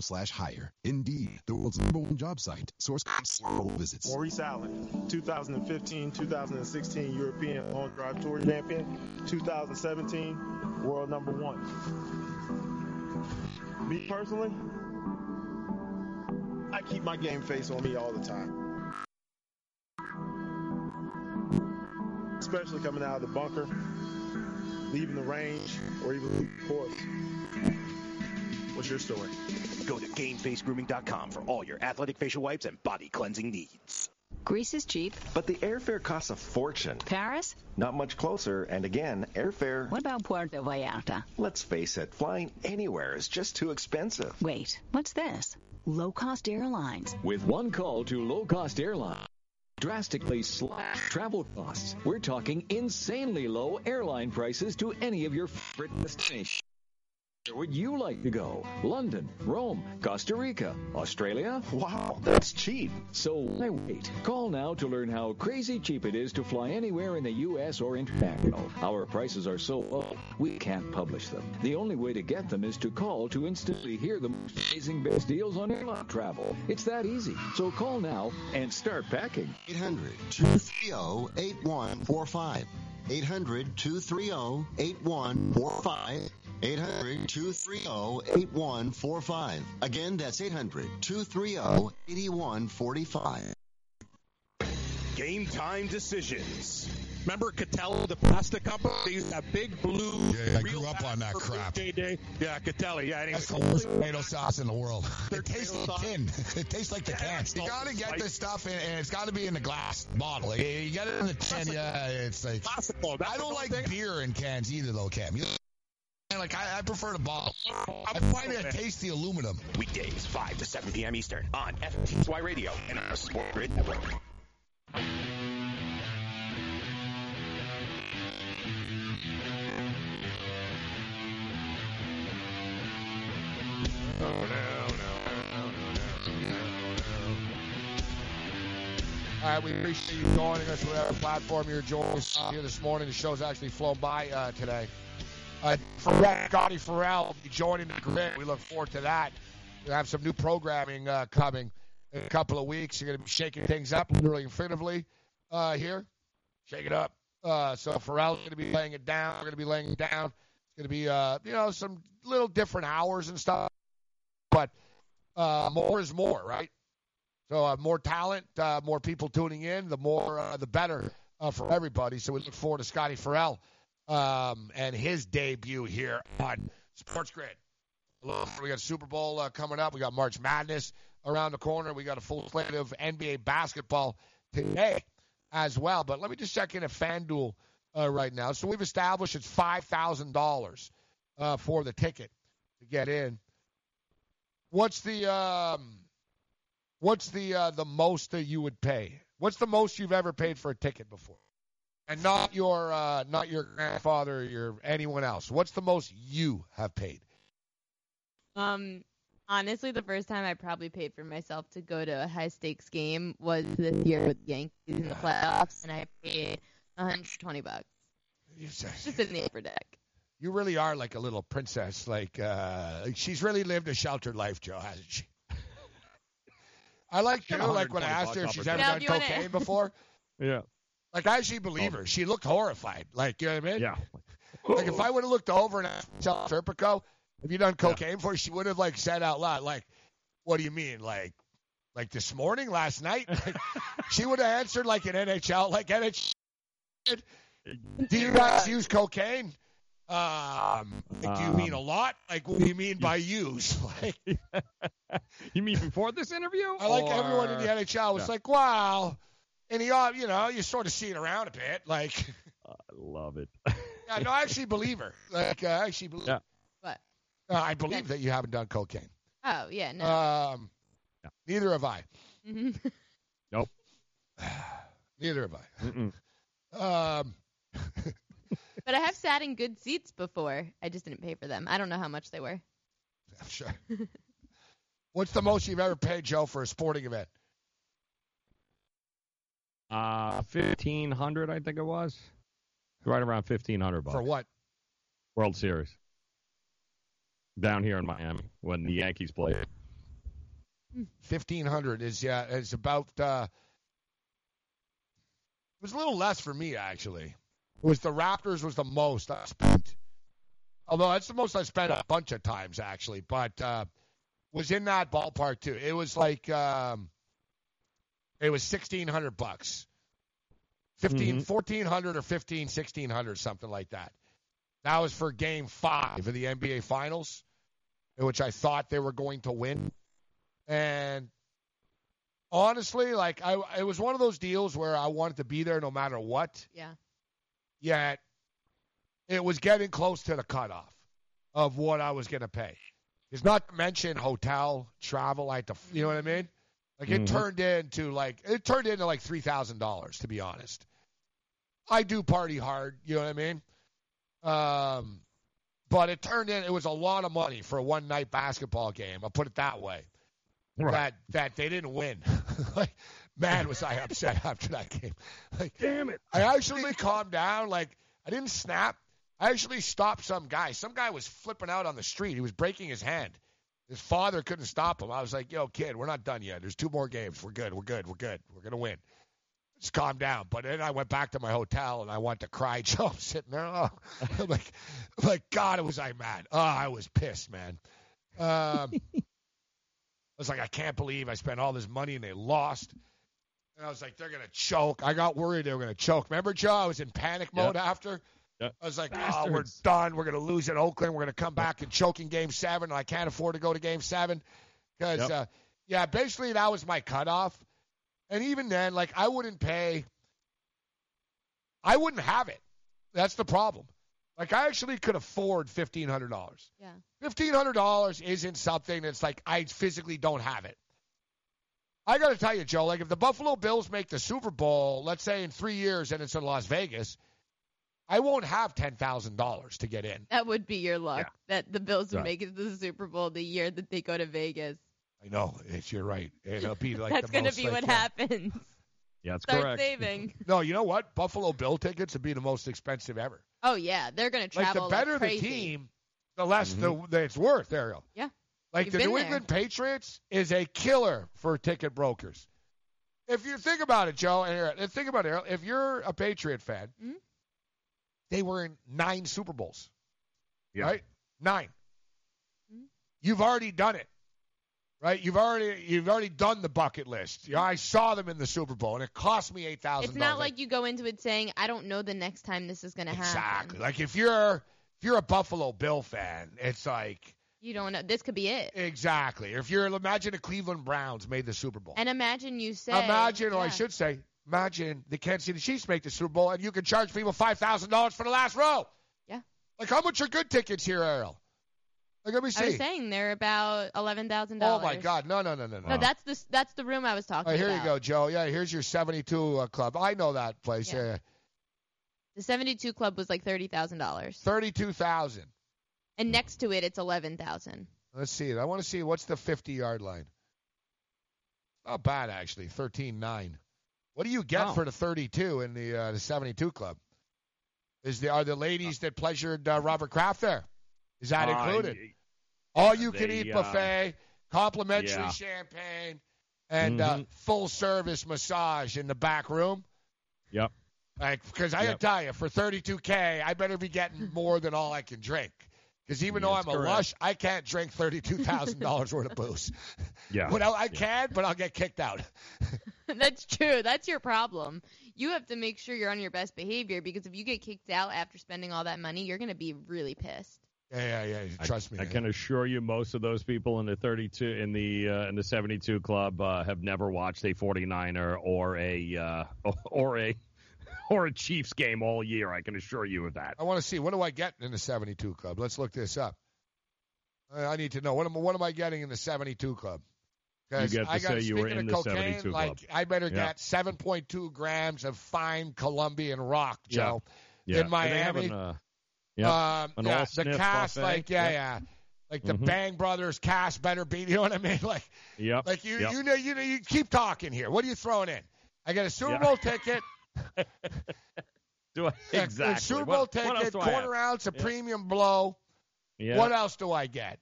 slash hire. Indeed, the world's number one job site. Source code visits. Maurice Allen, 2015-2016 European Long Drive Tour Champion, 2017 World Number One. Me personally, I keep my game face on me all the time. Especially coming out of the bunker, leaving the range, or even leaving the course. What's your story? Go to GameFaceGrooming.com for all your athletic facial wipes and body cleansing needs. Greece is cheap. But the airfare costs a fortune. Paris? Not much closer, and again, airfare. What about Puerto Vallarta? Let's face it, flying anywhere is just too expensive. Wait, what's this? Low cost airlines. With one call to low cost airlines, drastically slash travel costs. We're talking insanely low airline prices to any of your favorite destinations. Where would you like to go? London, Rome, Costa Rica, Australia? Wow, that's cheap. So why wait? Call now to learn how crazy cheap it is to fly anywhere in the U.S. or international. Our prices are so low, we can't publish them. The only way to get them is to call to instantly hear the most amazing best deals on airline travel. It's that easy. So call now and start packing. 800 230 8145. 800 230 8145. 800 230 8145. Again, that's 800 230 8145. Game time decisions. Remember Catelli, the pasta company? They used that big blue. Yeah, I grew up on that crap. birthday Day. Yeah, Catelli. Yeah, anyway. That's the worst tomato sauce in the world. It tastes like tin. It tastes like the can. You gotta get this stuff in, and it's gotta be in the glass bottle. Like, You get it in the tin, yeah, it's like. I don't like beer in cans either, though, Cam. You, like I, I prefer the bottle. I find it taste the aluminum. Weekdays, 5 to 7 p.m. Eastern on FNTSY Radio and our Sport Grid Network. All right, we appreciate you joining us, whatever platform you're joining us here this morning. The show's actually flown by uh, today. Uh, Farrell, Scotty Farrell will be joining the grid. We look forward to that. We have some new programming uh, coming in a couple of weeks. You're going to be shaking things up, literally and figuratively, uh, here. Shake it up. Uh, so Farrell's going to be laying it down. We're going to be laying it down. It's going to be, uh, you know, some little different hours and stuff. But uh, more is more, right? So uh, more talent, uh, more people tuning in, the more, uh, the better uh, for everybody. So we look forward to Scotty Farrell um, and his debut here on Sports Grid. We got Super Bowl uh, coming up. We got March Madness around the corner. We got a full slate of NBA basketball today as well. But let me just check in at FanDuel uh, right now. So we've established it's five thousand dollars uh, for the ticket to get in. What's the um, what's the uh, the most that you would pay? What's the most you've ever paid for a ticket before? And not your uh, not your grandfather or your anyone else. What's the most you have paid? Um, honestly, the first time I probably paid for myself to go to a high stakes game was this year with the Yankees in the playoffs, and I paid 120 bucks. You Just in the upper deck. You really are like a little princess. Like uh, she's really lived a sheltered life, Joe, hasn't she? I like you. Got Like when I asked her if she's ever her done Now, wanna- cocaine before. Yeah. Like I actually believe her. She looked horrified. Like you know what I mean? Yeah. Like if I would have looked over and asked Serpico, have you done cocaine before? She would have like said out loud, like, "What do you mean? Like, like this morning, last night?" Like, she would have answered like an NHL, like NHL. Do you guys use cocaine? Um, like, do you mean a lot? Like, what do you mean by use? Like, You mean before this interview? I like everyone in the NHL was Yeah. like, wow. And he, uh, you know, you sort of see it around a bit. Like, I love it. yeah, no, I actually believe her. Like, uh, I actually believe. Yeah. What? Uh, I believe that you haven't done cocaine. Oh yeah, no. Um, neither have I. Mhm. Nope. Neither have I. Mm-mm. Um, but I have sat in good seats before. I just didn't pay for them. I don't know how much they were. I'm sure. What's the most you've ever paid, Joe, for a sporting event? Uh, fifteen hundred, I think it was. Right around fifteen hundred bucks For what? World Series. Down here in Miami when the Yankees played. Fifteen hundred is yeah, is about. uh It was a little less for me actually. It was the Raptors was the most I spent. Although that's the most I spent a bunch of times actually, but uh was in that ballpark too. It was like um it was sixteen hundred bucks. 15, Mhm. 1400 or 15, 1600, something like that. That was for game five of the NBA Finals, in which I thought they were going to win. And honestly, like I, it was one of those deals where I wanted to be there no matter what. Yeah. Yet it was getting close to the cutoff of what I was going to pay. It's not to mention hotel, travel, like to, you know what I mean? Like it Mhm. turned into like it turned into like three thousand dollars to be honest. I do party hard, you know what I mean? Um, but it turned in it was a lot of money for a one night basketball game. I'll put it that way. Right. That that they didn't win. like, man, was I upset after that game. Like, Damn it! I actually calmed down. Like, I didn't snap. I actually stopped some guy. Some guy was flipping out on the street. He was breaking his hand. His father couldn't stop him. I was like, "Yo, kid, we're not done yet. There's two more games. We're good. We're good. We're good. We're gonna win." Just calm down. But then I went back to my hotel and I wanted to cry. Joe, I'm sitting there. Oh, I'm like, like, God, it was I mad? Oh, I was pissed, man. Um, I was like, I can't believe I spent all this money and they lost. And I was like, they're gonna choke. I got worried they were gonna choke. Remember, Joe? I was in panic mode after. Yep. I was like, oh, we're done. We're gonna lose at Oakland. We're gonna come back and choke in Game Seven. And I can't afford to go to Game Seven because, Yep. uh, yeah, basically that was my cutoff. And even then, like, I wouldn't pay. I wouldn't have it. That's the problem. Like, I actually could afford fifteen hundred dollars. Yeah. Fifteen hundred dollars isn't something that's like I physically don't have it. I got to tell you, Joe. Like if the Buffalo Bills make the Super Bowl, let's say in three years, and it's in Las Vegas, I won't have ten thousand dollars to get in. That would be your luck that the Bills would Right. make it to the Super Bowl the year that they go to Vegas. I know. It's you're right. It'll be like That's gonna be like, what yeah. happens. Yeah, that's Start correct. saving. No, you know what? Buffalo Bill tickets would be the most expensive ever. Oh yeah, they're gonna travel. Like the better like the team, the less Mhm. the, the it's worth, Ariel. Yeah. Like You've the New there. England Patriots is a killer for ticket brokers. If you think about it, Joe, and Ariel, think about it, Ariel, if you're a Patriot fan, Mhm. They were in nine Super Bowls, Yeah. right? 9 Mhm. You've already done it, right? You've already you've already done the bucket list. You know, I saw them in the Super Bowl, and it cost me eight thousand. It's not like you go into it saying, "I don't know the next time this is gonna exactly happen." like if you're if you're a Buffalo Bill fan, it's like You don't know. This could be it. exactly. If you're imagine the Cleveland Browns made the Super Bowl. And imagine you say, Imagine, or I should say, imagine the Kansas City Chiefs make the Super Bowl, and you can charge people five thousand dollars for the last row. Yeah. Like how much are good tickets here, Ariel? Like let me see. I was saying they're about eleven thousand oh dollars. Oh my God, no, no, no, no, no. No, that's the that's the room I was talking right, here about. you go, Joe. Yeah, here's your seventy-two uh, club. I know that place. Yeah. Yeah, The seventy-two club was like thirty thousand dollars, thirty-two thousand. and next to it, it's eleven thousand. Let's see it. I want to see what's the fifty-yard line. Not bad actually, thirteen-nine. What do you get Oh. for the thirty-two in the uh, the seventy-two club? Is the are the ladies that pleasured uh, Robert Kraft there? Is that Uh, included? y- All you can they, eat uh, buffet, complimentary yeah. champagne, and uh, Mhm. full service massage in the back room. Yep. Like, because I Yep. tell you, for 32k, I better be getting more than all I can drink. Because even though I'm a correct. lush, I can't drink thirty-two thousand dollars worth of booze. Yeah. Well, I can, but I'll get kicked out. That's true. That's your problem. You have to make sure you're on your best behavior because if you get kicked out after spending all that money, you're going to be really pissed. Yeah, yeah, yeah. Trust me. I can assure you, most of those people in the 32 in the uh, in the 72 club uh, have never watched a 49er or a uh, or a or a Chiefs game all year. I can assure you of that. I want to see what do I get in the 72 club. Let's look this up. I need to know what am what am I getting in the 72 club? You get to I got, say you were in the cocaine, 72 like club. I better Yeah. get 7.2 grams of fine Colombian rock, Joe, Yeah. in they have Miami. an, uh, yeah, Um, yeah, the cast, buffet. like yeah, yeah, like the Mhm. Bang Brothers cast better be. You know what I mean? Like, Yep. like you, Yep. you know, you know, you keep talking here. What are you throwing in? I got a Super Yeah. Bowl ticket. Do I, a- a exactly. Super What- Bowl what else ticket, do I have? quarter ounce a Yeah. premium blow. Yeah. What else do I get?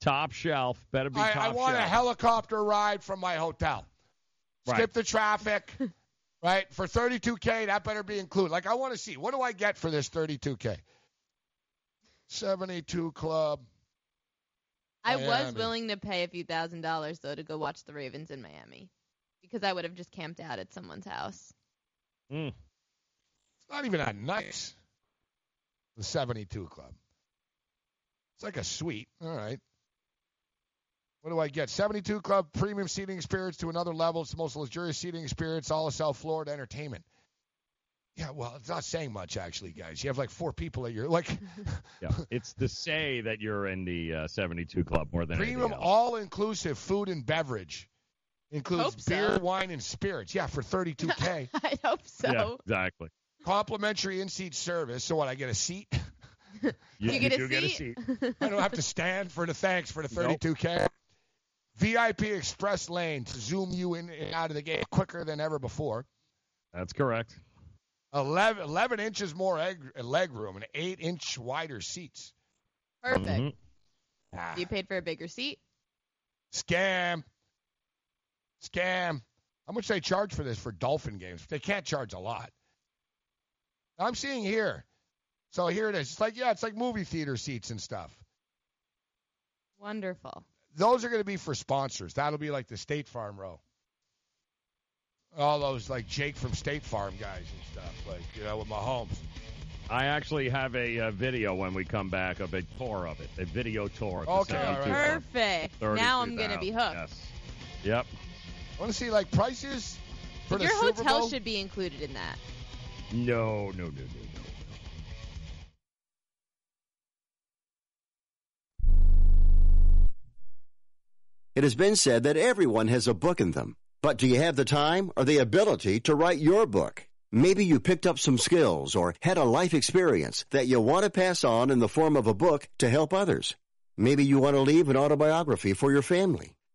Top shelf. Better be I, top I want shelf. a helicopter ride from my hotel. Right. Skip the traffic. right? For 32K, that better be included. Like, I want to see. What do I get for this 32K? 72 Club. I was willing to pay a few thousand dollars though to go watch the Ravens in Miami because I would have just camped out at someone's house. Mm. It's not even that nice. The 72 Club. It's like a suite. All right. What do I get? 72 Club premium seating experience to another level. It's the most luxurious seating experience, all of South Florida entertainment. Yeah, well, it's not saying much actually, guys. You have like four people at your like Yeah. It's to say that you're in the uh, 72 club more than premium anything else. all-inclusive food and beverage. Includes Hope so. beer, wine, and spirits. Yeah, for 32K. I hope so. Yeah, exactly. Complimentary in-seat service. So what? I get a seat. You, You get a do get a seat? seat. I don't have to stand for the thanks for the 32K. VIP express lane to zoom you in and out of the gate quicker than ever before. That's correct. 11, 11 inches more egg, leg room and 8 inch wider seats. Perfect. Mhm. Ah, You paid for a bigger seat. scam. Scam. How much they charge for this for Dolphin games? They can't charge a lot. I'm seeing here. So here it is. It's like, yeah, it's like movie theater seats and stuff. Wonderful. those are going to be for sponsors. That'll be like the State Farm row. All those like Jake from State Farm guys and stuff, like you know, with Mahomes. I actually have a uh, video when we come back of a tour of it, a video tour. Of the Okay, 72 all right. Perfect. Now I'm gonna be hooked. Yes. Yep. I want to see like prices for the Your Super hotel Bowl. should be included in that. No, no, no, no, no. It has been said that everyone has a book in them. But do you have the time or the ability to write your book? Maybe you picked up some skills or had a life experience that you want to pass on in the form of a book to help others. Maybe you want to leave an autobiography for your family.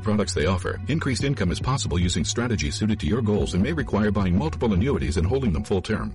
products they offer. Increased income is possible using strategies suited to your goals and may require buying multiple annuities and holding them full term.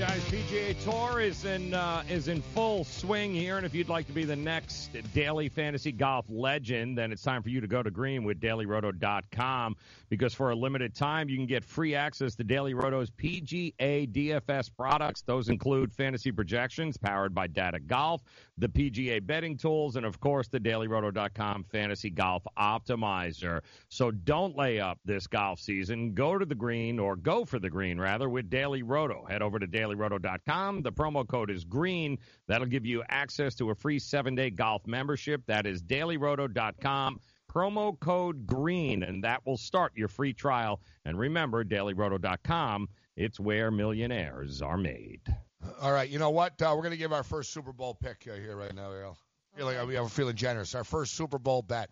Right, guys. PGA Tour is in uh, is in full swing here, and if you'd like to be the next daily fantasy golf legend, then it's time for you to go to green with DailyRoto.com because for a limited time you can get free access to Daily Roto's PGA DFS products. Those include fantasy projections powered by Data Golf, the PGA betting tools, and of course the DailyRoto.com Fantasy Golf Optimizer. So don't lay up this golf season. Go to the green or go for the green rather with Daily Roto. Head over to dailyroto.com. The promo code is green. That'll give you access to a free seven day golf membership. That is dailyroto.com. Promo code green, and that will start your free trial. And remember, dailyroto.com, it's where millionaires are made. All right, you know what? Uh, we're going to give our first Super Bowl pick uh, here right now, Ariel. Feel like we are feeling generous. Our first Super Bowl bet.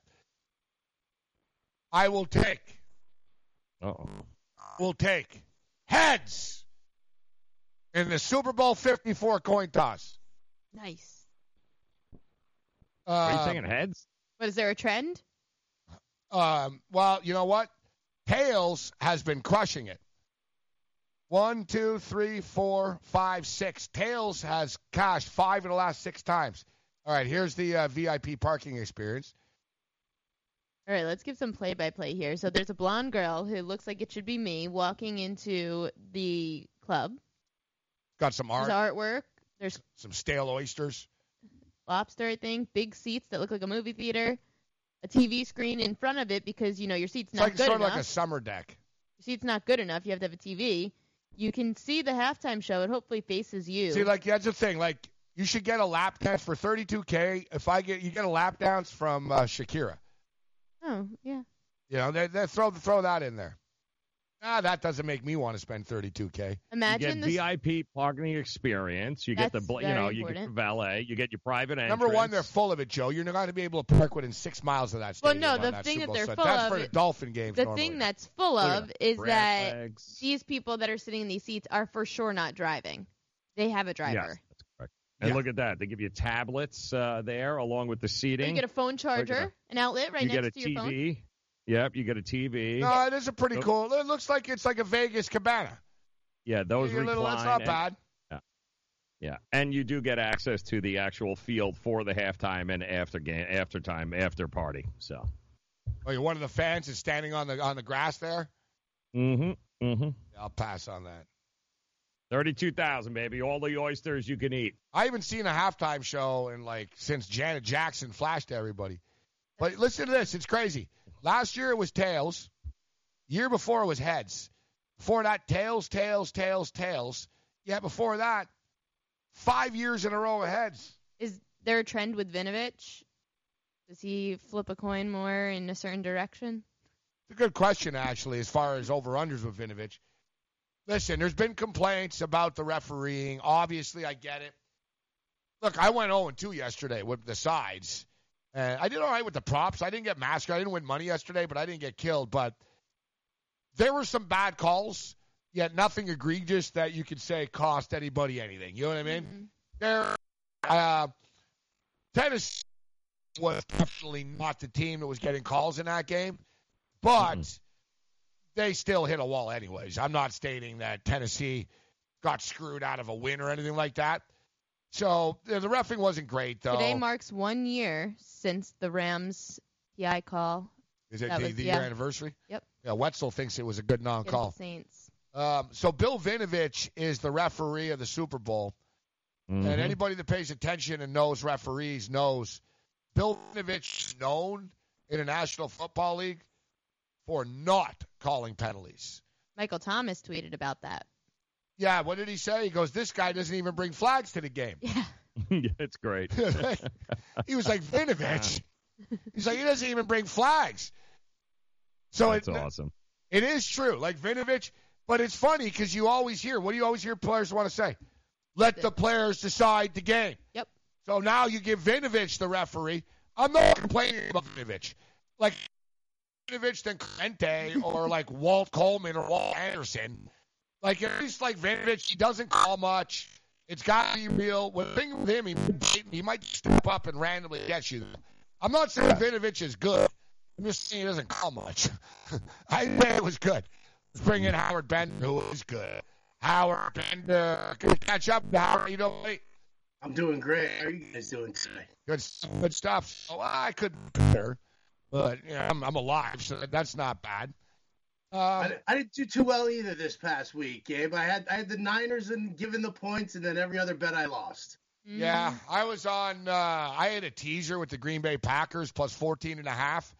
I will take. Uh oh. Will take heads in the Super Bowl 54 coin toss. Nice. Uh, Are you saying heads? But is there a trend? Um, well, you know what? Tails has been crushing it. One, two, three, four, five, six. Tails has cashed five in the last six times. All right, here's the uh, VIP parking experience. All right, let's give some play by play here. So there's a blonde girl who looks like it should be me walking into the club. Got some art. There's artwork. There's some stale oysters. Lobster, I think. Big seats that look like a movie theater. A TV screen in front of it because you know your seat's It's not like good sort enough. of like a summer deck. Your seat's not good enough. You have to have a TV. You can see the halftime show. It hopefully faces you. See, like that's the thing. Like you should get a lap dance for 32k. If I get you get a lap dance from uh, Shakira. oh yeah. You know, they, they throw throw that in there. Ah, that doesn't make me want to spend 32k. Imagine you this. get VIP parking experience. You get the That's you know you get valet. You get your private entrance. Number one, they're full of it, Joe. You're not going to be able to park within six miles of that Well, stadium. no, the thing Super that they're Sunday. full That's of. for the Dolphin games. the normally. thing that's full Look at of that. is Red that flags. these people that are sitting in these seats are for sure not driving. They have a driver. Yes, that's correct. And look at that. They give you tablets uh, there along with the Or seating. you get a phone charger, an outlet right you next to your phone. Yep, you get a TV. No, it is a pretty cool. It looks like it's like a Vegas cabana. Yeah, those Your little- that's not and- bad. Yeah. Yeah, and you do get access to the actual field for the halftime and after game, after time, after party. So. Oh, you're one of the fans is standing on the on the grass there. Mm-hmm. Mm-hmm. Yeah, I'll pass on that. Thirty-two thousand, baby. All the oysters you can eat. I haven't seen a halftime show in like since Janet Jackson flashed to everybody. But listen to this, it's crazy. Last year it was tails. Year before it was heads. Before that, tails, tails, tails, tails. Yeah, before that, five years in a row of heads. Is there a trend with Vinovich? Does he flip a coin more in a certain direction? It's a good question, actually, as far as over unders with Vinovich. listen, there's been complaints about the refereeing. Obviously, I get it. Look, I went 0 2 yesterday with the sides. And I did all right with the props. I didn't get massacred. I didn't win money yesterday, but I didn't get killed. But there were some bad calls, yet nothing egregious that you could say cost anybody anything. You know what I mean? There, uh, Tennessee was definitely not the team that was getting calls in that game, but they still hit a wall anyways. I'm not stating that Tennessee got screwed out of a win or anything like that. So the the refing wasn't great though. Today marks one year since the Rams PI call. Is it That the, was- the yeah. year anniversary? Yep. Yeah, Wetzel thinks it was a good non-call. the Saints. Um, so Bill Vinovich is the referee of the Super Bowl, Mhm. and anybody that pays attention and knows referees knows Bill Vinovich is known in the National Football League for not calling penalties. Michael Thomas tweeted about that. Yeah, what did he say? He goes, "This guy doesn't even bring flags to the game." Yeah. yeah, it's great. he was like Vinovich. He's like he doesn't even bring flags. So That's it, awesome. It is true, like Vinovich, but it's funny because you always hear what do you always hear players want to say? Let the players decide the game. Yep. So now you give Vinovich the referee. I'm not complaining about Vinovich. Like Vinovich than Corrente or like Walt Coleman or Walt Anderson. Like at least like Vinovich, he doesn't call much. It's got to be real. One thing with him, he, he might step up and randomly get you. I'm not saying Vinovich is good. I'm just saying he doesn't call much. I think it was good. Let's bring in Howard Bender, who is good. Howard Bender, can we catch up? Howard, you know, wait. I'm doing great. How are you guys doing today? Good, good stuff. So I could be better, but you know, I'm, I'm alive, so that's not bad. Um, I, I didn't do too well either this past week, Gabe. I had I had the Niners and given the points, and then every other bet I lost. Yeah, I was on. Uh, I had a teaser with the Green Bay Packers plus 14 and a half.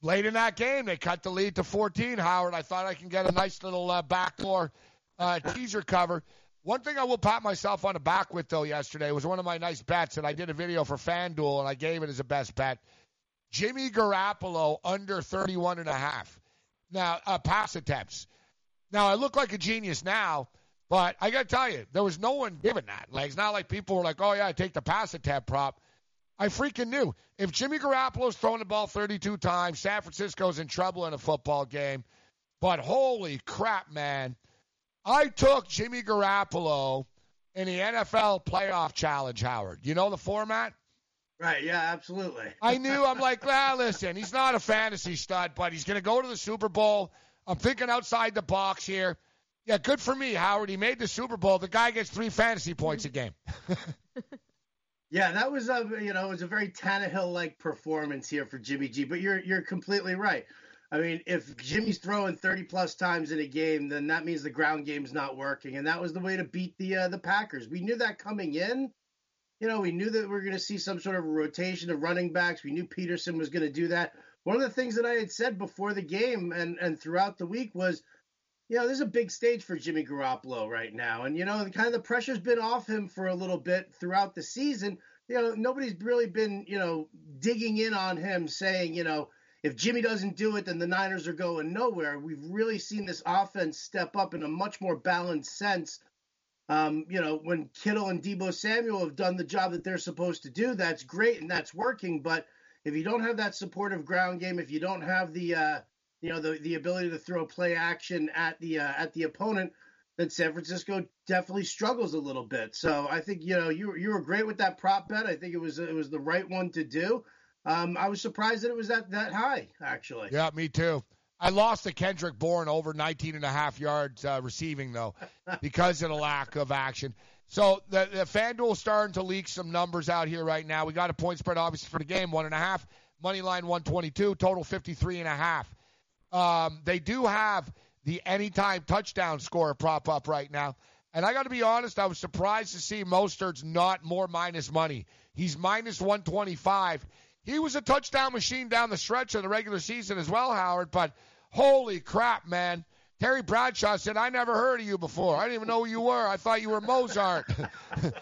Late in that game, they cut the lead to 14. Howard, I thought I can get a nice little uh, backdoor uh, teaser cover. One thing I will pat myself on the back with though yesterday was one of my nice bets, and I did a video for FanDuel, and I gave it as a best bet. Jimmy Garoppolo under 31 and a half. Now, uh, pass attempts. Now, I look like a genius now, but I got to tell you, there was no one giving that. Like, it's not like people were like, oh, yeah, I take the pass attempt prop. I freaking knew. If Jimmy Garoppolo's throwing the ball 32 times, San Francisco's in trouble in a football game. But holy crap, man. I took Jimmy Garoppolo in the NFL playoff challenge, Howard. You know the format? Right? Yeah, absolutely. I knew. I'm like, ah, listen, he's not a fantasy stud, but he's going to go to the Super Bowl. I'm thinking outside the box here. Yeah, good for me, Howard. He made the Super Bowl. The guy gets three fantasy points a game. Yeah, that was a you know it was a very Tannehill like performance here for Jimmy G. But you're you're completely right. I mean, if Jimmy's throwing 30 plus times in a game, then that means the ground game's not working, and that was the way to beat the uh, the Packers. We knew that coming in. You know, we knew that we were going to see some sort of rotation of running backs. We knew Peterson was going to do that. One of the things that I had said before the game and and throughout the week was, you know, there's a big stage for Jimmy Garoppolo right now, and you know, kind of the pressure's been off him for a little bit throughout the season. You know, nobody's really been, you know, digging in on him, saying, you know, if Jimmy doesn't do it, then the Niners are going nowhere. We've really seen this offense step up in a much more balanced sense. Um, you know, when Kittle and Deebo Samuel have done the job that they're supposed to do, that's great and that's working. But if you don't have that supportive ground game, if you don't have the, uh, you know, the the ability to throw play action at the uh, at the opponent, then San Francisco definitely struggles a little bit. So I think you know you you were great with that prop bet. I think it was it was the right one to do. Um, I was surprised that it was that that high actually. Yeah, me too. I lost to Kendrick Bourne over 19 and a half yards uh, receiving, though, because of the lack of action. So the, the FanDuel starting to leak some numbers out here right now. We got a point spread, obviously, for the game, one and a half. Money line 122, total 53 and a half. Um, they do have the anytime touchdown score prop up right now. And I got to be honest, I was surprised to see Mostert's not more minus money. He's minus 125. He was a touchdown machine down the stretch of the regular season as well, Howard. But holy crap, man. Terry Bradshaw said, I never heard of you before. I didn't even know who you were. I thought you were Mozart.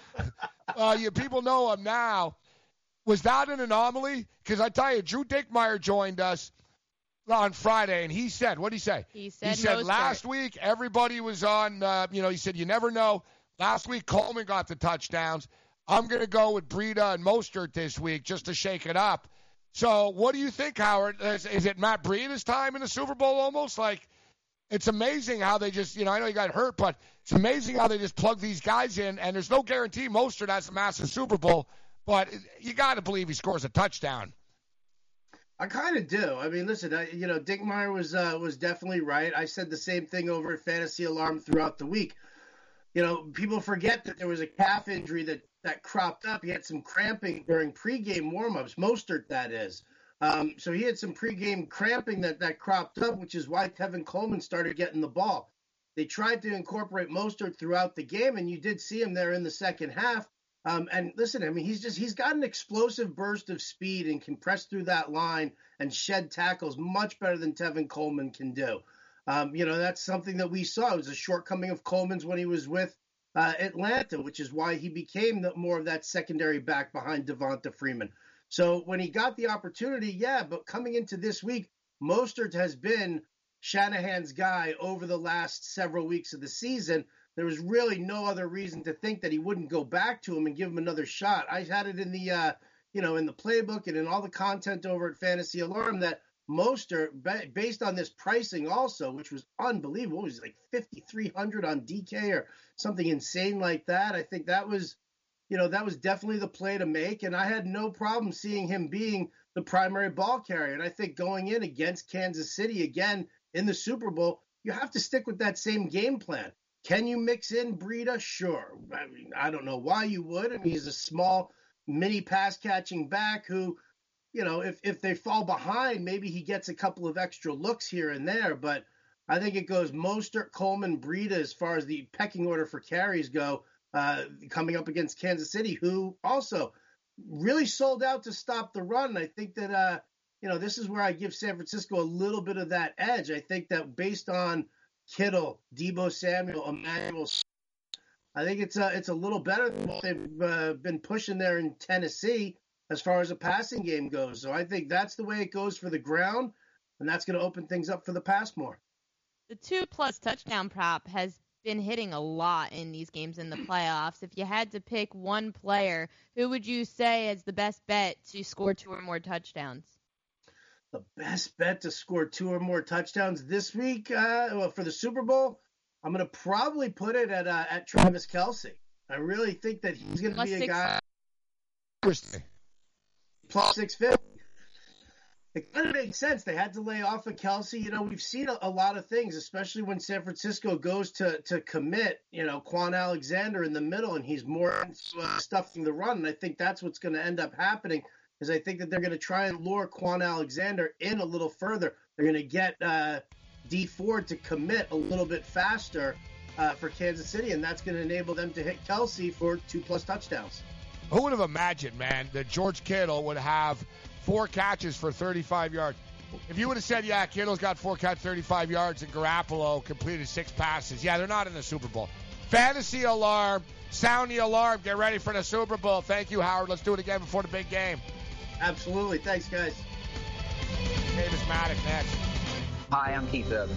uh, you people know him now. Was that an anomaly? Because I tell you, Drew Dinkmeyer joined us. on Friday, and he said, what did he say? He said, he said Mostert. last week everybody was on. Uh, you know, he said you never know. Last week Coleman got the touchdowns. I'm going to go with Breida and Mostert this week just to shake it up. So, what do you think, Howard? Is, is it Matt Breida's time in the Super Bowl almost? Like, it's amazing how they just, you know, I know he got hurt, but it's amazing how they just plug these guys in, and there's no guarantee Mostert has a massive Super Bowl, but you got to believe he scores a touchdown. I kind of do. I mean, listen, I, you know, Dinkmeyer was uh, was definitely right. I said the same thing over at Fantasy Alarm throughout the week. You know, people forget that there was a calf injury that that cropped up. He had some cramping during pregame warmups. Mostert, that is. Um, so he had some pregame cramping that that cropped up, which is why Tevin Coleman started getting the ball. They tried to incorporate Mostert throughout the game, and you did see him there in the second half. Um, and listen, I mean, he's just he's got an explosive burst of speed and can press through that line and shed tackles much better than Tevin Coleman can do. Um, you know, that's something that we saw. It was a shortcoming of Coleman's when he was with uh, Atlanta, which is why he became the, more of that secondary back behind Devonta Freeman. So when he got the opportunity, yeah, but coming into this week, Mostert has been Shanahan's guy over the last several weeks of the season. There was really no other reason to think that he wouldn't go back to him and give him another shot. I had it in the, uh, you know, in the playbook and in all the content over at Fantasy Alarm that Mostert, based on this pricing also, which was unbelievable, it was like 5,300 on DK or something insane like that. I think that was, you know, that was definitely the play to make. And I had no problem seeing him being the primary ball carrier. And I think going in against Kansas City again in the Super Bowl, you have to stick with that same game plan. Can you mix in Breida? Sure. I mean, I don't know why you would. I mean, he's a small mini pass catching back who, you know, if if they fall behind, maybe he gets a couple of extra looks here and there. But I think it goes Mostert, Coleman, Breida as far as the pecking order for carries go, uh, coming up against Kansas City, who also really sold out to stop the run. I think that uh, you know this is where I give San Francisco a little bit of that edge. I think that based on Kittle, Deebo Samuel, Emmanuel. I think it's a it's a little better than what they've uh, been pushing there in Tennessee as far as a passing game goes. So I think that's the way it goes for the ground, and that's going to open things up for the pass more. The two plus touchdown prop has been hitting a lot in these games in the playoffs. If you had to pick one player, who would you say is the best bet to score two or more touchdowns? the best bet to score two or more touchdowns this week uh, well, for the Super Bowl, I'm going to probably put it at uh, at Travis Kelce. I really think that he's going to be a six. guy plus six fifty. It kind of makes sense. They had to lay off of Kelce. You know, we've seen a, a lot of things, especially when San Francisco goes to to commit. You know, Kwon Alexander in the middle, and he's more uh, stuffing the run. And I think that's what's going to end up happening is I think that they're going to try and lure Kwon Alexander in a little further. They're going to get uh, Dee Ford to commit a little bit faster uh, for Kansas City, and that's going to enable them to hit Kelce for two plus touchdowns. Who would have imagined, man, that George Kittle would have four catches for 35 yards? If you would have said, yeah, Kittle's got four catches, 35 yards, and Garoppolo completed six passes, yeah, they're not in the Super Bowl. Fantasy alarm, sound the alarm, get ready for the Super Bowl. Thank you, Howard. Let's do it again before the big game. Absolutely. Thanks, guys. Davis Mattek next. Hi, I'm Keith Urban.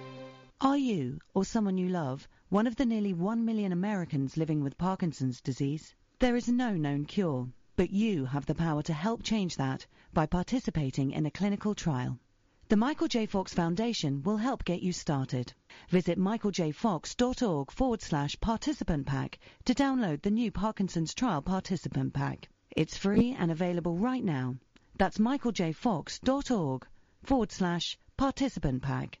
Are you, or someone you love, one of the nearly one million Americans living with Parkinson's disease? There is no known cure, but you have the power to help change that by participating in a clinical trial. The Michael J. Fox Foundation will help get you started. Visit michaeljfox.org forward slash participant pack to download the new Parkinson's Trial Participant Pack. It's free and available right now. That's michaeljfox.org forward slash participant pack.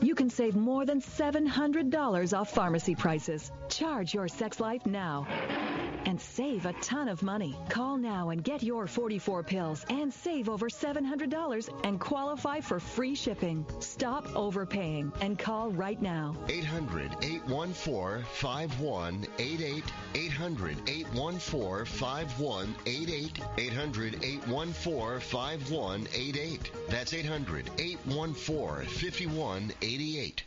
You can save more than $700 off pharmacy prices. Charge your sex life now and save a ton of money. Call now and get your 44 pills and save over $700 and qualify for free shipping. Stop overpaying and call right now. 800 814 5188. 800 814 5188. 800 814 5188. That's 800 814 5188.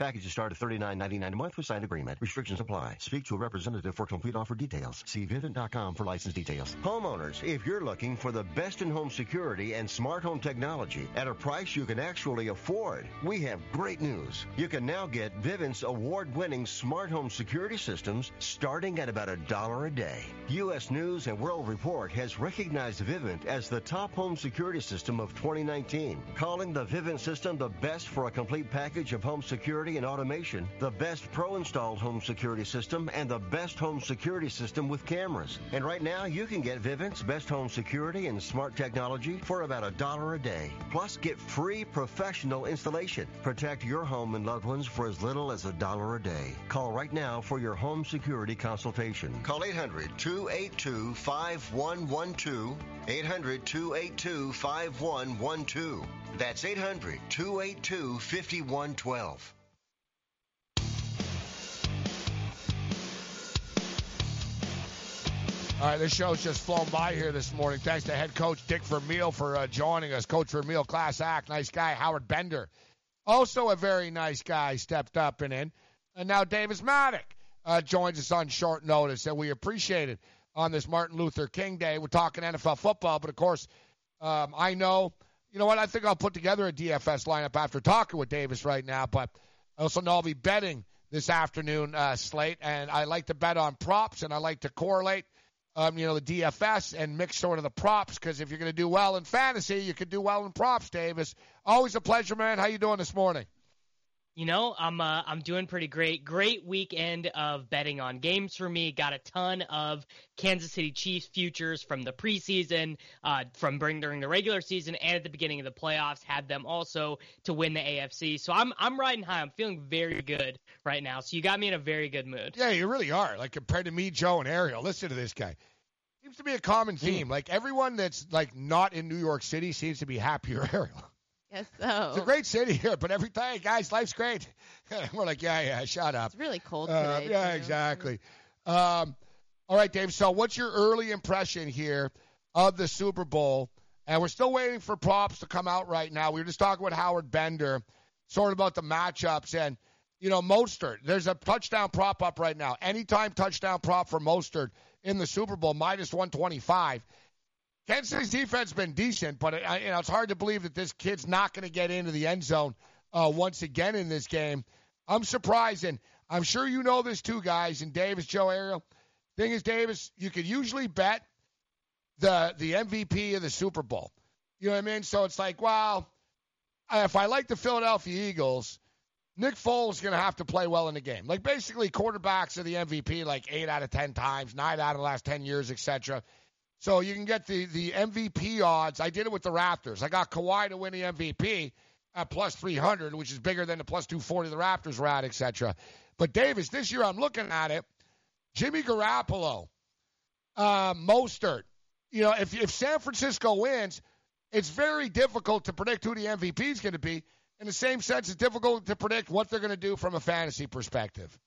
Packages start at $39.99 a month with signed agreement. Restrictions apply. Speak to a representative for complete offer details. See Vivint.com for license details. Homeowners, if you're looking for the best in home security and smart home technology at a price you can actually afford, we have great news. You can now get Vivint's award winning smart home security systems starting at about a dollar a day. U.S. News and World Report has recognized Vivint as the top home security system of 2019, calling the Vivint system the best for a complete package of home security and automation, the best pro installed home security system, and the best home security system with cameras. And right now, you can get Vivint's best home security and smart technology for about a dollar a day. Plus, get free professional installation. Protect your home and loved ones for as little as a dollar a day. Call right now for your home security consultation. Call 800 282 5112. 800 282 5112. That's 800 282 5112. All right, this show's just flown by here this morning. Thanks to head coach Dick Vermeil for uh, joining us. Coach Vermeil, class act, nice guy. Howard Bender, also a very nice guy, stepped up and in. And now Davis Mattek uh, joins us on short notice, and we appreciate it on this Martin Luther King Day. We're talking NFL football, but of course, um, I know, you know what, I think I'll put together a DFS lineup after talking with Davis right now, but I also know I'll be betting this afternoon uh, slate, and I like to bet on props, and I like to correlate – um, you know, the DFS and mix sort of the props because if you're going to do well in fantasy, you could do well in props, Davis. Always a pleasure, man. How you doing this morning? You know, I'm uh, I'm doing pretty great. Great weekend of betting on games for me. Got a ton of Kansas City Chiefs futures from the preseason, uh, from during during the regular season, and at the beginning of the playoffs. Had them also to win the AFC. So I'm I'm riding high. I'm feeling very good right now. So you got me in a very good mood. Yeah, you really are. Like compared to me, Joe, and Ariel. Listen to this guy. Seems to be a common theme. Mm. Like everyone that's like not in New York City seems to be happier, Ariel. Yes, so. It's a great city here, but every day, guys, life's great. We're like, yeah, yeah, shut up. It's really cold uh, today. yeah, too. exactly. Um, all right, Dave. So, what's your early impression here of the Super Bowl? And we're still waiting for props to come out right now. We were just talking with Howard Bender, sort of about the matchups, and you know, Mostert. There's a touchdown prop up right now. Anytime touchdown prop for Mostert in the Super Bowl, minus 125. Kansas City's defense has been decent, but it, you know it's hard to believe that this kid's not going to get into the end zone uh, once again in this game. I'm surprised, and I'm sure you know this too, guys. And Davis, Joe, Ariel. Thing is, Davis, you could usually bet the the MVP of the Super Bowl. You know what I mean? So it's like, well, if I like the Philadelphia Eagles, Nick Foles is going to have to play well in the game. Like basically, quarterbacks are the MVP like eight out of ten times, nine out of the last ten years, etc. So you can get the the MVP odds. I did it with the Raptors. I got Kawhi to win the MVP at plus 300, which is bigger than the plus 240 the Raptors were at, etc. But Davis, this year I'm looking at it. Jimmy Garoppolo, uh, Mostert. You know, if if San Francisco wins, it's very difficult to predict who the MVP is going to be. In the same sense, it's difficult to predict what they're going to do from a fantasy perspective.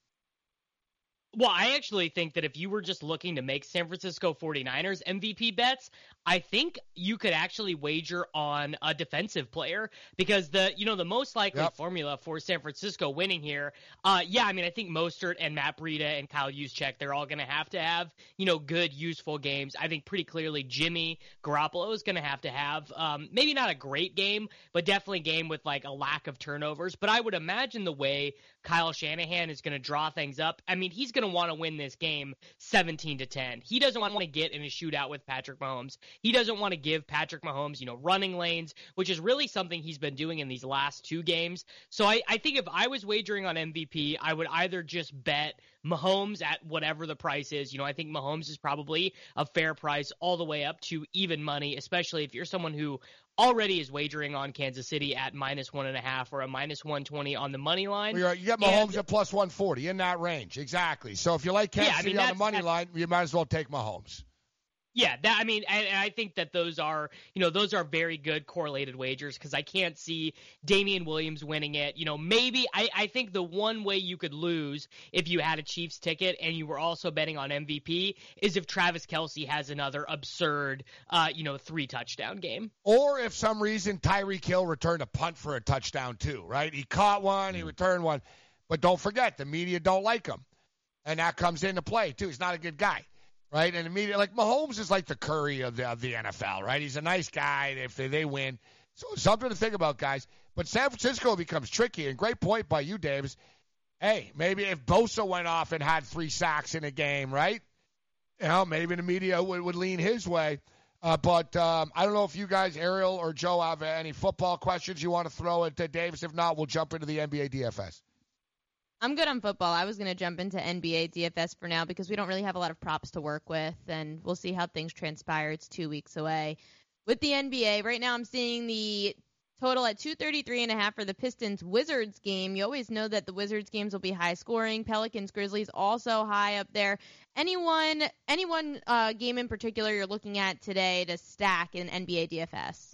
Well, I actually think that if you were just looking to make San Francisco 49ers MVP bets, I think you could actually wager on a defensive player because the you know the most likely Yep. formula for San Francisco winning here, uh, yeah, I mean I think Mostert and Matt Breida and Kyle Juszczyk they're all going to have to have you know good useful games. I think pretty clearly Jimmy Garoppolo is going to have to have um, maybe not a great game, but definitely a game with like a lack of turnovers. But I would imagine the way Kyle Shanahan is going to draw things up. I mean he's going to want to win this game 17 to 10. He doesn't want to get in a shootout with Patrick Mahomes. He doesn't want to give Patrick Mahomes, you know, running lanes, which is really something he's been doing in these last two games. So I, I think if I was wagering on MVP, I would either just bet Mahomes at whatever the price is. You know, I think Mahomes is probably a fair price all the way up to even money, especially if you're someone who already is wagering on Kansas City at minus one and a half or a minus 120 on the money line. Well, You get And- Mahomes at plus 140 in that range, exactly. So if you like Kansas Yeah, I mean, City on the money line, you might as well take Mahomes. Yeah, that I mean, and, and I think that those are, you know, those are very good correlated wagers because I can't see Damien Williams winning it. You know, maybe I, I think the one way you could lose if you had a Chiefs ticket and you were also betting on MVP is if Travis Kelce has another absurd, uh, you know, three touchdown game. Or if some reason Tyreek Hill returned a punt for a touchdown too, right? He caught one, he returned one. But don't forget, the media don't like him. And that comes into play too. He's not a good guy. Right? And media like Mahomes is like the Curry of the of the NFL, right? He's a nice guy if they, they win. So something to think about, guys. But San Francisco becomes tricky, and great point by you, Davis. Hey, maybe if Bosa went off and had three sacks in a game, right? You know, maybe the media would, would lean his way. Uh, but um, I don't know if you guys, Ariel or Joe, have any football questions you want to throw at uh, Davis. If not, we'll jump into the NBA DFS. I'm good on football. I was going to jump into NBA DFS for now because we don't really have a lot of props to work with, and we'll see how things transpire. It's two weeks away. With the NBA, right now I'm seeing the total at 233 and a half for the Pistons Wizards game. You always know that the Wizards games will be high scoring. Pelicans Grizzlies also high up there. Anyone, anyone uh, game in particular you're looking at today to stack in NBA DFS?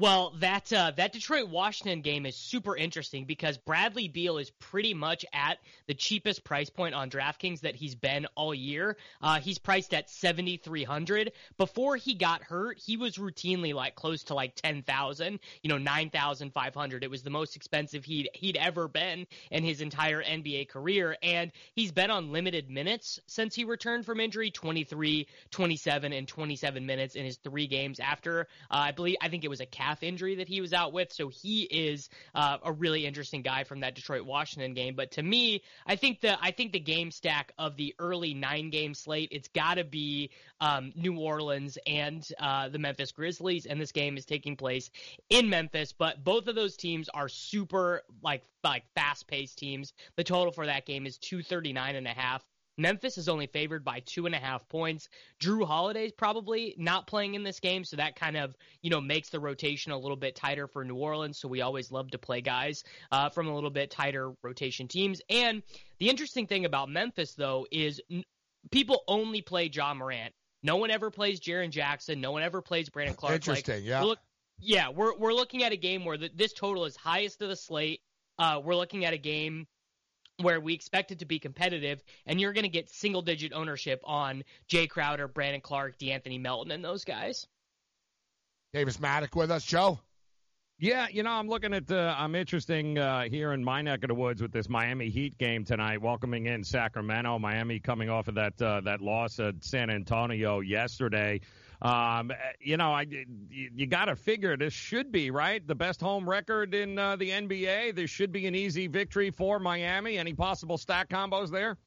Well, that uh, that Detroit Washington game is super interesting because Bradley Beal is pretty much at the cheapest price point on DraftKings that he's been all year. Uh, he's priced at seventy three hundred. Before he got hurt, he was routinely like close to like ten thousand, you know, nine thousand five hundred. It was the most expensive he'd he'd ever been in his entire NBA career, and he's been on limited minutes since he returned from injury 23, 27, and 27 minutes in his three games after. Uh, I believe I think it was a calf injury that he was out with. So he is uh, a really interesting guy from that Detroit Washington game. But to me, I think the I think the game stack of the early nine game slate, it's got to be um, New Orleans and uh, the Memphis Grizzlies, and this game is taking place in Memphis. But both of those teams are super like like fast paced teams. The total for that game is 239 and a half. Memphis is only favored by two and a half points. Jrue Holiday's probably not playing in this game, so that kind of you know makes the rotation a little bit tighter for New Orleans. So we always love to play guys uh, from a little bit tighter rotation teams. And the interesting thing about Memphis though is n- people only play Ja Morant. No one ever plays Jaren Jackson. No one ever plays Brandon Clarke. Interesting, Like, yeah. we're Look, yeah, we're we're looking at a game where the, this total is highest of the slate. Uh, we're looking at a game where we expect it to be competitive, and you're going to get single digit ownership on Jae Crowder, Brandon Clarke, De'Anthony Melton, and those guys. Davis Mattek with us, Joe. Yeah, you know, I'm looking at. Uh, I'm interesting uh, here in my neck of the woods with this Miami Heat game tonight, welcoming in Sacramento. Miami coming off of that uh, that loss at San Antonio yesterday. Um, you know, I you, you got to figure this should be right the best home record in uh, the NBA. This should be an easy victory for Miami. Any possible stack combos there?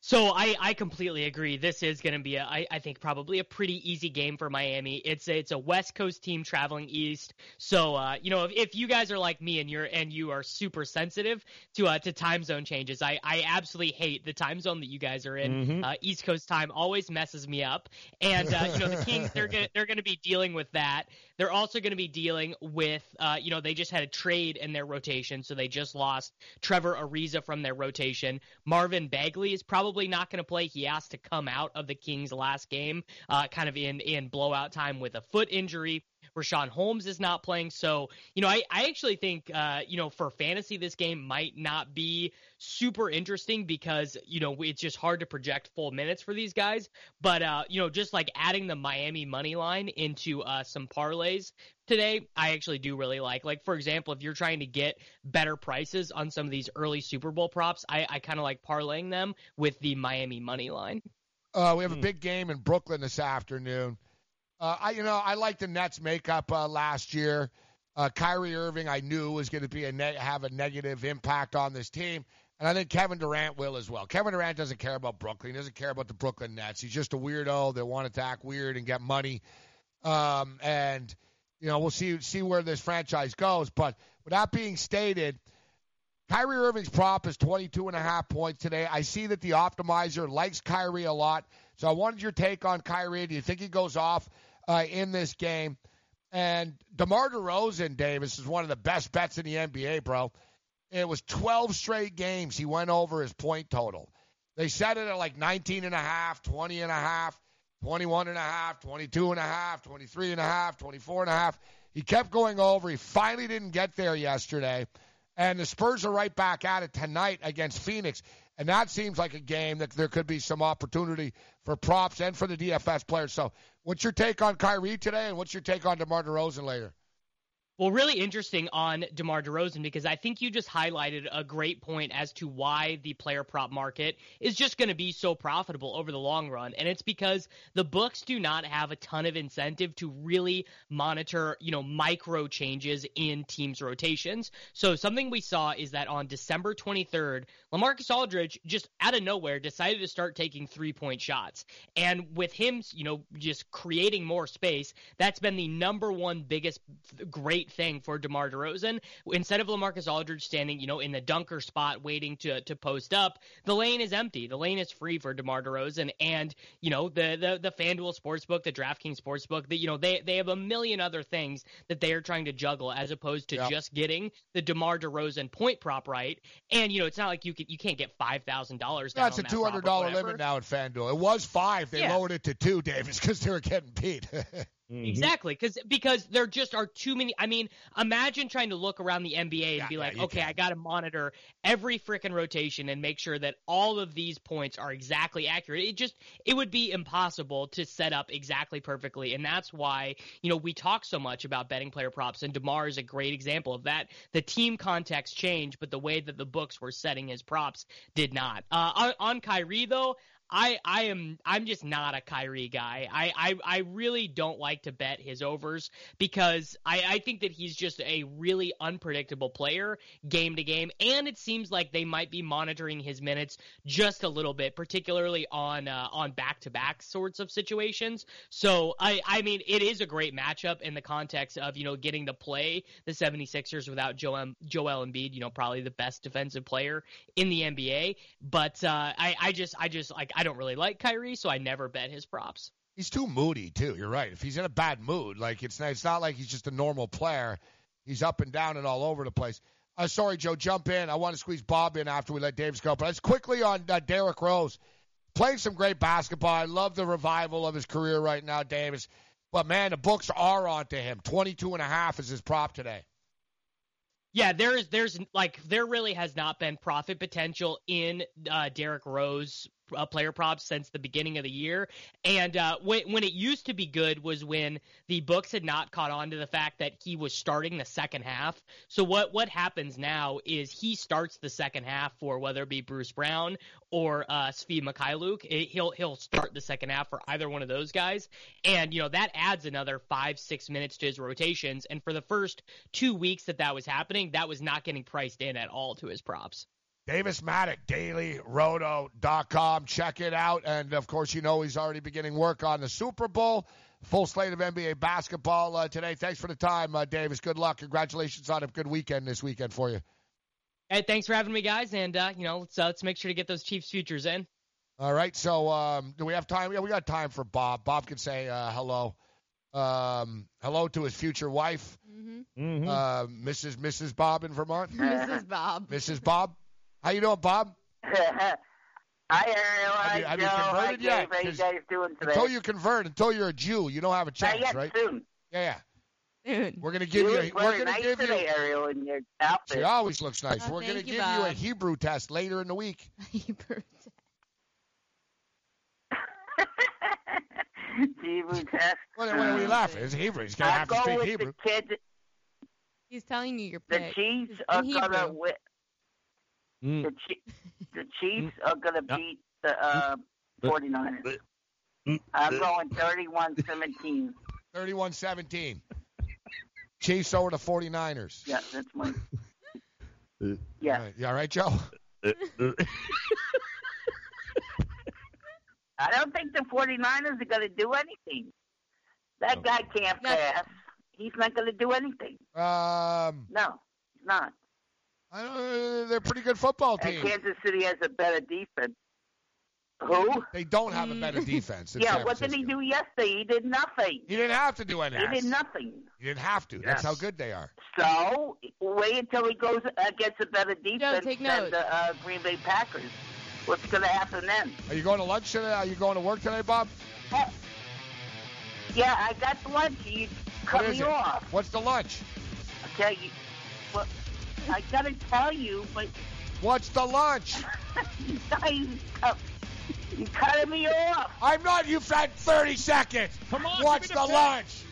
So I, I completely agree. This is going to be, a, I, I think, probably a pretty easy game for Miami. It's a, it's a West Coast team traveling east. So uh, you know, if, if you guys are like me and you're and you are super sensitive to uh, to time zone changes, I, I absolutely hate the time zone that you guys are in. Mhm. Uh, East Coast time always messes me up. And uh, you know, the Kings they're gonna they're gonna be dealing with that. They're also going to be dealing with, uh, you know, they just had a trade in their rotation, so they just lost Trevor Ariza from their rotation. Marvin Bagley is probably not going to play. He asked to come out of the Kings last game, uh, kind of in in blowout time with a foot injury. Richaun Holmes is not playing. So, you know, I, I actually think, uh, you know, for fantasy, this game might not be super interesting because, you know, it's just hard to project full minutes for these guys. But, uh, you know, just like adding the Miami money line into uh, some parlays today, I actually do really like. Like, for example, if you're trying to get better prices on some of these early Super Bowl props, I, I kind of like parlaying them with the Miami money line. Uh, we have a big game in Brooklyn this afternoon. Uh, I, you know, I like the Nets makeup uh, last year. Uh, Kyrie Irving, I knew was going to be a ne- have a negative impact on this team, and I think Kevin Durant will as well. Kevin Durant doesn't care about Brooklyn. He doesn't care about the Brooklyn Nets. He's just a weirdo that wanted to act weird and get money. Um, and you know, we'll see see where this franchise goes. But with that being stated, Kyrie Irving's prop is 22 and a half points today. I see that the optimizer likes Kyrie a lot. So I wanted your take on Kyrie. Do you think he goes off uh, in this game? And DeMar DeRozan, Davis, is one of the best bets in the NBA, bro. It was 12 straight games he went over his point total. They set it at like 19 and a half, 20 and a half, 21 and a half, 22 and a half, 23 and a half, 24 and a half. He kept going over. He finally didn't get there yesterday. And the Spurs are right back at it tonight against Phoenix. And that seems like a game that there could be some opportunity for props and for the DFS players. So, what's your take on Kyrie today, and what's your take on DeMar DeRozan later? Well, really interesting on DeMar DeRozan because I think you just highlighted a great point as to why the player prop market is just going to be so profitable over the long run. And it's because the books do not have a ton of incentive to really monitor, you know, micro changes in teams' rotations. So something we saw is that on December 23rd, LaMarcus Aldridge just out of nowhere decided to start taking three point shots. And with him, you know, just creating more space, that's been the number one biggest great thing for DeMar DeRozan. Instead of LaMarcus Aldridge standing, you know, in the dunker spot waiting to to post up, the lane is empty. The lane is free for DeMar DeRozan and, you know, the the the FanDuel Sportsbook, the DraftKings Sportsbook, that you know, they they have a million other things that they are trying to juggle as opposed to just getting the DeMar DeRozan point prop right. And you know, it's not like you can you can't get $5,000 down That's a two hundred dollar limit now at FanDuel. It was five. They Yeah. lowered it to two, Davis, because they were getting beat. Exactly, because because there just are too many. I mean, imagine trying to look around the NBA and be like, you okay, I got to monitor every freaking rotation and make sure that all of these points are exactly accurate. It just it would be impossible to set up exactly perfectly, and that's why you know we talk so much about betting player props, and Demar is a great example of that. The team context changed, but the way that the books were setting his props did not. Uh, on, on Kyrie though. I I am I'm just not a Kyrie guy. I I, I really don't like to bet his overs because I, I think that he's just a really unpredictable player game to game, and it seems like they might be monitoring his minutes just a little bit, particularly on uh, on back to back sorts of situations. So I I mean it is a great matchup in the context of you know getting to play the 76ers without Joel Joel Embiid, you know probably the best defensive player in the NBA. But uh, I I just I just like I don't really like Kyrie, so I never bet his props. he's too moody too. You're right. If he's in a bad mood, like it's not, it's not like he's just a normal player. He's up and down and all over the place. Uh, sorry, Joe. Jump in. I want to squeeze Bob in after we let Davis go. But let's quickly on uh, Derrick Rose playing some great basketball. I love the revival of his career right now, Davis. But man, the books are on to him. Twenty-two and a half is his prop today. Yeah, there is there's like there really has not been profit potential in uh, Derrick Rose uh, player props since the beginning of the year. And uh, when when it used to be good was when the books had not caught on to the fact that he was starting the second half. So what what happens now is he starts the second half for whether it be Bruce Brown or uh, Svi Mykhailiuk. It- He'll he'll start the second half for either one of those guys, and you know that adds another five six minutes to his rotations. And for the first two weeks that that was happening, that was not getting priced in at all to his props. Davis Mattek, dailyroto.com. Check it out. And of course, you know he's already beginning work on the Super Bowl. Full slate of NBA basketball uh, today. Thanks for the time, uh, Davis. Good luck. Congratulations on a good weekend this weekend for you. Hey, thanks for having me, guys, and uh, you know let's uh, let's make sure to get those Chiefs futures in. All right. So, um, do we have time? Yeah, we got time for Bob. Bob can say uh, hello. Um, hello to his future wife, Mm-hmm. uh, Mrs. Mrs. Bob in Vermont. Mrs. Bob. Mrs. Bob. How you doing, Bob? I Ariel. Have you, have Joe. you converted yet? How you 'Cause guys doing today? Until you convert, until you're a Jew, you don't have a chance, yet, right? soon. Yeah, yeah. Soon. We're gonna give you you. A, we're gonna nice give you. today, Ariel, in your outfit. She always looks nice. Oh, we're gonna you, give you a Hebrew test later in the week. Hebrew. Hebrew test. What, what are we oh, laughing? It's Hebrew. He's gonna I'll have to go speak with Hebrew. the kid. He's telling you your The pick. Chiefs It's are in gonna Hebrew. win. Mm. The, Chi- the Chiefs are gonna beat the uh, 49ers. I'm going 31-17. 31-17. Chiefs over the 49ers. Yeah, that's my. Yeah. Yeah. All right. You all right, Joe? I don't think the 49ers are going to do anything. That guy can't pass. He's not going to do anything. Um, No, he's not. I don't, uh, they're a pretty good football And. Kansas City has a better defense. Who? They don't have a better defense. Yeah, San what did he do yesterday? He did nothing. He didn't have to do anything. He did nothing. He didn't have to. That's how good they are. So wait until he goes against a better defense take than notes. the uh, Green Bay Packers. What's going to happen then? Are you going to lunch today? Are you going to work today, Bob? Yeah, I got lunch. You cut What is me it? off. What's the lunch? Okay, you, well, I got to tell you, but What's the lunch? you guys, uh, you cut me off. I'm not. You've had 30 seconds. Come on, What's give me the the lunch?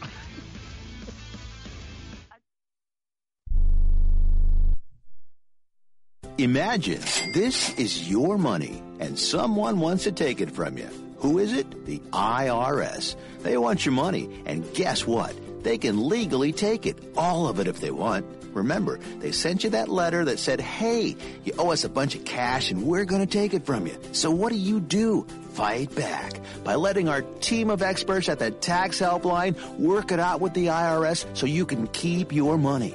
Imagine this is your money and someone wants to take it from you. Who is it? The IRS. They want your money, and guess what? They can legally take it, all of it if they want. Remember, they sent you that letter that said, hey, you owe us a bunch of cash and we're going to take it from you. So what do you do? Fight back by letting our team of experts at the tax helpline work it out with the IRS so you can keep your money.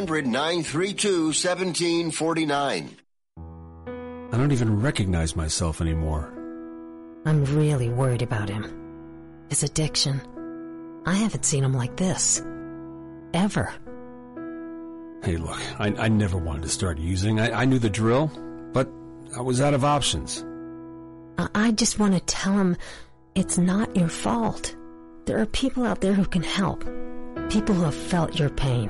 932 1749. I don't even recognize myself anymore. I'm really worried about him. His addiction. I haven't seen him like this. Ever. Hey, look, I, I never wanted to start using. I, I knew the drill, but I was out of options. I, I just want to tell him it's not your fault. There are people out there who can help. People who have felt your pain.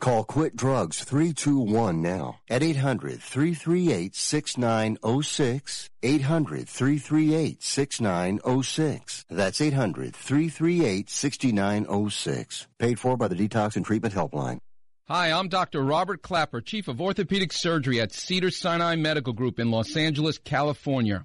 Call Quit Drugs 321 now at 800 338 6906. 800 338 6906. That's 800 338 6906. Paid for by the Detox and Treatment Helpline. Hi, I'm Dr. Robert Klapper, Chief of Orthopedic Surgery at Cedar Sinai Medical Group in Los Angeles, California.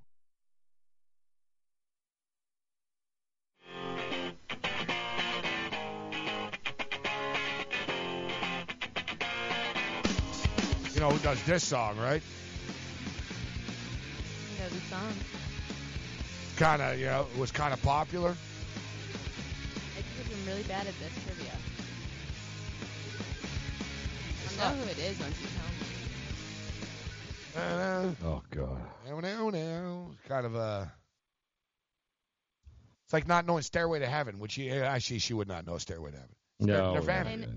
Know who does this song, right? You know the song. Kind of, you know, it was kind of popular. I think I'm really bad at this trivia. I'm know who it is once you tell me. Uh, Oh God. no, no, no. Kind of a. It's like not knowing Stairway to Heaven, which she actually she would not know Stairway to Heaven. No. Nirvana.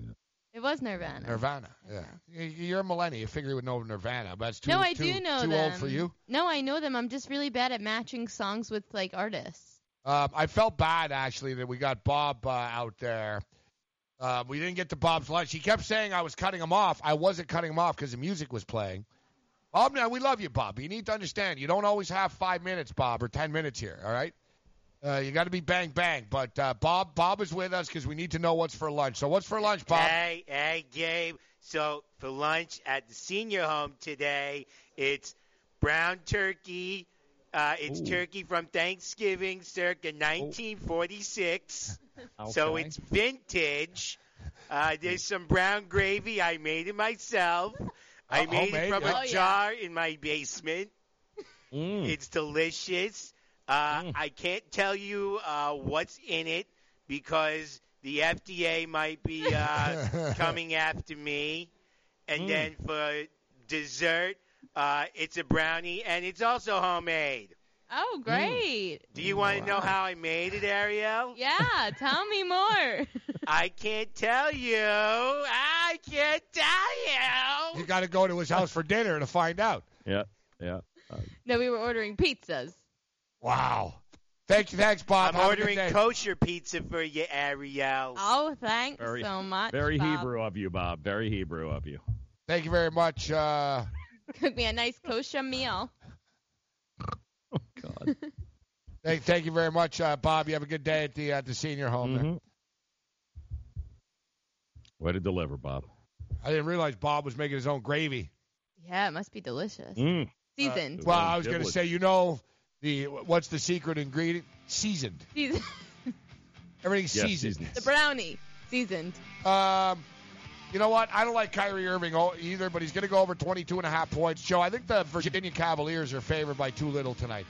It was Nirvana. Nirvana. Yeah. You- You're a millennial. You figure you would know Nirvana, but it's too no, I too, do know too them. old for you. No, I know them. I'm just really bad at matching songs with like artists. Um, I felt bad actually that we got Bob uh, out there. Uh, we didn't get to Bob's lunch. He kept saying I was cutting him off. I wasn't cutting him off because the music was playing. Bob, now we love you, Bob. You need to understand you don't always have five minutes, Bob, or ten minutes here. All right, uh, you got to be bang bang. But uh, Bob, Bob is with us because we need to know what's for lunch. So what's for lunch, Bob? Hey, hey, Gabe. So for lunch at the senior home today, it's brown turkey. Uh, it's Ooh. turkey from Thanksgiving, circa 1946. So it's vintage. Uh, there's some brown gravy. I made it myself. I Oh, made homemade, it from yeah. a Oh, yeah. jar in my basement. Mm. It's delicious. Uh, I can't tell you uh, what's in it because the FDA might be uh, coming after me. And Mm. then for dessert, uh, it's a brownie, and it's also homemade. Oh, great. Do you want to know how I made it, Ariel? Yeah, tell me more. I can't tell you. I can't tell you. You got to go to his house for dinner to find out. Yeah. Yeah. Uh, no, we were ordering pizzas. Wow. Thank you, thanks, Bob. I'm Have ordering kosher pizza for you, Ariel. Oh, thanks very so much. Very Bob. Hebrew of you, Bob. Very Hebrew of you. Thank you very much. Uh, Cook me a nice kosher meal. Oh God. thank, thank you very much, uh, Bob. You have a good day at the at the senior home. there. Mhm. Way to deliver, Bob. I didn't realize Bob was making his own gravy. Yeah, it must be delicious. Mm. Seasoned. Well, I was going to say, you know, the what's the secret ingredient? Seasoned. Seasoned. Everything's Yes, seasoned. seasoned. the brownie. Seasoned. Um, you know what? I don't like Kyrie Irving either, but he's going to go over 22 and a half points. Joe, I think the Virginia Cavaliers are favored by too little tonight.